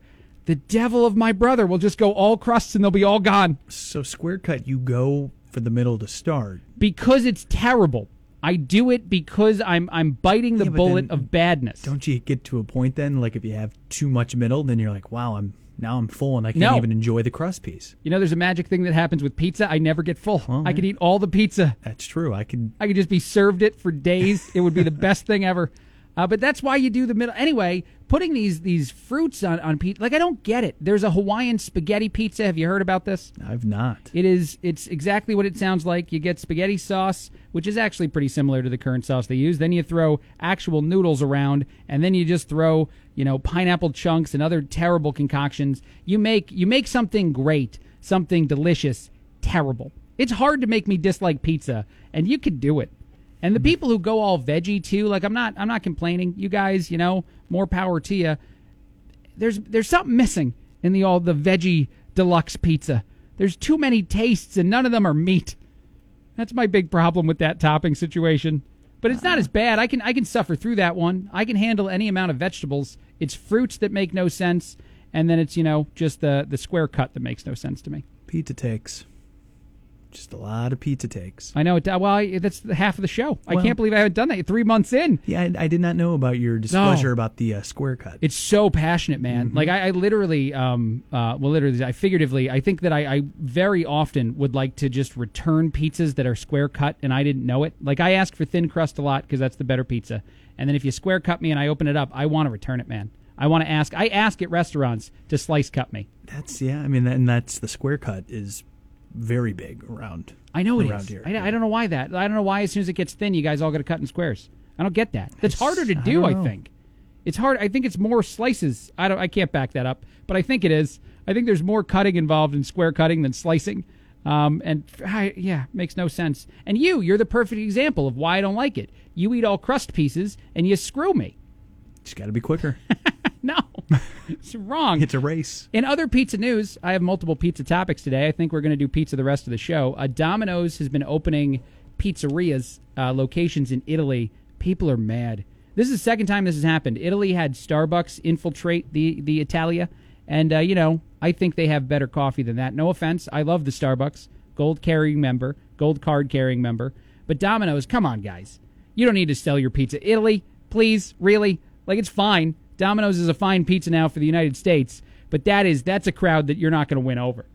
Speaker 1: the devil of my brother will just go all crusts and they'll be all gone.
Speaker 13: So square cut, you go for the middle to start.
Speaker 1: Because it's terrible. I do it because I'm I'm biting the
Speaker 13: Yeah, but
Speaker 1: bullet
Speaker 13: then
Speaker 1: of badness.
Speaker 13: Don't you get to a point then, like if you have too much middle, then you're like, wow, I'm now I'm full and I can't
Speaker 1: No.
Speaker 13: even enjoy the crust piece.
Speaker 1: You know, there's a magic thing that happens with pizza. I never get full. I could eat all the pizza.
Speaker 13: That's true. I could.
Speaker 1: I could just be served it for days. it would be the best thing ever. Uh, but that's why you do the middle. Anyway, putting these these fruits on on pizza, like I don't get it. There's a Hawaiian spaghetti pizza. Have you heard about this?
Speaker 13: I've not.
Speaker 1: It is. It's exactly what it sounds like. You get spaghetti sauce, which is actually pretty similar to the current sauce they use. Then you throw actual noodles around, and then you just throw you know pineapple chunks and other terrible concoctions. You make you make something great, something delicious, terrible. It's hard to make me dislike pizza, and you could do it. And the mm-hmm. people who go all veggie too, like I'm not I'm not complaining. You guys, you know, more power to you. There's there's something missing in the all the veggie deluxe pizza. There's too many tastes, and none of them are meat. That's my big problem with that topping situation. But it's not uh-huh. as bad. I can I can suffer through that one. I can handle any amount of vegetables. It's fruits that make no sense, and then it's you know just the the square cut that makes no sense to me.
Speaker 13: Pizza takes. Just a lot of pizza takes.
Speaker 1: I know it. Well, I, that's half of the show. I can't believe I haven't done that three months in.
Speaker 13: Yeah, I, I did not know about your displeasure about the uh, square cut.
Speaker 1: It's so passionate, man. Like I, I literally, um, uh, well, literally, I figuratively, I think that I, I very often would like to just return pizzas that are square cut, and I didn't know it. Like I ask for thin crust a lot because that's the better pizza, and then if you square cut me and I open it up, I want to return it, man. I want to ask. I ask at restaurants to slice cut me.
Speaker 13: That's yeah. I mean, and that's the square cut is very big around.
Speaker 1: I know it
Speaker 13: around
Speaker 1: is.
Speaker 13: here.
Speaker 1: I, I don't know why that. I don't know why as soon as it gets thin, you guys all got to cut in squares. I don't get that. That's harder to do. I,
Speaker 13: don't
Speaker 1: think it's hard. I think it's more slices. I don't. I can't back that up, but I think it is. I think there's more cutting involved in square cutting than slicing. Um, and I, yeah, makes no sense. And you, you're the perfect example of why I don't like it. You eat all crust pieces and you screw me.
Speaker 13: Just got to be quicker.
Speaker 1: no, it's wrong.
Speaker 13: It's a race.
Speaker 1: In other pizza news, I have multiple pizza topics today. I think we're going to do pizza the rest of the show. Uh, Domino's has been opening pizzerias uh, locations in Italy. People are mad. This is the second time this has happened. Italy had Starbucks infiltrate the the Italia, and uh, you know I think they have better coffee than that. No offense, I love the Starbucks gold carrying member, gold card carrying member, but Domino's, come on, guys, you don't need to sell your pizza. Italy, please, really, like it's fine. Domino's is a fine pizza now for the United States, but that is that's a crowd that you're not going to win over.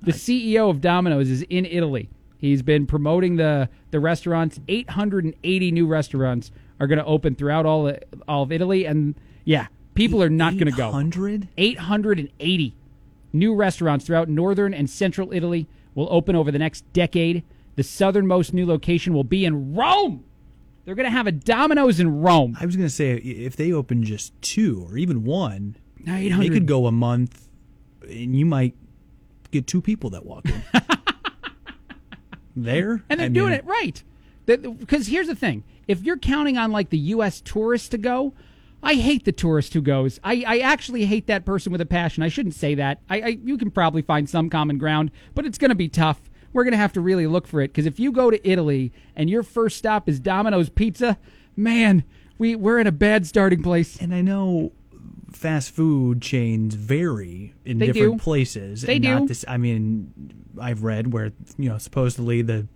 Speaker 1: The CEO of Domino's is in Italy. He's been promoting the the restaurants. 880 new restaurants are going to open throughout all all of Italy, and yeah, people are not going to go.
Speaker 13: 800?
Speaker 1: 880 new restaurants throughout northern and central Italy will open over the next decade. The southernmost new location will be in Rome. They're going to have a Domino's in Rome.
Speaker 13: I was going to say if they open just two or even one, they could go a month, and you might get two people that walk in. there,
Speaker 1: And they're
Speaker 13: I
Speaker 1: doing
Speaker 13: mean,
Speaker 1: it right. Because here's the thing: if you're counting on like the U.S. tourists to go, I hate the tourist who goes. I, I actually hate that person with a passion. I shouldn't say that. I, I you can probably find some common ground, but it's going to be tough. We're going to have to really look for it because if you go to Italy and your first stop is Domino's Pizza, man, we we're in a bad starting place.
Speaker 13: And I know fast food chains vary in
Speaker 1: They
Speaker 13: different
Speaker 1: do.
Speaker 13: places.
Speaker 1: They
Speaker 13: and
Speaker 1: do.
Speaker 13: Not this, I mean, I've read where you know supposedly the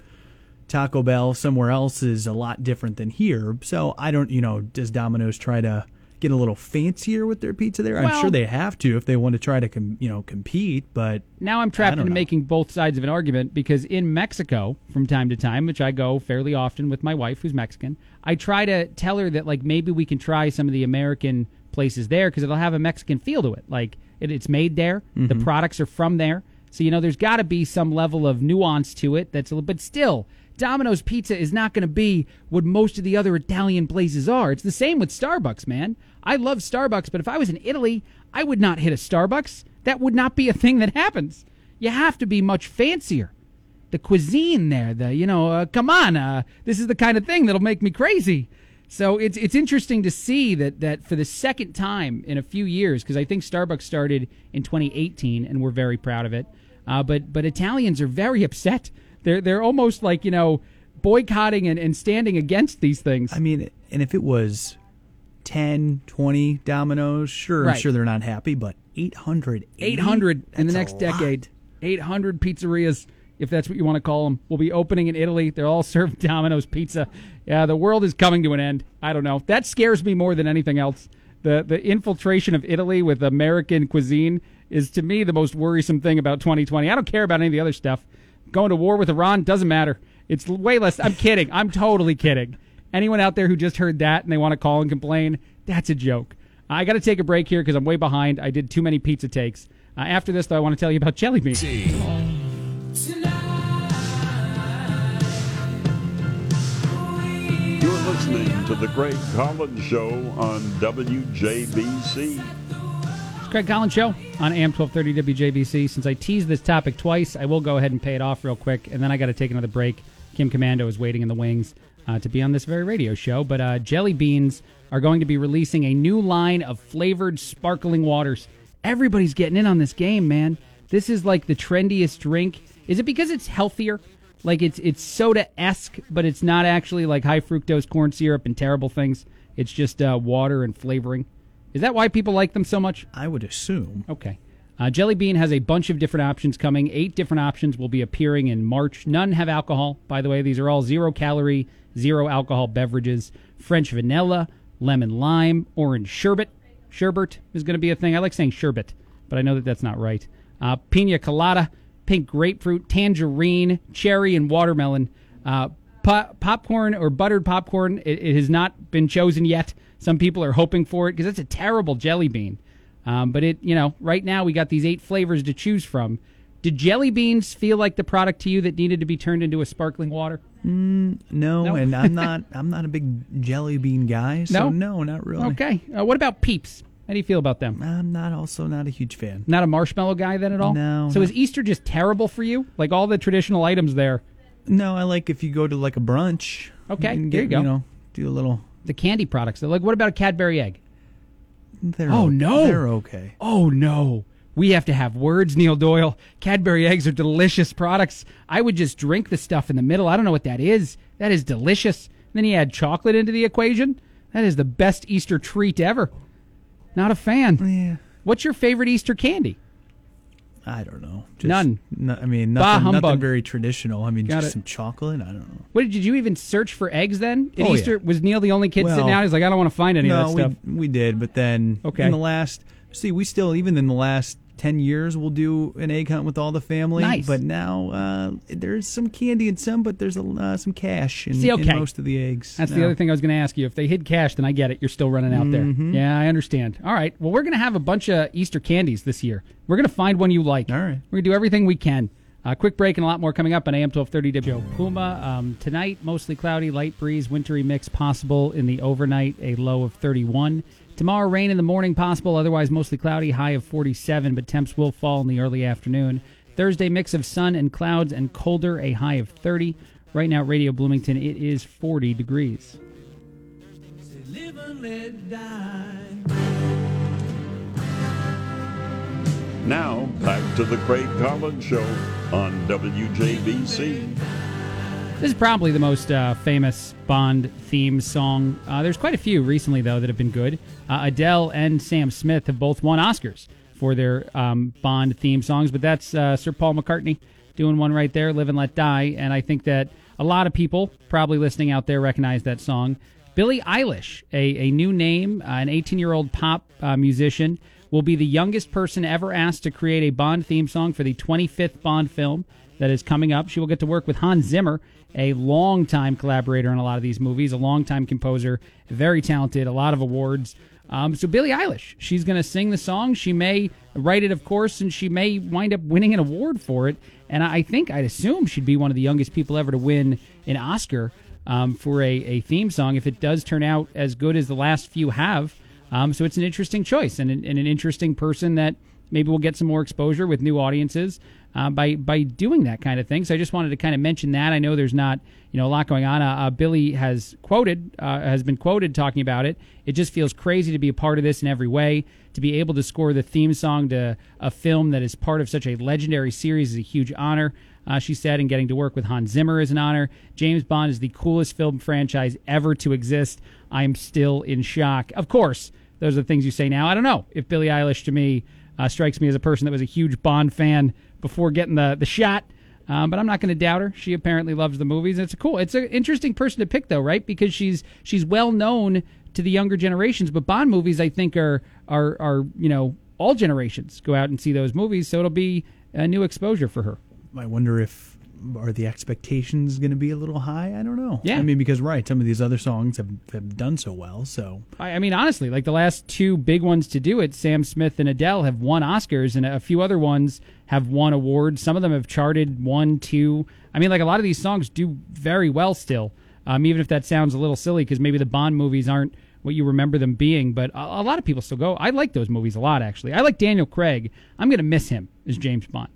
Speaker 13: Taco Bell somewhere else is a lot different than here. So I don't, you know, does Domino's try to get a little fancier with their pizza there? I'm sure they have to if they want to try to, com- you know, compete. But
Speaker 1: Now I'm trapped into
Speaker 13: know.
Speaker 1: making both sides of an argument because in Mexico, from time to time, which I go fairly often with my wife who's Mexican, I try to tell her that like maybe we can try some of the American places there because it'll have a Mexican feel to it. Like it, it's made there, the
Speaker 13: Mhm.
Speaker 1: products are from there, so you know there's got to be some level of nuance to it. That's a little, but still. Domino's Pizza is not going to be what most of the other Italian places are. It's the same with Starbucks, man. I love Starbucks, but if I was in Italy, I would not hit a Starbucks. That would not be a thing that happens. You have to be much fancier. The cuisine there, the you know, uh, come on, uh, this is the kind of thing that'll make me crazy. So it's it's interesting to see that that for the second time in a few years, because I think Starbucks started in 2018, and we're very proud of it. Uh, but but Italians are very upset. They're they're almost like you know boycotting and, and standing against these things.
Speaker 13: I mean, and if it was 10, 20 Domino's, sure, I'm sure they're not happy. But 800,
Speaker 1: 800 in the next
Speaker 13: lot.
Speaker 1: decade. 800 pizzerias, if that's what you want to call them, will be opening in Italy. They're all served Domino's pizza. Yeah, the world is coming to an end. I don't know. That scares me more than anything else. The the infiltration of Italy with American cuisine is to me the most worrisome thing about 2020. I don't care about any of the other stuff. Going to war with Iran doesn't matter. It's way less. I'm kidding. I'm totally kidding. Anyone out there who just heard that and they want to call and complain, that's a joke. I got to take a break here because I'm way behind. I did too many pizza takes. Uh, after this, though, I want to tell you about jelly beans.
Speaker 2: You're listening to The Craig Collins Show on WJBC.
Speaker 1: It's Craig Collins Show on AM 1230 WJBC. Since I teased this topic twice, I will go ahead and pay it off real quick, and then I got to take another break. Kim Komando is waiting in the wings uh, to be on this very radio show. But uh, Jelly Beans are going to be releasing a new line of flavored sparkling waters. Everybody's getting in on this game, man. This is like the trendiest drink. Is it because it's healthier? Like it's it's soda esque, but it's not actually like high fructose corn syrup and terrible things. It's just uh, water and flavoring. Is that why people like them so much?
Speaker 13: I would assume.
Speaker 1: Okay. Uh, Jelly Belly has a bunch of different options coming. Eight different options will be appearing in March. None have alcohol, by the way. These are all zero calorie, zero alcohol beverages. French vanilla, lemon lime, orange sherbet. Sherbet is going to be a thing. I like saying sherbet, but I know that that's not right. Uh, pina colada, pink grapefruit, tangerine, cherry, and watermelon. Uh, po- popcorn or buttered popcorn, it, it has not been chosen yet. Some people are hoping for it because it's a terrible jelly bean. Um, but it, you know, right now we got these eight flavors to choose from. Did jelly beans feel like the product to you that needed to be turned into a sparkling water?
Speaker 13: Mm, no,
Speaker 1: No?
Speaker 13: and I'm not. I'm not a big jelly bean guy. So no, not really.
Speaker 1: Okay. Uh, what about Peeps? How do you feel about them?
Speaker 13: I'm not also not a huge fan.
Speaker 1: Not a marshmallow guy then at all?
Speaker 13: No,
Speaker 1: So
Speaker 13: no.
Speaker 1: is Easter just terrible for you? Like all the traditional items there?
Speaker 13: No, I like if you go to like a brunch.
Speaker 1: Okay,
Speaker 13: and
Speaker 1: there you go.
Speaker 13: know, do a little.
Speaker 1: The candy products. Like what about a Cadbury egg?
Speaker 13: They're
Speaker 1: oh
Speaker 13: o-
Speaker 1: no,
Speaker 13: they're okay.
Speaker 1: Oh no, we have to have words, Neil Doyle. Cadbury eggs are delicious products. I would just drink the stuff in the middle. I don't know what that is. That is delicious. then you add chocolate into the equation. That is the best Easter treat ever. Not a fan.
Speaker 13: Yeah.
Speaker 1: What's your favorite Easter candy?
Speaker 13: I don't know. Just
Speaker 1: None.
Speaker 13: no- I mean,
Speaker 1: Bah
Speaker 13: nothing,
Speaker 1: humbug.
Speaker 13: nothing very traditional. I mean,
Speaker 1: Got
Speaker 13: just
Speaker 1: it.
Speaker 13: some chocolate. I don't know.
Speaker 1: What did you even search for eggs then? At
Speaker 13: Oh,
Speaker 1: Easter
Speaker 13: yeah.
Speaker 1: was Neil the only kid sitting
Speaker 13: Well,
Speaker 1: out? He's like, I don't want to find any of that stuff.
Speaker 13: We, we did, but then
Speaker 1: Okay.
Speaker 13: in the last, see, we still even in the last ten years, we'll do an egg hunt with all the family.
Speaker 1: Nice.
Speaker 13: But now uh, there's some candy in some, but there's a, uh, some cash in,
Speaker 1: See,
Speaker 13: in most of the eggs.
Speaker 1: That's the other thing I was going to ask you. If they hid cash, then I get it. You're still running out
Speaker 13: Mhm.
Speaker 1: there. Yeah, I understand. All right. Well, we're going to have a bunch of Easter candies this year. We're going to find one you like. All
Speaker 13: right.
Speaker 1: We're going to do everything we can. Uh, quick break and a lot more coming up on AM 1230 Joe Puma. Um, tonight, mostly cloudy, light breeze, wintry mix possible in the overnight, a low of 31. Tomorrow, rain in the morning possible, otherwise mostly cloudy, high of 47, but temps will fall in the early afternoon. Thursday, mix of sun and clouds and colder, a high of 30. Right now, Radio Bloomington, it is 40 degrees.
Speaker 2: Now, back to the Craig Collins Show on WJBC.
Speaker 1: This is probably the most uh, famous Bond theme song. Uh, there's quite a few recently, though, that have been good. Uh, Adele and Sam Smith have both won Oscars for their um, Bond theme songs, but that's uh, Sir Paul McCartney doing one right there, Live and Let Die. And I think that a lot of people probably listening out there recognize that song. Billie Eilish, a, a new name, uh, an 18 year old pop uh, musician, will be the youngest person ever asked to create a Bond theme song for the 25th Bond film that is coming up. She will get to work with Hans Zimmer, a longtime collaborator in a lot of these movies, a longtime composer, very talented, a lot of awards. Um, so Billie Eilish, she's going to sing the song. She may write it, of course, and she may wind up winning an award for it. And I think I'd assume she'd be one of the youngest people ever to win an Oscar um, for a, a theme song if it does turn out as good as the last few have. Um, so it's an interesting choice and an, and an interesting person that maybe will get some more exposure with new audiences uh, by by doing that kind of thing. So I just wanted to kind of mention that. I know there's not you know a lot going on. Uh, uh, Billie has quoted uh, has been quoted talking about it. It just feels crazy to be a part of this in every way. To be able to score the theme song to a film that is part of such a legendary series is a huge honor. Uh, she said, and getting to work with Hans Zimmer is an honor. James Bond is the coolest film franchise ever to exist. I'm still in shock. Of course, those are the things you say now. I don't know if Billie Eilish to me uh, strikes me as a person that was a huge Bond fan before getting the the shot. Um, but I'm not going to doubt her. She apparently loves the movies. It's a cool. It's an interesting person to pick, though, right? Because she's she's well known to the younger generations. But Bond movies, I think, are are are you know all generations go out and see those movies. So it'll be a new exposure for her.
Speaker 13: I wonder if are the expectations going to be a little high? I don't know.
Speaker 1: Yeah.
Speaker 13: I mean, because right, some of these other songs have, have done so well. So
Speaker 1: I, I mean, honestly, like the last two big ones to do it, Sam Smith and Adele have won Oscars, and a few other ones have won awards. Some of them have charted one, two. I mean, like a lot of these songs do very well still, um, even if that sounds a little silly because maybe the Bond movies aren't what you remember them being. But a, a lot of people still go. I like those movies a lot, actually. I like Daniel Craig. I'm going to miss him as James Bond.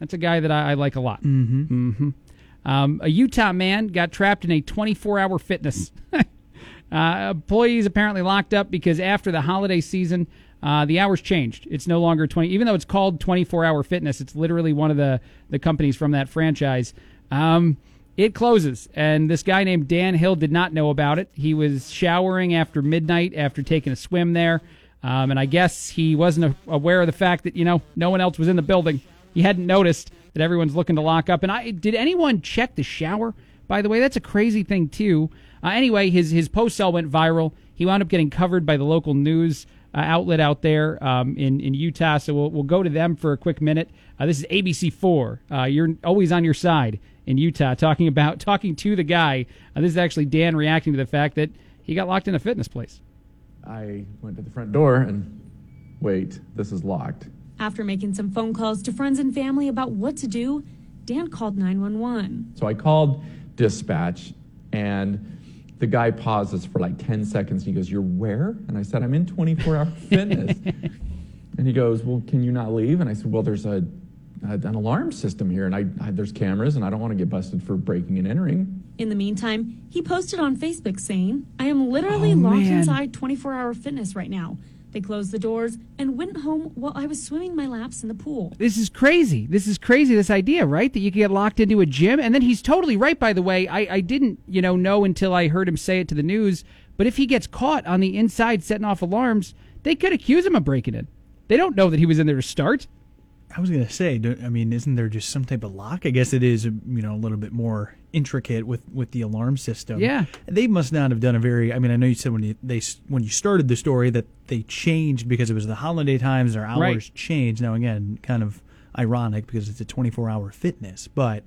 Speaker 1: That's a guy that I, I like a lot.
Speaker 13: Mm-hmm.
Speaker 1: Mm-hmm. Um, a Utah man got trapped in a 24-hour fitness. uh, employees apparently locked up because after the holiday season, Uh, the hours changed. It's no longer 20, even though it's called 24 Hour Fitness. It's literally one of the the companies from that franchise. Um, it closes, and this guy named Dan Hill did not know about it. He was showering after midnight after taking a swim there, um, and I guess he wasn't a- aware of the fact that you know no one else was in the building. He hadn't noticed that everyone's looking to lock up. And I did anyone check the shower? By the way, that's a crazy thing too. Uh, anyway, his his post cell went viral. He wound up getting covered by the local news uh, outlet out there um, in in Utah. So we'll we'll go to them for a quick minute. Uh, this is ABC four. Uh, you're always on your side in Utah, talking about talking to the guy. Uh, this is actually Dan reacting to the fact that he got locked in a fitness place.
Speaker 19: I went to the front door and wait, this is locked.
Speaker 20: After making some phone calls to friends and family about what to do, Dan called 911.
Speaker 19: So I called dispatch and the guy pauses for like 10 seconds and he goes, You're where? And I said, I'm in 24 hour fitness. and he goes, Well, can you not leave? And I said, Well, there's a, a an alarm system here and I, I there's cameras and I don't want to get busted for breaking and entering.
Speaker 20: In the meantime, he posted on Facebook saying, I am literally
Speaker 1: Oh,
Speaker 20: locked
Speaker 1: man.
Speaker 20: inside 24 hour fitness right now. They closed the doors and went home while I was swimming my laps in the pool.
Speaker 1: This is crazy. This is crazy. This idea, right? That you get locked into a gym, and then he's totally right. By the way, I, I didn't, you know, know until I heard him say it to the news. But if he gets caught on the inside setting off alarms, they could accuse him of breaking in. They don't know that he was in there to start.
Speaker 13: I was going to say, don't- I mean, isn't there just some type of lock? I guess it is, you know, a little bit more intricate with, with the alarm system.
Speaker 1: Yeah.
Speaker 13: they must not have done a very. I mean, I know you said when you they when you started the story that they changed because it was the holiday times, their hours
Speaker 1: Right.
Speaker 13: changed. Now again, kind of ironic because it's a twenty four hour fitness, but.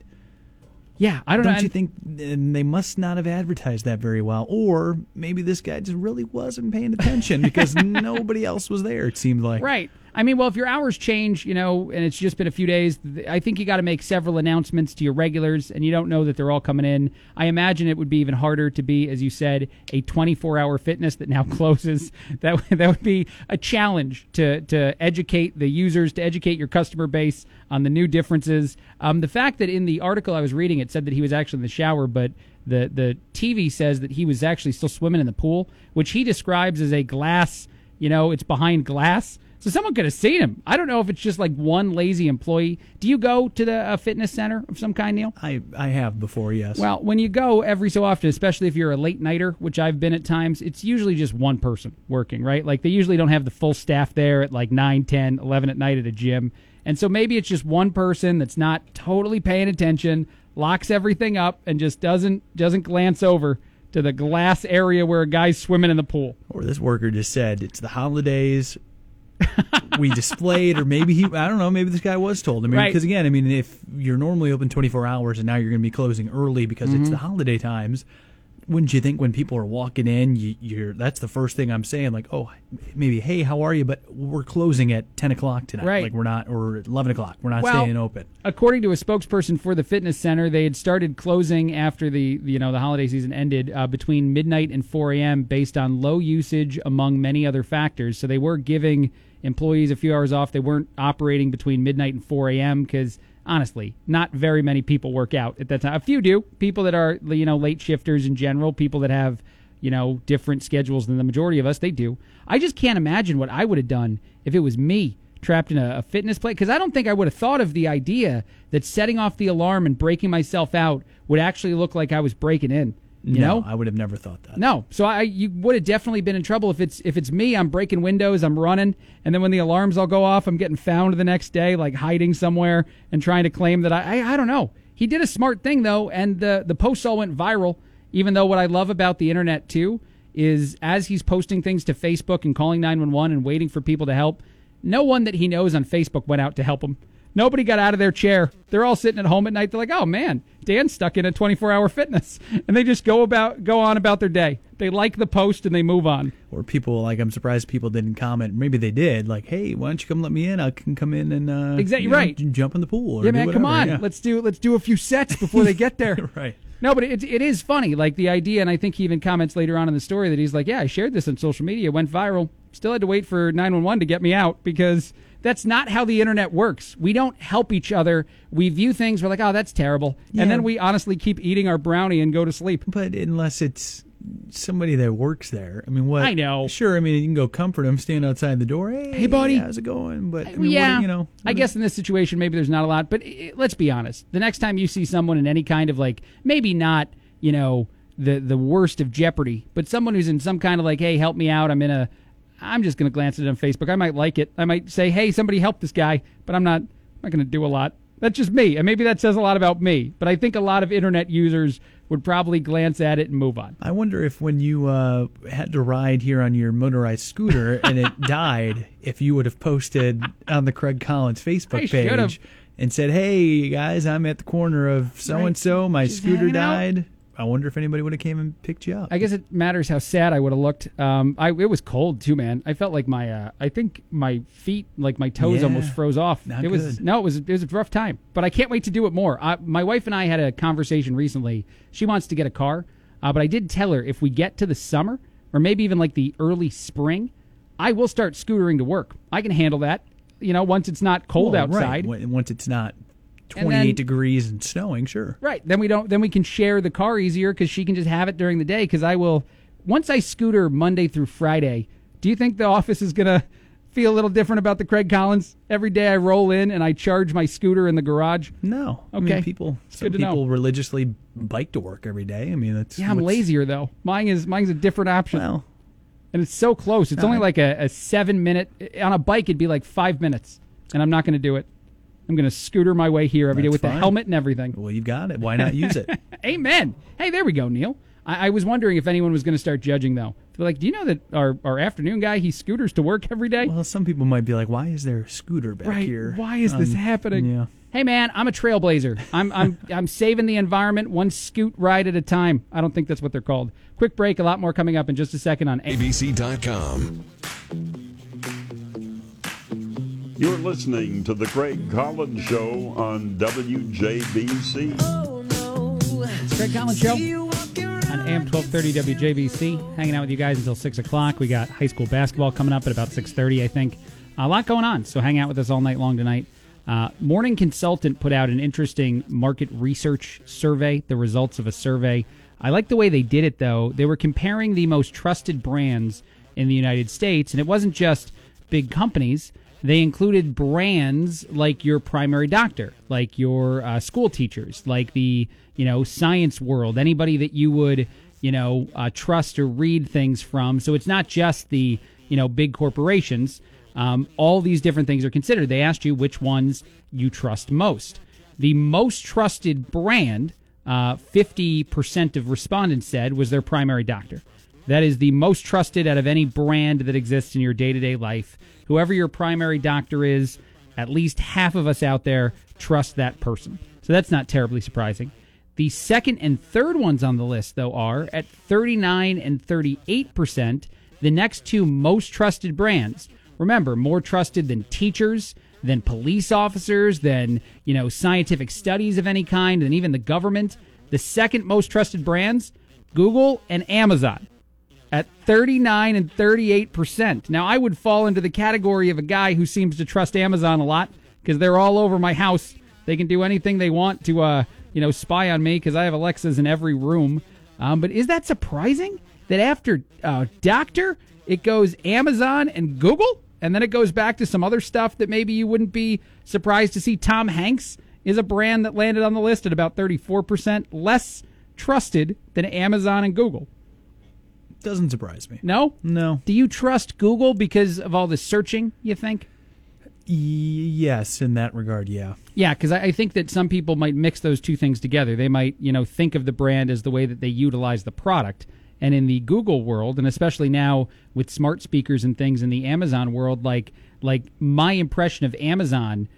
Speaker 1: Yeah, I don't know.
Speaker 13: you think they must not have advertised that very well, or maybe this guy just really wasn't paying attention because nobody else was there. It seemed like
Speaker 1: Right. I mean, well, if your hours change, you know, and it's just been a few days, I think you got to make several announcements to your regulars, and you don't know that they're all coming in. I imagine it would be even harder to be, as you said, a 24-hour fitness that now closes. That that would be a challenge to to educate the users, to educate your customer base on the new differences. Um, the fact that in the article I was reading, it said that he was actually in the shower, but the the TV says that he was actually still swimming in the pool, which he describes as a glass. You know, it's behind glass. So someone could have seen him. I don't know if it's just like one lazy employee. Do you go to the uh, fitness center of some kind, Neil?
Speaker 13: I I have before, yes.
Speaker 1: Well, when you go every so often, especially if you're a late nighter, which I've been at times, it's usually just one person working, right? Like they usually don't have the full staff there at like 9, 10, 11 at night at a gym. And so maybe it's just one person that's not totally paying attention, locks everything up and just doesn't doesn't glance over to the glass area where a guy's swimming in the pool.
Speaker 13: Or this worker just said it's the holidays. we displayed, or maybe he, I don't know, maybe this guy was told. I mean,
Speaker 1: Right.
Speaker 13: because again, I mean, if you're normally open 24 hours and now you're going to be closing early because it's
Speaker 1: Mhm.
Speaker 13: the holiday times, wouldn't you think when people are walking in, you, you're that's the first thing I'm saying, like, oh, maybe, hey, how are you? But we're closing at 10 o'clock tonight.
Speaker 1: Right.
Speaker 13: Like, we're not, or 11 o'clock. We're not
Speaker 1: Well,
Speaker 13: staying open.
Speaker 1: According to a spokesperson for the fitness center, they had started closing after the you know the holiday season ended uh, between midnight and 4 a.m. based on low usage among many other factors. So they were giving employees a few hours off. They weren't operating between midnight and 4 a.m. because honestly, not very many people work out at that time. A few do. People that are you know late shifters in general. People that have you know different schedules than the majority of us. They do. I just can't imagine what I would have done if it was me trapped in a, a fitness place because I don't think I would have thought of the idea that setting off the alarm and breaking myself out would actually look like I was breaking in. You
Speaker 13: no,
Speaker 1: know,
Speaker 13: I would have never thought that.
Speaker 1: no. So I you would have definitely been in trouble if it's if it's me. I'm breaking windows. I'm running, and then when the alarms all go off, I'm getting found the next day, like hiding somewhere and trying to claim that I I, I don't know. He did a smart thing though, and the the post all went viral. Even though what I love about the internet too is as he's posting things to Facebook and calling 911 and waiting for people to help, no one that he knows on Facebook went out to help him. Nobody got out of their chair. They're all sitting at home at night. They're like, "Oh man, Dan's stuck in a 24-hour fitness," and they just go about go on about their day. They like the post and they move on.
Speaker 13: Or people like I'm surprised people didn't comment. Maybe they did. Like, hey, why don't you come let me in? I can come in and uh,
Speaker 1: Exactly
Speaker 13: you know,
Speaker 1: right.
Speaker 13: jump in the pool. Or
Speaker 1: yeah, man, come on.
Speaker 13: yeah.
Speaker 1: Let's do let's do a few sets before they get there.
Speaker 13: right.
Speaker 1: No, but it, it is funny. Like the idea, and I think he even comments later on in the story that he's like, "Yeah, I shared this on social media, went viral. Still had to wait for 911 to get me out because that's not how the internet works. We don't help each other. We view things. We're like, oh, that's terrible,
Speaker 13: Yeah.
Speaker 1: and then we honestly keep eating our brownie and go to sleep.
Speaker 13: But unless it's somebody that works there. I mean, what?
Speaker 1: I know.
Speaker 13: Sure. I mean, you can go comfort them, stand outside the door. Hey,
Speaker 1: Hey, buddy.
Speaker 13: how's it going? But I mean, what-
Speaker 1: yeah,
Speaker 13: you know,
Speaker 1: I guess in this situation, maybe there's not a lot. But eh, let's be honest. The next time you see someone in any kind of like, maybe not, you know, the the worst of jeopardy, but someone who's in some kind of like, hey, help me out. I'm in a. I'm just going to glance at it on Facebook. I might like it. I might say, hey, somebody help this guy, but I'm not. I'm not going to do a lot. That's just me, and maybe that says a lot about me. But I think a lot of internet users would probably glance at it and move on.
Speaker 13: I wonder if when you uh, had to ride here on your motorized scooter and it died, if you would have posted on the Craig Collins
Speaker 1: I
Speaker 13: Facebook
Speaker 1: should've.
Speaker 13: page and said, "Hey guys, I'm at the corner of so and so. My scooter
Speaker 1: died." out."
Speaker 13: Died." I wonder if anybody would have came and picked you up.
Speaker 1: I guess it matters how sad I would have looked. Um, I it was cold too, man. I felt like my uh, I think my feet, like my toes,
Speaker 13: Yeah.
Speaker 1: almost froze off. It was
Speaker 13: good.
Speaker 1: no, it was it was a rough time. But I can't wait to do it more. I, my wife and I had a conversation recently. She wants to get a car, uh, but I did tell her if we get to the summer or maybe even like the early spring, I will start scootering to work. I can handle that. You know, once it's not cold
Speaker 13: Well, right.
Speaker 1: outside.
Speaker 13: When- Once it's not 28
Speaker 1: then-
Speaker 13: degrees and snowing, sure.
Speaker 1: Right. Then we don't. Then we can share the car easier because she can just have it during the day. Because I will. Once I scooter Monday through Friday, do you think the office is gonna feel a little different about the Craig Collins? Every day I roll in and I charge my scooter in the garage.
Speaker 13: No. I
Speaker 1: Okay.
Speaker 13: mean, people. Some
Speaker 1: to know.
Speaker 13: people religiously bike to work every day. I mean, that's
Speaker 1: Yeah, I'm lazier though. Mine is mine's a different option.
Speaker 13: Well,
Speaker 1: and it's so close. It's only
Speaker 13: I-
Speaker 1: like a, a seven minute on a bike. It'd be like five minutes, and I'm not going to do it. I'm going to scooter my way here every day
Speaker 13: That's
Speaker 1: with the helmet and everything.
Speaker 13: Well, you've got it. Why not use it?
Speaker 1: Amen. Hey, there we go, Neil. I, I was wondering if anyone was going to start judging though. They're like, do you know that our, our afternoon guy he scooters to work every day?
Speaker 13: Well, some people might be like, "Why is there a scooter back
Speaker 1: Right.
Speaker 13: here?
Speaker 1: Why is this
Speaker 13: Um,
Speaker 1: happening?
Speaker 13: Yeah.
Speaker 1: Hey man, I'm a trailblazer. I'm I'm I'm saving the environment one scoot ride at a time. I don't think that's what they're called. Quick break. A lot more coming up in just a second on
Speaker 8: ABC.com.
Speaker 2: You're listening to the Craig Collins Show on WJBC.
Speaker 1: It's Craig Collins Show on AM 1230 WJBC. Hanging out with you guys until 6 o'clock. We got high school basketball coming up at about 6.30, I think. A lot going on, so hang out with us all night long tonight. Uh, Morning Consultant put out an interesting market research survey, the results of a survey. I like the way they did it, though. They were comparing the most trusted brands in the United States, and it wasn't just big companies. They included brands like your primary doctor, like your uh, school teachers, like the you know science world, anybody that you would you know uh, trust or read things from. So it's not just the you know big corporations. Um, all these different things are considered. They asked you which ones you trust most. The most trusted brand, uh, fifty percent of respondents said, was their primary doctor. That is the most trusted out of any brand that exists in your day to day life. Whoever your primary doctor is, at least half of us out there trust that person. So that's not terribly surprising. The second and third ones on the list, though, are at 39 and 38%, the next two most trusted brands. Remember, more trusted than teachers, than police officers, than, you know, scientific studies of any kind, than even the government. The second most trusted brands, Google and Amazon at 39 and 38%. Now, I would fall into the category of a guy who seems to trust Amazon a lot because they're all over my house. They can do anything they want to, uh, you know, spy on me because I have Alexas in every room. Um, but is that surprising that after uh, Doctor, it goes Amazon and Google? And then it goes back to some other stuff that maybe you wouldn't be surprised to see. Tom Hanks is a brand that landed on the list at about 34% less trusted than Amazon and Google.
Speaker 13: Doesn't surprise me.
Speaker 1: No?
Speaker 13: No.
Speaker 1: Do you trust Google because of all the searching, you think?
Speaker 13: Yes, in that regard, yeah.
Speaker 1: Yeah, because I, I think that some people might mix those two things together. They might, you know, think of the brand as the way that they utilize the product. And in the Google world, and especially now with smart speakers and things in the Amazon world, like like my impression of Amazon,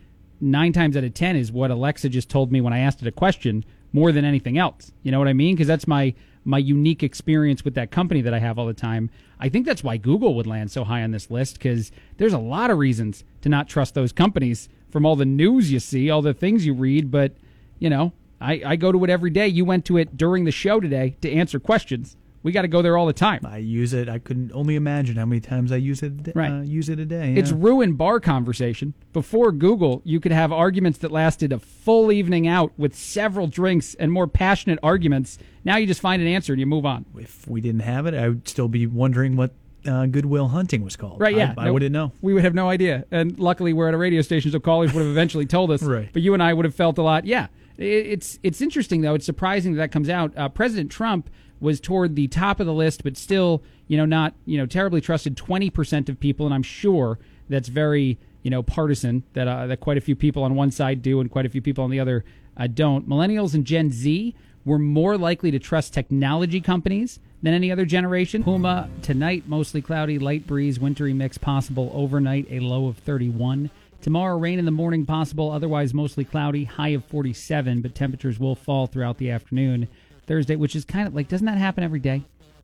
Speaker 1: nine times out of ten is what Alexa just told me when I asked it a question, more than anything else. You know what I mean? Because that's my my unique experience with that company that I have all the time. I think that's why Google would land so high on this list because there's a lot of reasons to not trust those companies from all the news you see, all the things you read. But, you know, I, I go to it every day. You went to it during the show today to answer questions. We got to go there all the time.
Speaker 13: I use it. I couldn't only imagine how many times I use it.
Speaker 1: Right.
Speaker 13: Uh, use it a day.
Speaker 1: It's
Speaker 13: yeah.
Speaker 1: ruined bar conversation. Before Google, you could have arguments that lasted a full evening out with several drinks and more passionate arguments. Now you just find an answer and you move on.
Speaker 13: if we didn't have it, I would still be wondering what uh, Good Will Hunting was called.
Speaker 1: Right, yeah.
Speaker 13: I, I
Speaker 1: No,
Speaker 13: wouldn't know.
Speaker 1: We would have no idea. And luckily, we're at a radio station, so callers would have eventually told us.
Speaker 13: Right.
Speaker 1: But you and I would have felt a lot. Yeah. It's, it's interesting, though. It's surprising that that comes out. Uh, President Trump was toward the top of the list, but still, you know, not, you know, terribly trusted 20% of people. And I'm sure that's very, you know, partisan, that, uh, that quite a few people on one side do and quite a few people on the other uh, don't. Millennials and Gen Z were more likely to trust technology companies than any other generation. Puma tonight, mostly cloudy, light breeze, wintry mix possible overnight, a low of 31. Tomorrow, rain in the morning possible, otherwise mostly cloudy, high of 47, but temperatures will fall throughout the afternoon. Thursday, which is kind of like, doesn't that happen every day?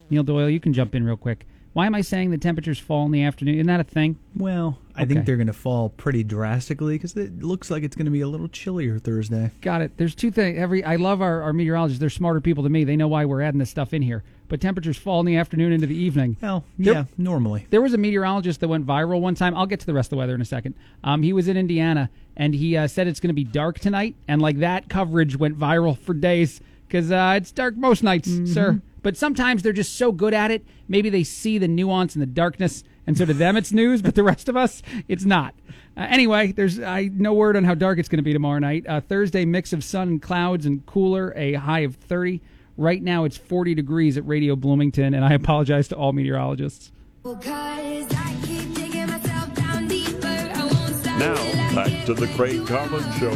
Speaker 1: Neil Doyle, you can jump in real quick. Why am I saying the temperatures fall in the afternoon? Isn't that a thing?
Speaker 13: Well, I
Speaker 1: Okay.
Speaker 13: think they're going to fall pretty drastically because it looks like it's going to be a little chillier Thursday.
Speaker 1: Got it. There's two things. Every I love our, our meteorologists. They're smarter people than me. They know why we're adding this stuff in here. But temperatures fall in the afternoon into the evening.
Speaker 13: Well,
Speaker 1: There-
Speaker 13: yeah, normally.
Speaker 1: There was a meteorologist that went viral one time. I'll get to the rest of the weather in a second. Um, he was in Indiana and he uh, said it's going to be dark tonight, and like that coverage went viral for days because uh, it's dark most nights, sir. But sometimes they're just so good at it. Maybe they see the nuance and the darkness, and so to them it's news, but the rest of us, it's not. Uh, anyway, there's I no word on how dark it's going to be tomorrow night. Uh, Thursday, mix of sun and clouds and cooler, a high of 30. Right now, it's 40 degrees at Radio Bloomington, and I apologize to all meteorologists.
Speaker 2: Now, back to the Craig Collins Show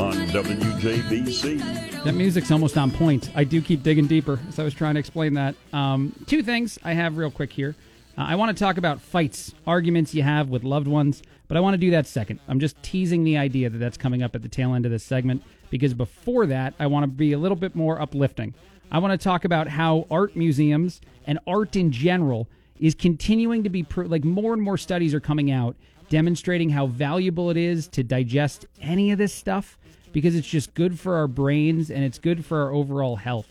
Speaker 2: on WJBC.
Speaker 1: That music's almost on point. I do keep digging deeper, as I was trying to explain that. Um, two things I have real quick here. Uh, I want to talk about fights, arguments you have with loved ones, but I want to do that second. I'm just teasing the idea that that's coming up at the tail end of this segment because before that, I want to be a little bit more uplifting. I want to talk about how art museums and art in general is continuing to be pro- like more and more studies are coming out demonstrating how valuable it is to digest any of this stuff because it's just good for our brains and it's good for our overall health.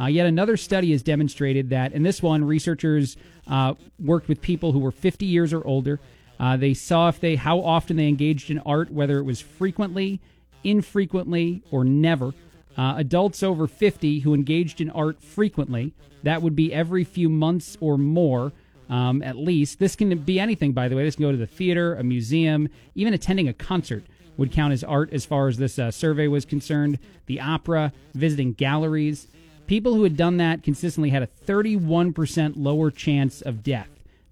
Speaker 1: Uh, yet another study has demonstrated that, in this one, researchers uh, worked with people who were 50 years or older. Uh, they saw if they how often they engaged in art, whether it was frequently, infrequently, or never. Uh, adults over 50 who engaged in art frequently, that would be every few months or more, um, at least. This can be anything, by the way. This can go to the theater, a museum, even attending a concert would count as art as far as this uh, survey was concerned. The opera, visiting galleries. People who had done that consistently had a 31% lower chance of death.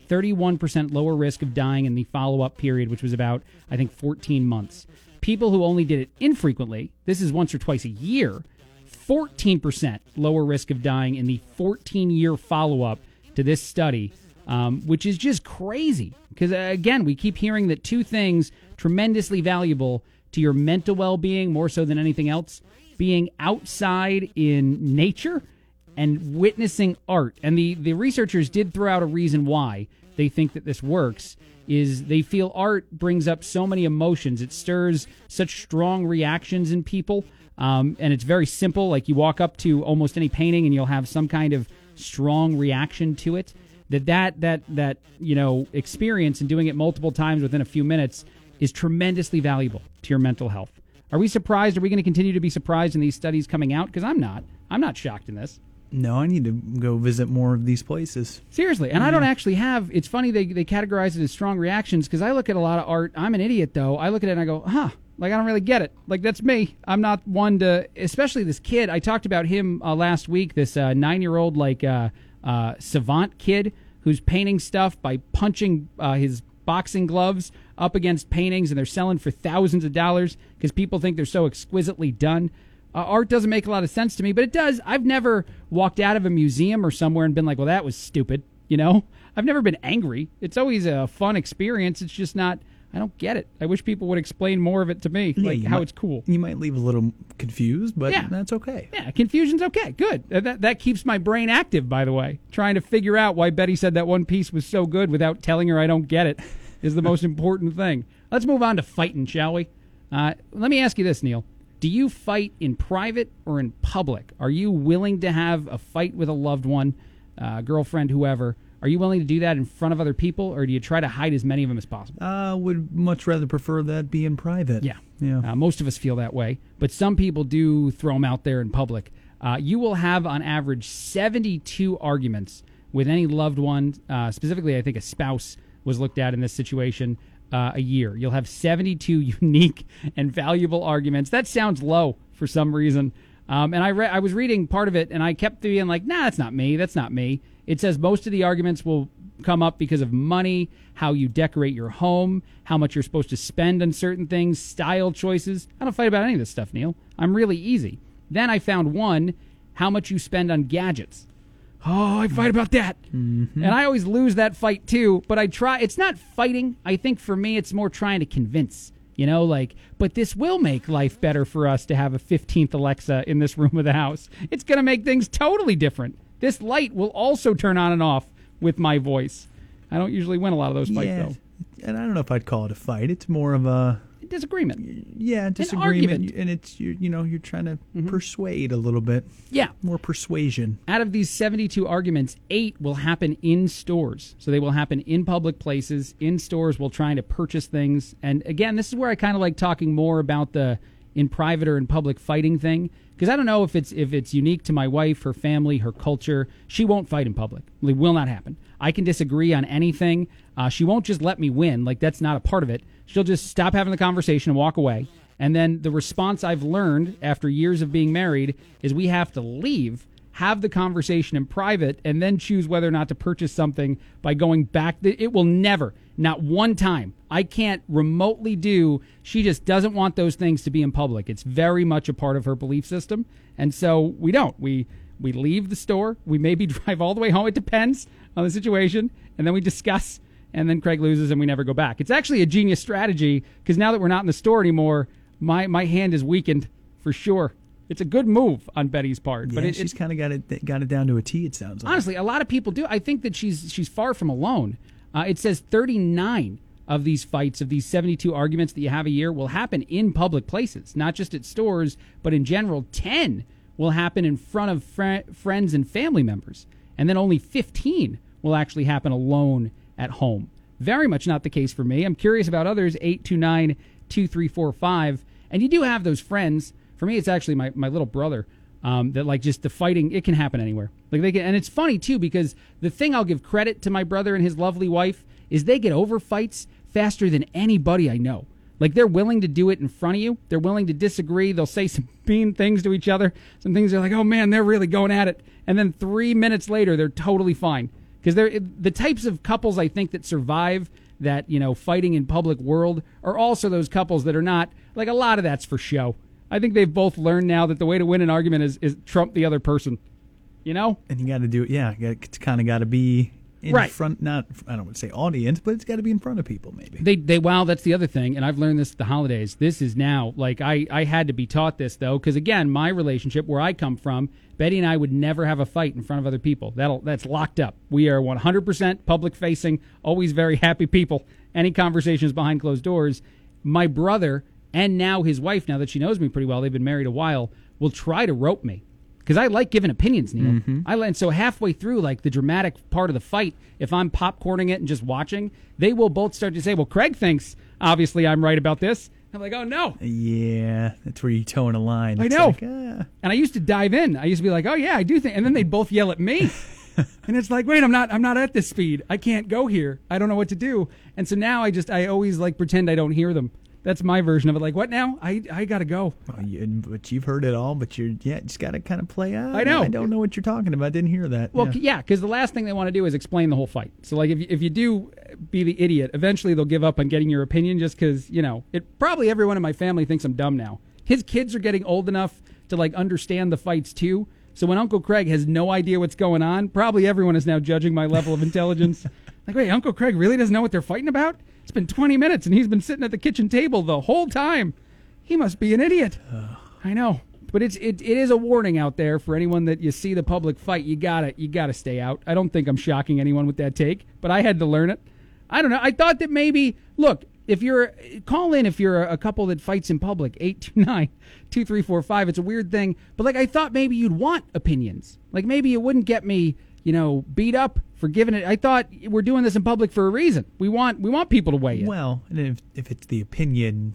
Speaker 1: 31% lower risk of dying in the follow up period, which was about, I think, 14 months. People who only did it infrequently, this is once or twice a year, 14% lower risk of dying in the 14 year follow up to this study, um, which is just crazy. Because, uh, again, we keep hearing that two things tremendously valuable to your mental well being, more so than anything else being outside in nature and witnessing art. And the, the researchers did throw out a reason why they think that this works is they feel art brings up so many emotions. It stirs such strong reactions in people. Um, and it's very simple. Like you walk up to almost any painting and you'll have some kind of strong reaction to it. That that that that you know experience and doing it multiple times within a few minutes is tremendously valuable to your mental health. Are we surprised? Are we going to continue to be surprised in these studies coming out? Because I'm not. I'm not shocked in this.
Speaker 13: No, I need to go visit more of these places.
Speaker 1: Seriously, and I don't actually have. It's funny they they categorize it as strong reactions because I look at a lot of art. I'm an idiot though. I look at it and I go, huh. Like I don't really get it. Like that's me. I'm not one to. Especially this kid. I talked about him uh, last week. This uh, nine year old like uh, uh, savant kid who's painting stuff by punching uh, his boxing gloves up against paintings, and they're selling for thousands of dollars because people think they're so exquisitely done. Uh, art doesn't make a lot of sense to me, but it does. I've never walked out of a museum or somewhere and been like, well, that was stupid. You know, I've never been angry. It's always a fun experience. It's just not. I don't get it. I wish people would explain more of it to me,
Speaker 13: Yeah,
Speaker 1: like how
Speaker 13: might-
Speaker 1: it's cool.
Speaker 13: You might leave a little confused, but
Speaker 1: Yeah.
Speaker 13: that's okay.
Speaker 1: Yeah, confusion's okay. Good. Uh, That, that keeps my brain active, by the way. Trying to figure out why Betty said that one piece was so good without telling her I don't get it is the most important thing. Let's move on to fighting, shall we? Uh, let me ask you this, Neil. Do you fight in private or in public? Are you willing to have a fight with a loved one? uh, girlfriend, whoever, are you willing to do that in front of other people, or do you try to hide as many of them as possible?
Speaker 13: I would much rather prefer that be in private.
Speaker 1: Yeah.
Speaker 13: Yeah.
Speaker 1: Uh, most of us feel that way, but some people do throw them out there in public. Uh, you will have, on average, 72 arguments with any loved one. Uh, specifically, I think a spouse was looked at in this situation uh, a year. You'll have 72 unique and valuable arguments. That sounds low for some reason. Um, and I re- I was reading part of it, and I kept being like, "Nah, that's not me. That's not me." It says most of the arguments will come up because of money, how you decorate your home, how much you're supposed to spend on certain things, style choices. I don't fight about any of this stuff, Neil. I'm really easy. Then I found one, how much you spend on gadgets. Oh, I fight about that. Mm-hmm. And I always lose that fight too, but I try. It's not fighting. I think for me, it's more trying to convince. You know, like, but this will make life better for us to have a 15th Alexa in this room of the house. It's going to make things totally different. This light will also turn on and off with my voice. I don't usually win a lot of those fights,
Speaker 13: yeah.
Speaker 1: though.
Speaker 13: And I don't know if I'd call it a fight. It's more of a
Speaker 1: Disagreement.
Speaker 13: yeah disagreement.
Speaker 1: Mm-hmm.
Speaker 13: and it's you you know you're trying to persuade a little bit.
Speaker 1: Yeah.
Speaker 13: more persuasion.
Speaker 1: Out of these 72 arguments, eight will happen in stores. So they will happen in public places, in stores while trying to purchase things. And again, this is where I kind of like talking more about the in private or in public fighting thing because I don't know if it's if it's unique to my wife, her family, her culture. She won't fight in public. It will not happen. I can disagree on anything. Uh, she won't just let me win. Like that's not a part of it. She'll just stop having the conversation and walk away. And then the response I've learned after years of being married is we have to leave, have the conversation in private, and then choose whether or not to purchase something by going back. It will never, not one time. I can't remotely do. She just doesn't want those things to be in public. It's very much a part of her belief system, and so we don't. We we leave the store. We maybe drive all the way home. It depends on the situation, and then we discuss. And then Craig loses, and we never go back. It's actually a genius strategy because now that we're not in the store anymore, my my hand is weakened for sure. It's a good move on Betty's part,
Speaker 13: But
Speaker 1: but it,
Speaker 13: she's kind of got it got it down to a T. It sounds like.
Speaker 1: honestly a lot of people do. I think that she's she's far from alone. Uh, it says 39 of these fights of these 72 arguments that you have a year will happen in public places, not just at stores, but in general. 10 will happen in front of fri friends and family members, and then only 15 will actually happen alone at home. Very much not the case for me. I'm curious about others. 829 2345. And you do have those friends. For me, it's actually my, my little brother um, that, like, just the fighting, it can happen anywhere. Like, they can, and it's funny, too, because the thing I'll give credit to my brother and his lovely wife is they get over fights faster than anybody I know. Like, they're willing to do it in front of you. They're willing to disagree. They'll say some mean things to each other. Some things they're like, oh, man, they're really going at it. And then three minutes later, they're totally fine because they're the types of couples I think that survive that you know fighting in public world are also those couples that are not like a lot of that's for show. I think they've both learned now that the way to win an argument is, is trump the other person. You know,
Speaker 13: and you got to do it. Yeah, it's kind of got to be in
Speaker 1: Right.
Speaker 13: front. Not I don't want to say audience, but it's got to be in front of people. Maybe.
Speaker 1: They they wow, that's the other thing, and I've learned this at the holidays. This is now like I I had to be taught this though, because again, my relationship where I come from, Betty and I would never have a fight in front of other people. That'll that's locked up. We are 100% public facing, always very happy people. Any conversations behind closed doors. My brother and now his wife, now that she knows me pretty well, they've been married a while, will try to rope me because I like giving opinions, Neil.
Speaker 13: Mhm.
Speaker 1: I and so halfway through, like the dramatic part of the fight, if I'm popcorning it and just watching, they will both start to say, "Well, Craig thinks obviously I'm right about this." I'm like, "Oh no."
Speaker 13: Yeah, that's where you towing a line.
Speaker 1: I
Speaker 13: It's
Speaker 1: know.
Speaker 13: like, ah.
Speaker 1: And I used to dive in. I used to be like, "Oh yeah, I do think," and then they'd both yell at me. and it's like, wait, I'm not, I'm not at this speed. I can't go here. I don't know what to do. And so now I just, I always like pretend I don't hear them. That's my version of it. Like, what now? I, I gotta go.
Speaker 13: Oh, you, but you've heard it all. But you're yeah, just got to kind of play out.
Speaker 1: I know.
Speaker 13: I don't know what you're talking about. I Didn't hear that.
Speaker 1: Well,
Speaker 13: yeah.
Speaker 1: c- yeah, because the last thing they want to do is explain the whole fight. So, like, if you, if you do be the idiot, eventually they'll give up on getting your opinion just because, you know, it probably everyone in my family thinks I'm dumb now. His kids are getting old enough to, like, understand the fights too. So when Uncle Craig has no idea what's going on, probably everyone is now judging my level of intelligence. like, wait, Uncle Craig really doesn't know what they're fighting about? It's been 20 minutes and he's been sitting at the kitchen table the whole time. He must be an idiot. I know. But it's it, it is a warning out there for anyone that you see the public fight. You gotta you gotta stay out. I don't think I'm shocking anyone with that take, but I had to learn it. I don't know. I thought that maybe look if you're call in if you're a, couple that fights in public 829-2345 it's a weird thing but like i thought maybe you'd want opinions like maybe it wouldn't get me you know, beat up for giving it. I thought we're doing this in public for a reason. We want we want people to weigh in.
Speaker 13: Well, and if if it's the opinion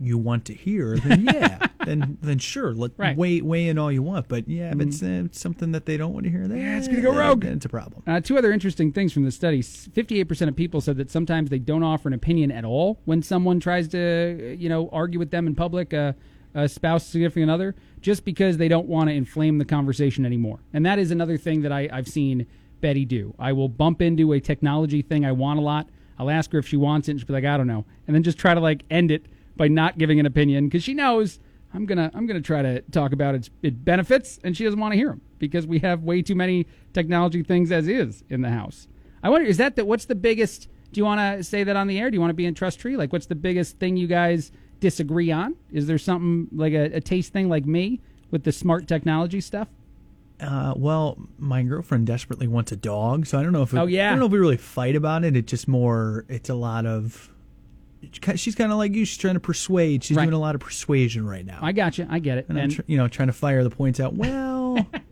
Speaker 13: you want to hear, then yeah, then then sure, let
Speaker 1: Right.
Speaker 13: weigh weigh in all you want. But yeah, if it's, uh, something that they don't want to hear, then
Speaker 1: Yeah, it's gonna go rogue.
Speaker 13: Then it's a problem.
Speaker 1: Uh, two other interesting things from the study: fifty-eight percent of people said that sometimes they don't offer an opinion at all when someone tries to, uh, you know, argue with them in public, uh, a spouse, significant other, just because they don't want to inflame the conversation anymore. And that is another thing that I, I've seen Betty do. I will bump into a technology thing I want a lot. I'll ask her if she wants it, and she'll be like, "I don't know," and then just try to like end it by not giving an opinion because she knows I'm gonna I'm gonna try to talk about its, its benefits, and she doesn't want to hear them because we have way too many technology things as is in the house. I wonder is that the, what's the biggest? Do you want to say that on the air? Do you want to be in trust tree? Like, what's the biggest thing you guys disagree on? Is there something like a, a taste thing like me with the smart technology stuff?
Speaker 13: Uh, well, my girlfriend desperately wants a dog, so I don't know if it,
Speaker 1: Oh, yeah.
Speaker 13: I don't know if we really fight about it. It's just more. It's a lot of. She's kind of like you. She's trying to persuade. She's
Speaker 1: Right.
Speaker 13: doing a lot of persuasion right now.
Speaker 1: I got you. I get it.
Speaker 13: and, I'm tr- you know trying to fire the points out. Well,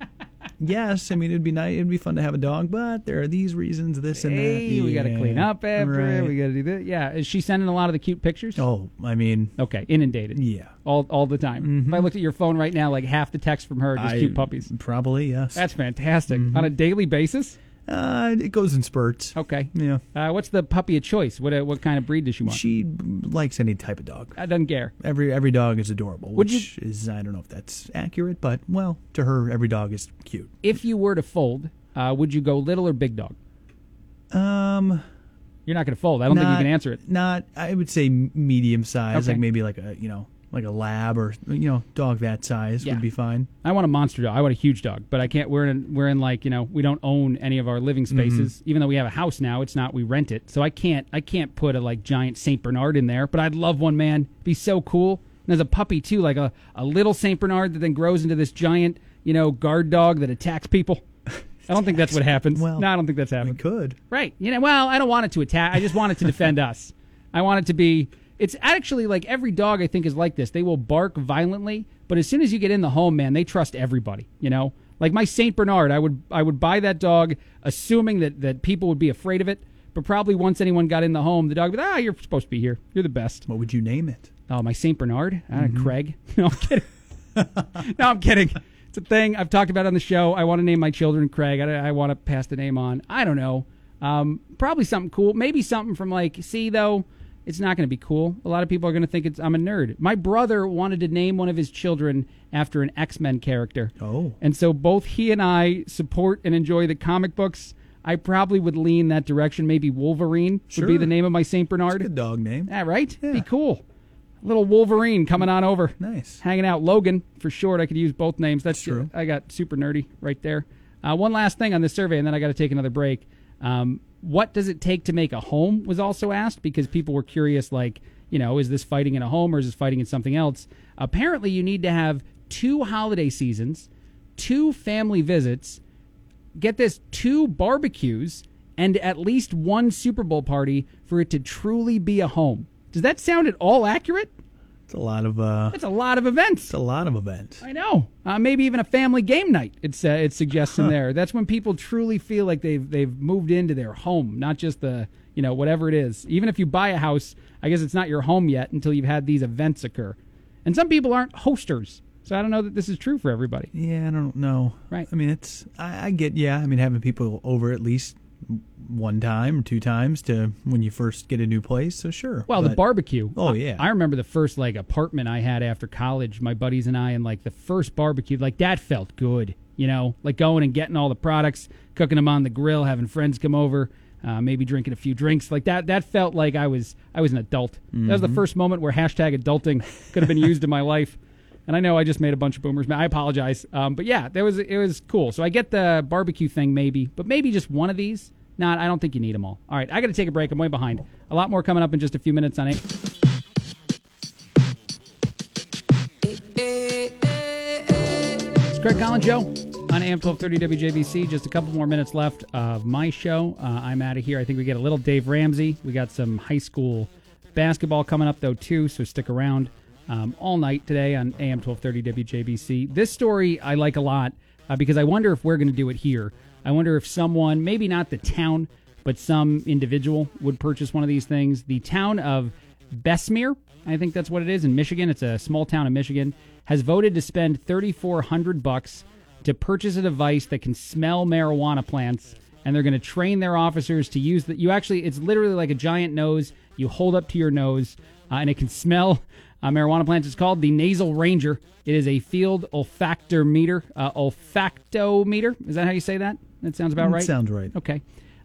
Speaker 13: yes, I mean it'd be nice. It'd be fun to have a dog, but there are these reasons, this and that.
Speaker 1: Hey, we got to clean up after.
Speaker 13: right.
Speaker 1: We got to do this. Yeah, is she sending a lot of the cute pictures?
Speaker 13: Oh, I mean,
Speaker 1: okay, inundated.
Speaker 13: Yeah,
Speaker 1: all all the time. If I mm-hmm. looked at your phone right now, like half the text from her just
Speaker 13: I-
Speaker 1: cute puppies.
Speaker 13: Probably yes.
Speaker 1: That's fantastic mm-hmm. on a daily basis.
Speaker 13: Uh, it goes in spurts.
Speaker 1: Okay.
Speaker 13: Yeah.
Speaker 1: Uh, what's the puppy of choice? What uh, what kind of breed does she want?
Speaker 13: She likes any type of dog.
Speaker 1: I don't care.
Speaker 13: Every every dog is adorable,
Speaker 1: Would
Speaker 13: which is I don't know if that's accurate, but well, to her every dog is cute.
Speaker 1: If you were to fold, uh, would you go little or big dog?
Speaker 13: Um,
Speaker 1: You're not going to fold. I don't think you can answer it.
Speaker 13: Not, I would say medium size,
Speaker 1: Okay.
Speaker 13: like maybe like a you know like a lab or you know dog that size
Speaker 1: Yeah.
Speaker 13: would be fine.
Speaker 1: I want a monster dog. I want a huge dog, but I can't. We're in we're in like you know we don't own any of our living mm-hmm. spaces. Even though we have a house now, it's not we rent it. So I can't I can't put a like giant Saint Bernard in there. But I'd love one, man. Be so cool. And there's a puppy too, like a a little Saint Bernard that then grows into this giant you know guard dog that attacks people. I don't think that's what happens. Well, no, I don't think that's happening.
Speaker 13: could.
Speaker 1: Right. You know, well, I don't want it to attack. I just want it to defend us. I want it to be. It's actually like every dog I think is like this. They will bark violently, but as soon as you get in the home, man, they trust everybody. You know, like my Saint Bernard, I would I would buy that dog, assuming that that people would be afraid of it. But probably once anyone got in the home, the dog would be, ah, you're supposed to be here. You're the best.
Speaker 13: What would you name it?
Speaker 1: Oh, my Saint Bernard, uh,
Speaker 13: Mhm.
Speaker 1: Craig. No, I'm kidding. no, I'm kidding. It's a thing I've talked about on the show. I want to name my children Craig. I, I want to pass the name on. I don't know. Um, probably something cool. Maybe something from like. See though, it's not going to be cool. A lot of people are going to think it's I'm a nerd. My brother wanted to name one of his children after an X Men character.
Speaker 13: Oh,
Speaker 1: and so both he and I support and enjoy the comic books. I probably would lean that direction. Maybe Wolverine would be the name of my Saint Bernard.
Speaker 13: Good dog name.
Speaker 1: Yeah, right. Be cool. Little Wolverine coming on over.
Speaker 13: Nice.
Speaker 1: Hanging out. Logan, for short. I could use both names. That's
Speaker 13: True.
Speaker 1: I got super nerdy right there. Uh, one last thing on this survey, and then I got to take another break. Um, what does it take to make a home was also asked because people were curious, like, you know, is this fighting in a home or is this fighting in something else? Apparently, you need to have two holiday seasons, two family visits, get this, two barbecues, and at least one Super Bowl party for it to truly be a home. Does that sound at all accurate?
Speaker 13: It's a lot of uh,
Speaker 1: That's a lot of events.
Speaker 13: it's a lot of events.
Speaker 1: I know. Uh, maybe even a family game night. It's uh, it suggests in there. That's when people truly feel like they've they've moved into their home, not just the you know whatever it is. Even if you buy a house, I guess it's not your home yet until you've had these events occur. And some people aren't hosters, so I don't know that this is true for everybody.
Speaker 13: Yeah, I don't know.
Speaker 1: Right.
Speaker 13: I mean, it's I, I get. Yeah, I mean, having people over at least one time or two times to when you first get a new place. So sure.
Speaker 1: Well, the barbecue.
Speaker 13: Oh yeah.
Speaker 1: I remember the first like apartment I had after college, my buddies and I, and like the first barbecue, like that felt good. You know, like going and getting all the products, cooking them on the grill, having friends come over, uh, maybe drinking a few drinks, like that. That felt like I was I was an adult. That was the
Speaker 13: Mhm.
Speaker 1: first moment where hashtag adulting could have been used in my life. And I know I just made a bunch of boomers. I apologize. Um, but yeah, that was it was cool. So I get the barbecue thing maybe, but maybe just one of these. Not, I don't think you need them all. All right, I got to take a break. I'm way behind. A lot more coming up in just a few minutes on it. It's Craig Collins Show on AM 1230 WJBC. Just a couple more minutes left of my show. Uh, I'm out of here. I think we get a little Dave Ramsey. We got some high school basketball coming up, though, too, so stick around um, all night today on AM 1230 WJBC. This story I like a lot uh, because I wonder if we're going to do it here. I wonder if someone, maybe not the town, but some individual would purchase one of these things. The town of Bessemer, I think that's what it is in Michigan. It's a small town in Michigan. Has voted to spend 3,400 bucks to purchase a device that can smell marijuana plants, and they're going to train their officers to use that. You actually, it's literally like a giant nose. You hold up to your nose, uh, and it can smell uh, marijuana plants. It's called the Nasal Ranger. It is a field olfactometer. Uh, olfactometer. Is that how you say that? That sounds about
Speaker 13: Mm,
Speaker 1: right.
Speaker 13: sounds right.
Speaker 1: Okay.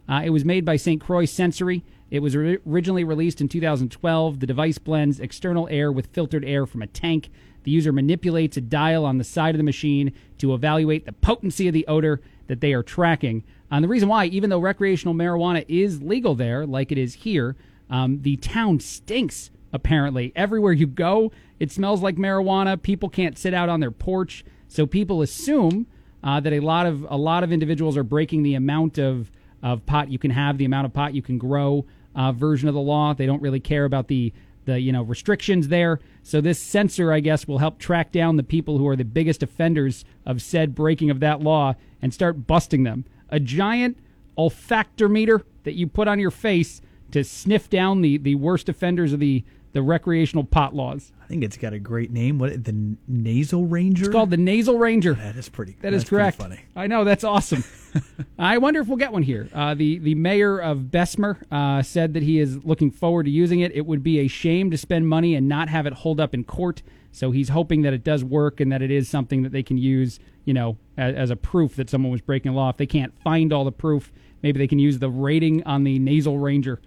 Speaker 1: Uh, it was made by St. Croix Sensory. It was ori- originally released in 2012. The device blends external air with filtered air from a tank. The user manipulates a dial on the side of the machine to evaluate the potency of the odor that they are tracking. And the reason why, even though recreational marijuana is legal there, like it is here, um, the town stinks, apparently. Everywhere you go, it smells like marijuana. People can't sit out on their porch. So people assume uh, that a lot of a lot of individuals are breaking the amount of of pot you can have, the amount of pot you can grow uh, version of the law. They don't really care about the the you know restrictions there. So this sensor, I guess, will help track down the people who are the biggest offenders of said breaking of that law and start busting them. A giant olfactometer that you put on your face to sniff down the the worst offenders of the the recreational pot laws.
Speaker 13: I think it's got a great name. What the Nasal Ranger?
Speaker 1: It's called the Nasal Ranger.
Speaker 13: That is pretty.
Speaker 1: That is correct.
Speaker 13: funny.
Speaker 1: I know that's awesome. I wonder if we'll get one here. Uh, the the mayor of Bessemer uh, said that he is looking forward to using it. It would be a shame to spend money and not have it hold up in court. So he's hoping that it does work and that it is something that they can use, you know, as, as a proof that someone was breaking the law. If they can't find all the proof, maybe they can use the rating on the Nasal Ranger.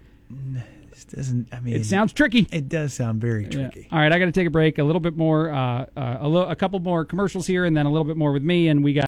Speaker 13: This doesn't. I mean,
Speaker 1: It sounds tricky.
Speaker 13: It does sound very
Speaker 1: Yeah.
Speaker 13: tricky.
Speaker 1: All right, I got to take a break. A little bit more, uh, uh, a, little, a couple more commercials here, and then a little bit more with me, and we got.